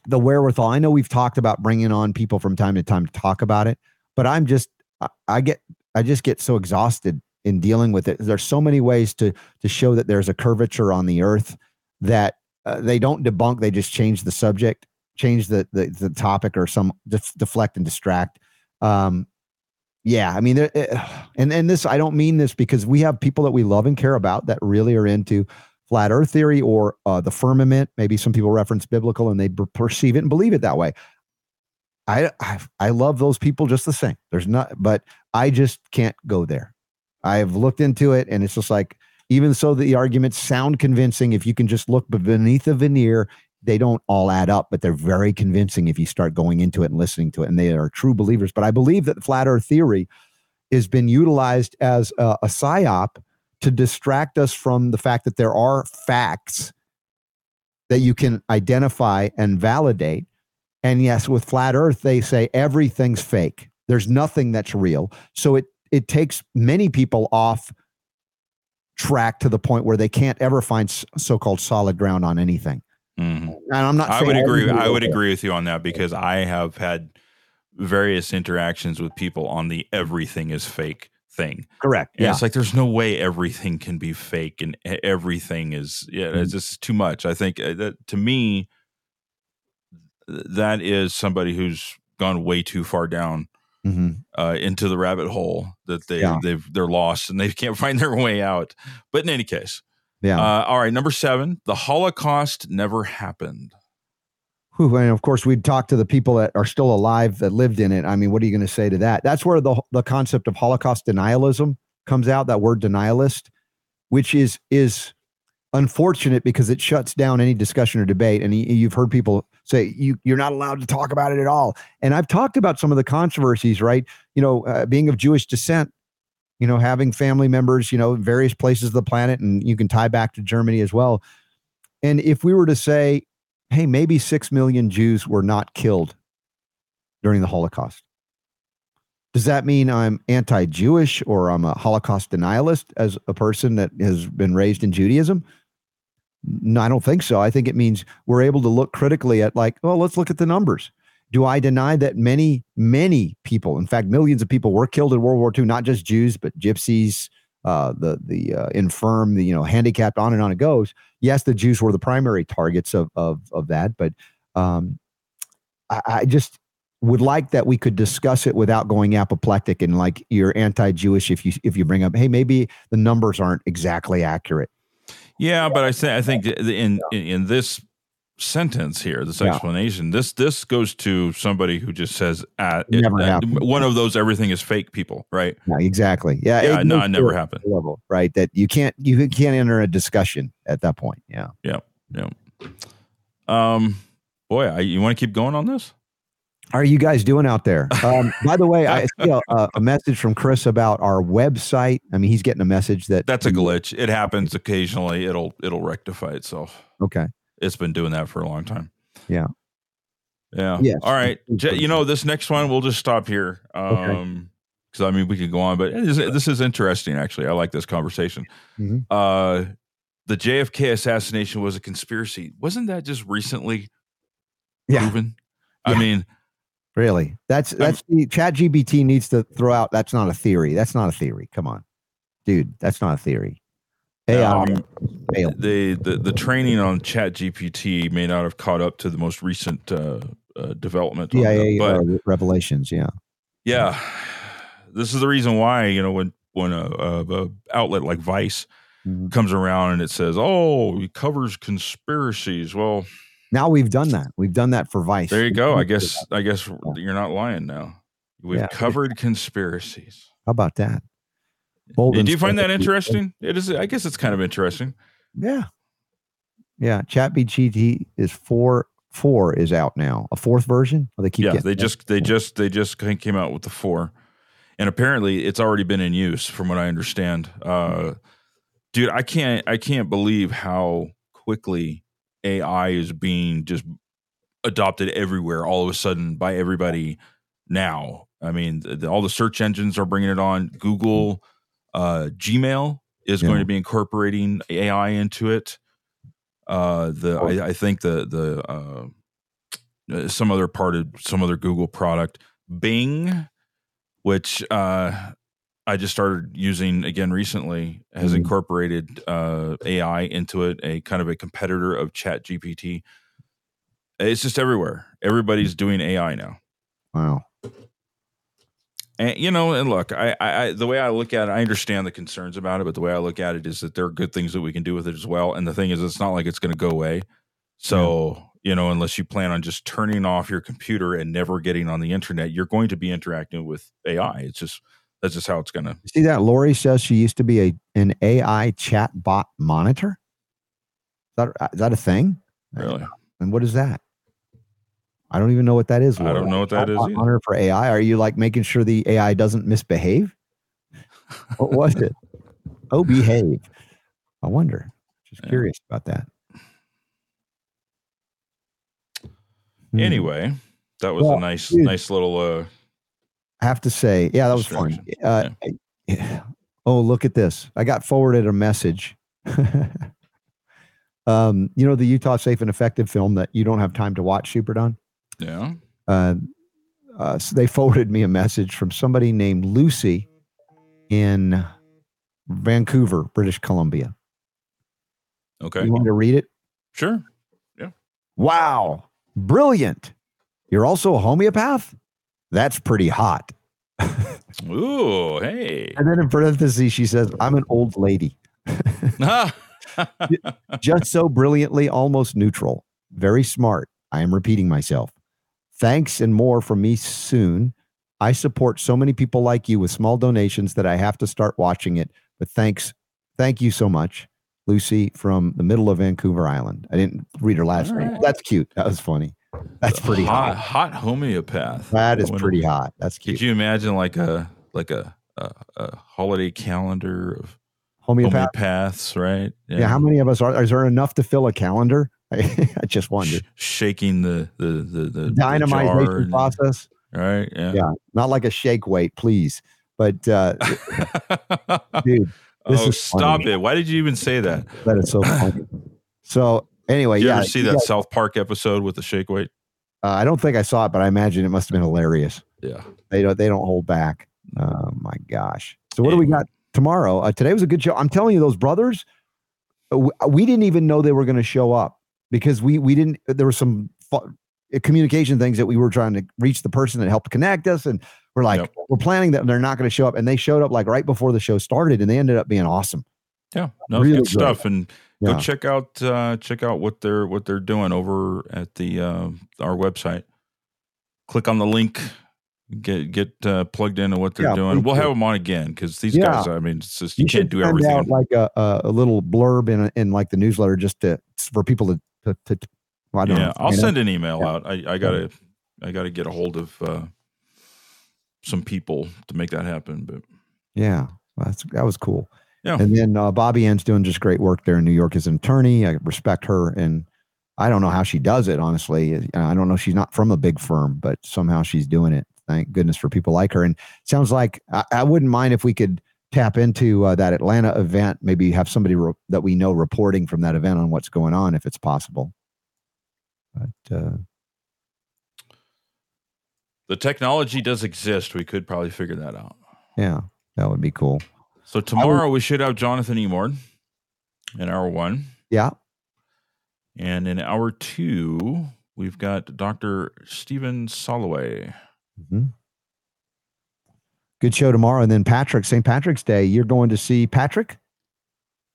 the wherewithal i know we've talked about bringing on people from time to time to talk about it but i'm just I, I get i just get so exhausted in dealing with it there's so many ways to to show that there's a curvature on the earth that uh, they don't debunk they just change the subject change the the, the topic or some def- deflect and distract um yeah, I mean, there- eh, and and this I don't mean this because we have people that we love and care about that really are into flat Earth theory or uh, the firmament. Maybe some people reference biblical and they per- perceive it and believe it that way. I, I I love those people just the same. There's not, but I just can't go there. I've looked into it and it's just like even so the arguments sound convincing. If you can just look beneath the veneer they don't all add up but they're very convincing if you start going into it and listening to it and they are true believers. But i believe that the flat earth theory has been utilized as a, a psyop to distract us from the fact that there are facts that you can identify and validate. And yes with flat earth they say everything's fake. There's nothing that's real. So it it takes many people off track to the point where they can't ever find so-called solid ground on anything Mhm. and i'm not I would agree. I would agree with you on that because I have had various interactions with people on the everything is fake thing. correct And yeah it's like there's no way everything can be fake and everything is yeah, Mm-hmm. it's just too much. I think uh, that to me that is somebody who's gone way too far down Mhm. uh, into the rabbit hole that they Yeah. they've they're lost and they (laughs) can't find their way out. But in any case, yeah uh, all right, number seven, the Holocaust never happened. Whew, and of course, we'd talk to the people that are still alive that lived in it. I mean, what are you going to say to that? That's where the the concept of Holocaust denialism comes out. That word denialist, which is is unfortunate because it shuts down any discussion or debate. And you've heard people say you you're not allowed to talk about it at all. And I've talked about some of the controversies, right? You know, uh, being of Jewish descent. You know, having family members, you know, various places of the planet, and you can tie back to Germany as well. And if we were to say, hey, maybe six million Jews were not killed during the Holocaust. Does that mean I'm anti Jewish or I'm a Holocaust denialist as a person that has been raised in Judaism? No, I don't think so. I think it means we're able to look critically at, like, well, let's look at the numbers. Do I deny that many, many people, in fact, millions of people were killed in World War II, not just Jews, but gypsies, uh, the the uh, infirm, the you know handicapped, on and on it goes. Yes, the Jews were the primary targets of of of that, but um, I, I just would like that we could discuss it without going apoplectic and like you're anti-Jewish if you if you bring up, hey, maybe the numbers aren't exactly accurate. Yeah, but I say I think in in, in this sentence here, this Yeah. explanation, this this goes to somebody who just says uh, it- Never uh, happened. one of those everything is fake people, right? Yeah, exactly. Yeah, Yeah, it no, it never happened. Level, right? That you can't you can't enter a discussion at that point. Yeah. Yeah. Yeah. Um, boy, I, you want to keep going on this? How are you guys doing out there? (laughs) Um, by the way, I see a, a message from Chris about our website. I mean, he's getting a message that That's a glitch. It happens occasionally. It'll it'll rectify itself. okay. It's been doing that for a long time. Yeah. Yeah. Yes. All right. You know, this next one we'll just stop here. Um, because I mean we could go on, but is, this is interesting. Actually, I like this conversation. Mhm. Uh, the JFK assassination was a conspiracy. Wasn't that just recently Yeah. proven? I Yeah. mean, Really? That's that's the Chat GPT needs to throw out. That's not a theory. That's not a theory. Come on, dude. That's not a theory. AI Um, the, the the training on Chat GPT may not have caught up to the most recent uh, uh, development. on that, but uh, revelations. Yeah. yeah, this is the reason why you know when when a, a, a outlet like Vice Mhm. comes around and it says, "Oh, he covers conspiracies." Well, Now we've done that. We've done that for Vice. there you go. I guess I guess you're not lying now. We've Yeah. covered conspiracies. How about that? Bold Do you find that interesting? It is. I guess it's kind of interesting. Yeah. Yeah. Chat GPT is four four is out now. A fourth version. Oh, they keep yeah, they just they just they just came out with the four, and apparently it's already been in use, from what I understand. Uh, dude, I can't I can't believe how quickly AI is being just adopted everywhere all of a sudden by everybody now. I mean, the, all the search engines are bringing it on. Google, uh, Gmail is Yeah. going to be incorporating AI into it. Uh, the Oh. I, I think the the uh, uh, some other part of some other Google product, Bing, which uh, I just started using again recently, has Mhm. incorporated uh, AI into it, a kind of a competitor of Chat GPT. It's just everywhere. Everybody's doing AI now. Wow. And you know, and look, I, I, the way I look at it, I understand the concerns about it, but the way I look at it is that there are good things that we can do with it as well. And the thing is, it's not like it's going to go away. So yeah. you know, unless you plan on just turning off your computer and never getting on the internet, you're going to be interacting with AI. It's just that's just how it's going to. See that Lori says she used to be a an AI chat bot monitor. Is that is that a thing? Really? And what is that? I don't even know what that is. I don't know what that is. Honor for AI. Are you like making sure the AI doesn't misbehave? what was it? (laughs) Oh, behave. I wonder. Just yeah. curious about that. Hmm. Anyway, that was well, a nice, dude, nice little. uh have to say, yeah, that was fun. Uh, yeah. Oh, look at this! I got forwarded a message. (laughs) um, you know the Utah Safe and Effective film that you don't have time to watch, Super Don. Yeah. Uh, uh, so they forwarded me a message from somebody named Lucy in Vancouver, British Columbia. Okay. You want to read it? Sure. Yeah. Wow. Brilliant. You're also a homeopath? That's pretty hot. Ooh, (laughs) hey. And then in parentheses, she says, I'm an old lady. (laughs) (laughs) Just so brilliantly almost neutral. Very smart. I am repeating myself. Thanks and more from me soon. I support so many people like you with small donations that I have to start watching it. But thanks. Thank you so much, Lucy from the middle of Vancouver Island. I didn't read her last name. That's cute. That was funny. That's pretty hot. Hot, hot homeopath. That is pretty hot. That's cute. Could you imagine like a like a a, a holiday calendar of Homeopath? homeopaths, right? Yeah. yeah. How many of us are? Is there enough to fill a calendar? I, (laughs) I just wondered. Sh- shaking the the the, the dynamization process. Right. Yeah. Yeah. Not like a shake weight, please. But uh, (laughs) dude, oh, stop funny. it! Why did you even say that? That is so funny. So anyway, did you yeah. ever see that South Park episode with the shake weight? Uh, I don't think I saw it, but I imagine it must have been hilarious. Yeah. They don't. They don't hold back. Oh my gosh. So what do we got tomorrow? Uh, today was a good show. I'm telling you, those brothers. We didn't even know they were going to show up because we we didn't. There were some communication things that we were trying to reach the person that helped connect us, and we're like, yep. we're planning that they're not going to show up, and they showed up like right before the show started, and they ended up being awesome. Yeah, no, really good stuff, and yeah. go check out uh, check out what they're what they're doing over at the uh, our website. Click on the link get get uh, plugged into what they're yeah, doing. We'll have them on again because these yeah. guys. I mean, it's just you, you can't do everything. Out like a, a little blurb in in like the newsletter just to for people to to. to well, I don't yeah, know, I'll send know. an email out. I, I gotta I gotta get a hold of uh, some people to make that happen. But yeah, that's that was cool. Yeah. And then uh, Bobbie Anne's doing just great work there in New York as an attorney. I respect her and I don't know how she does it, honestly. I don't know. She's not from a big firm, but somehow she's doing it thank goodness for people like her. And sounds like I, I wouldn't mind if we could tap into uh, that Atlanta event, maybe have somebody re- that we know reporting from that event on what's going on if it's possible. But uh, the technology does exist. We could probably figure that out. Yeah, that would be cool. So tomorrow we should have Jonathan Emord in hour one. Yeah. And in hour two, we've got Dr. Stephen Soloway. Mm-hmm. Good show tomorrow. And then Patrick, St. Patrick's Day, you're going to see Patrick?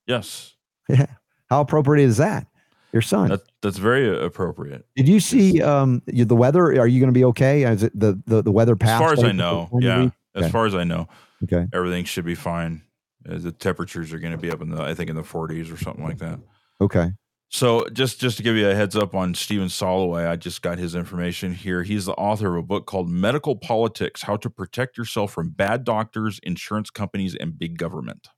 Yes. (laughs) Yeah. How appropriate is that? Your son. That, that's very appropriate. Did you see um, the weather? Are you going to be okay? Is it the, the, the weather path? As far as I know. Yeah. As okay. far as I know. Okay. Everything should be fine. Uh, the temperatures are going to be up in the, I think, in the 40s or something like that. Okay. So just just to give you a heads up on Stephen Soloway, I just got his information here. He's the author of a book called Medical Politics: How to Protect Yourself from Bad Doctors, Insurance Companies, and Big Government.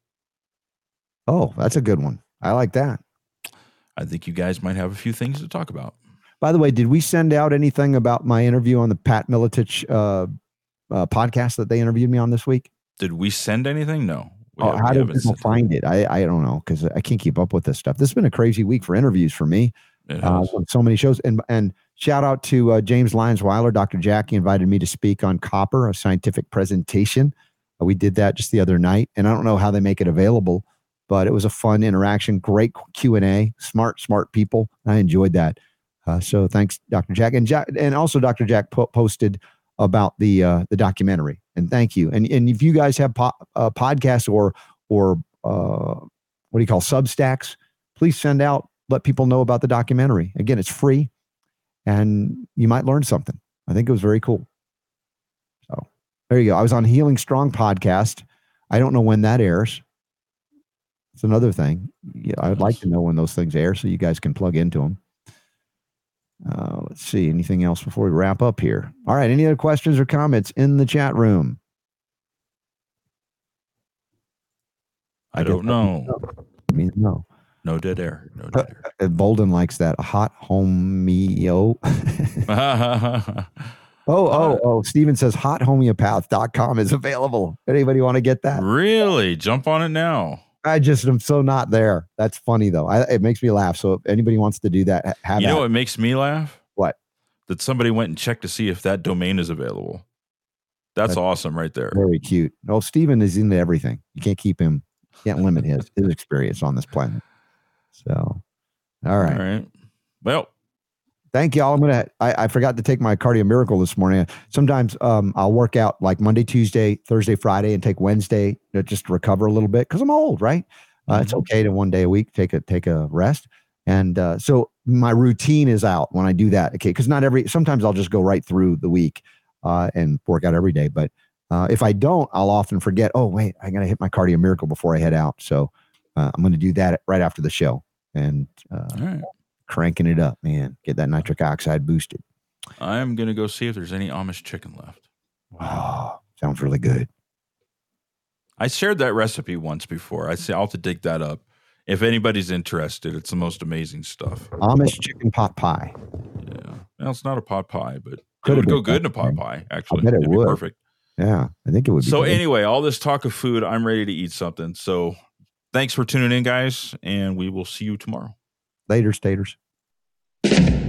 Oh, that's a good one. I like that. I think you guys might have a few things to talk about. By the way, did we send out anything about my interview on the Pat Miletich uh, uh, podcast that they interviewed me on this week? Did we send anything? No. Oh, how do people find it? I, I don't know because I can't keep up with this stuff. This has been a crazy week for interviews for me. Uh, so many shows. And and shout out to uh, James Lyons Weiler. Dr. Jackie invited me to speak on copper, a scientific presentation. Uh, we did that just the other night, and I don't know how they make it available, but it was a fun interaction. Great Q and A. Smart, smart people. I enjoyed that. Uh, so thanks, Dr. Jack, and Jack, and also Dr. Jack po- posted about the uh, the documentary And thank you. And and if you guys have po- uh, podcasts or or uh, what do you call Substacks, please send out. Let people know about the documentary. Again, it's free, and you might learn something. I think it was very cool. So there you go. I was on Healing Strong podcast. I don't know when that airs. It's another thing. Yeah, I would like to know when those things air so you guys can plug into them. Uh, let's see. Anything else before we wrap up here? All right. Any other questions or comments in the chat room? I don't know. I mean, no. No dead air. No dead air. Uh, Bolden likes that hot homeo. (laughs) (laughs) oh, oh, oh. Steven says hothomeopath.com is available. Anybody want to get that? really? Jump on it now. I just am so not there. That's funny though. I, it makes me laugh. So if anybody wants to do that, have You know it. what makes me laugh? What? That somebody went and checked to see if that domain is available. That's That's- awesome right there. Very cute. Oh, Steven is into everything. You can't keep him. Can't limit his his experience on this planet. So, all right. All right. Well, Thank y'all. I'm gonna. I, I forgot to take my cardio miracle this morning. Sometimes um, I'll work out like Monday, Tuesday, Thursday, Friday, and take Wednesday to just recover a little bit because I'm old, right? Uh, It's okay to one day a week take a take a rest, and uh, so my routine is out when I do that. Okay, because not every. Sometimes I'll just go right through the week uh, and work out every day, but uh, if I don't, I'll often forget. Oh wait, I gotta hit my cardio miracle before I head out. So uh, I'm gonna do that right after the show and uh, all right. Cranking it up, man. Get that nitric oxide boosted. I'm gonna go see if there's any Amish chicken left. Oh, sounds really good. I shared that recipe once before. I say I'll have to dig that up. If anybody's interested, it's the most amazing stuff. Amish chicken pot pie. Yeah. Well, it's not a pot pie, but it Could have would go good in a pot pie. Actually, bet it It'd be would. perfect. Yeah, I think it would be. So good. anyway, all this talk of food, I'm ready to eat something. So thanks for tuning in, guys, and we will see you tomorrow. later, staters you.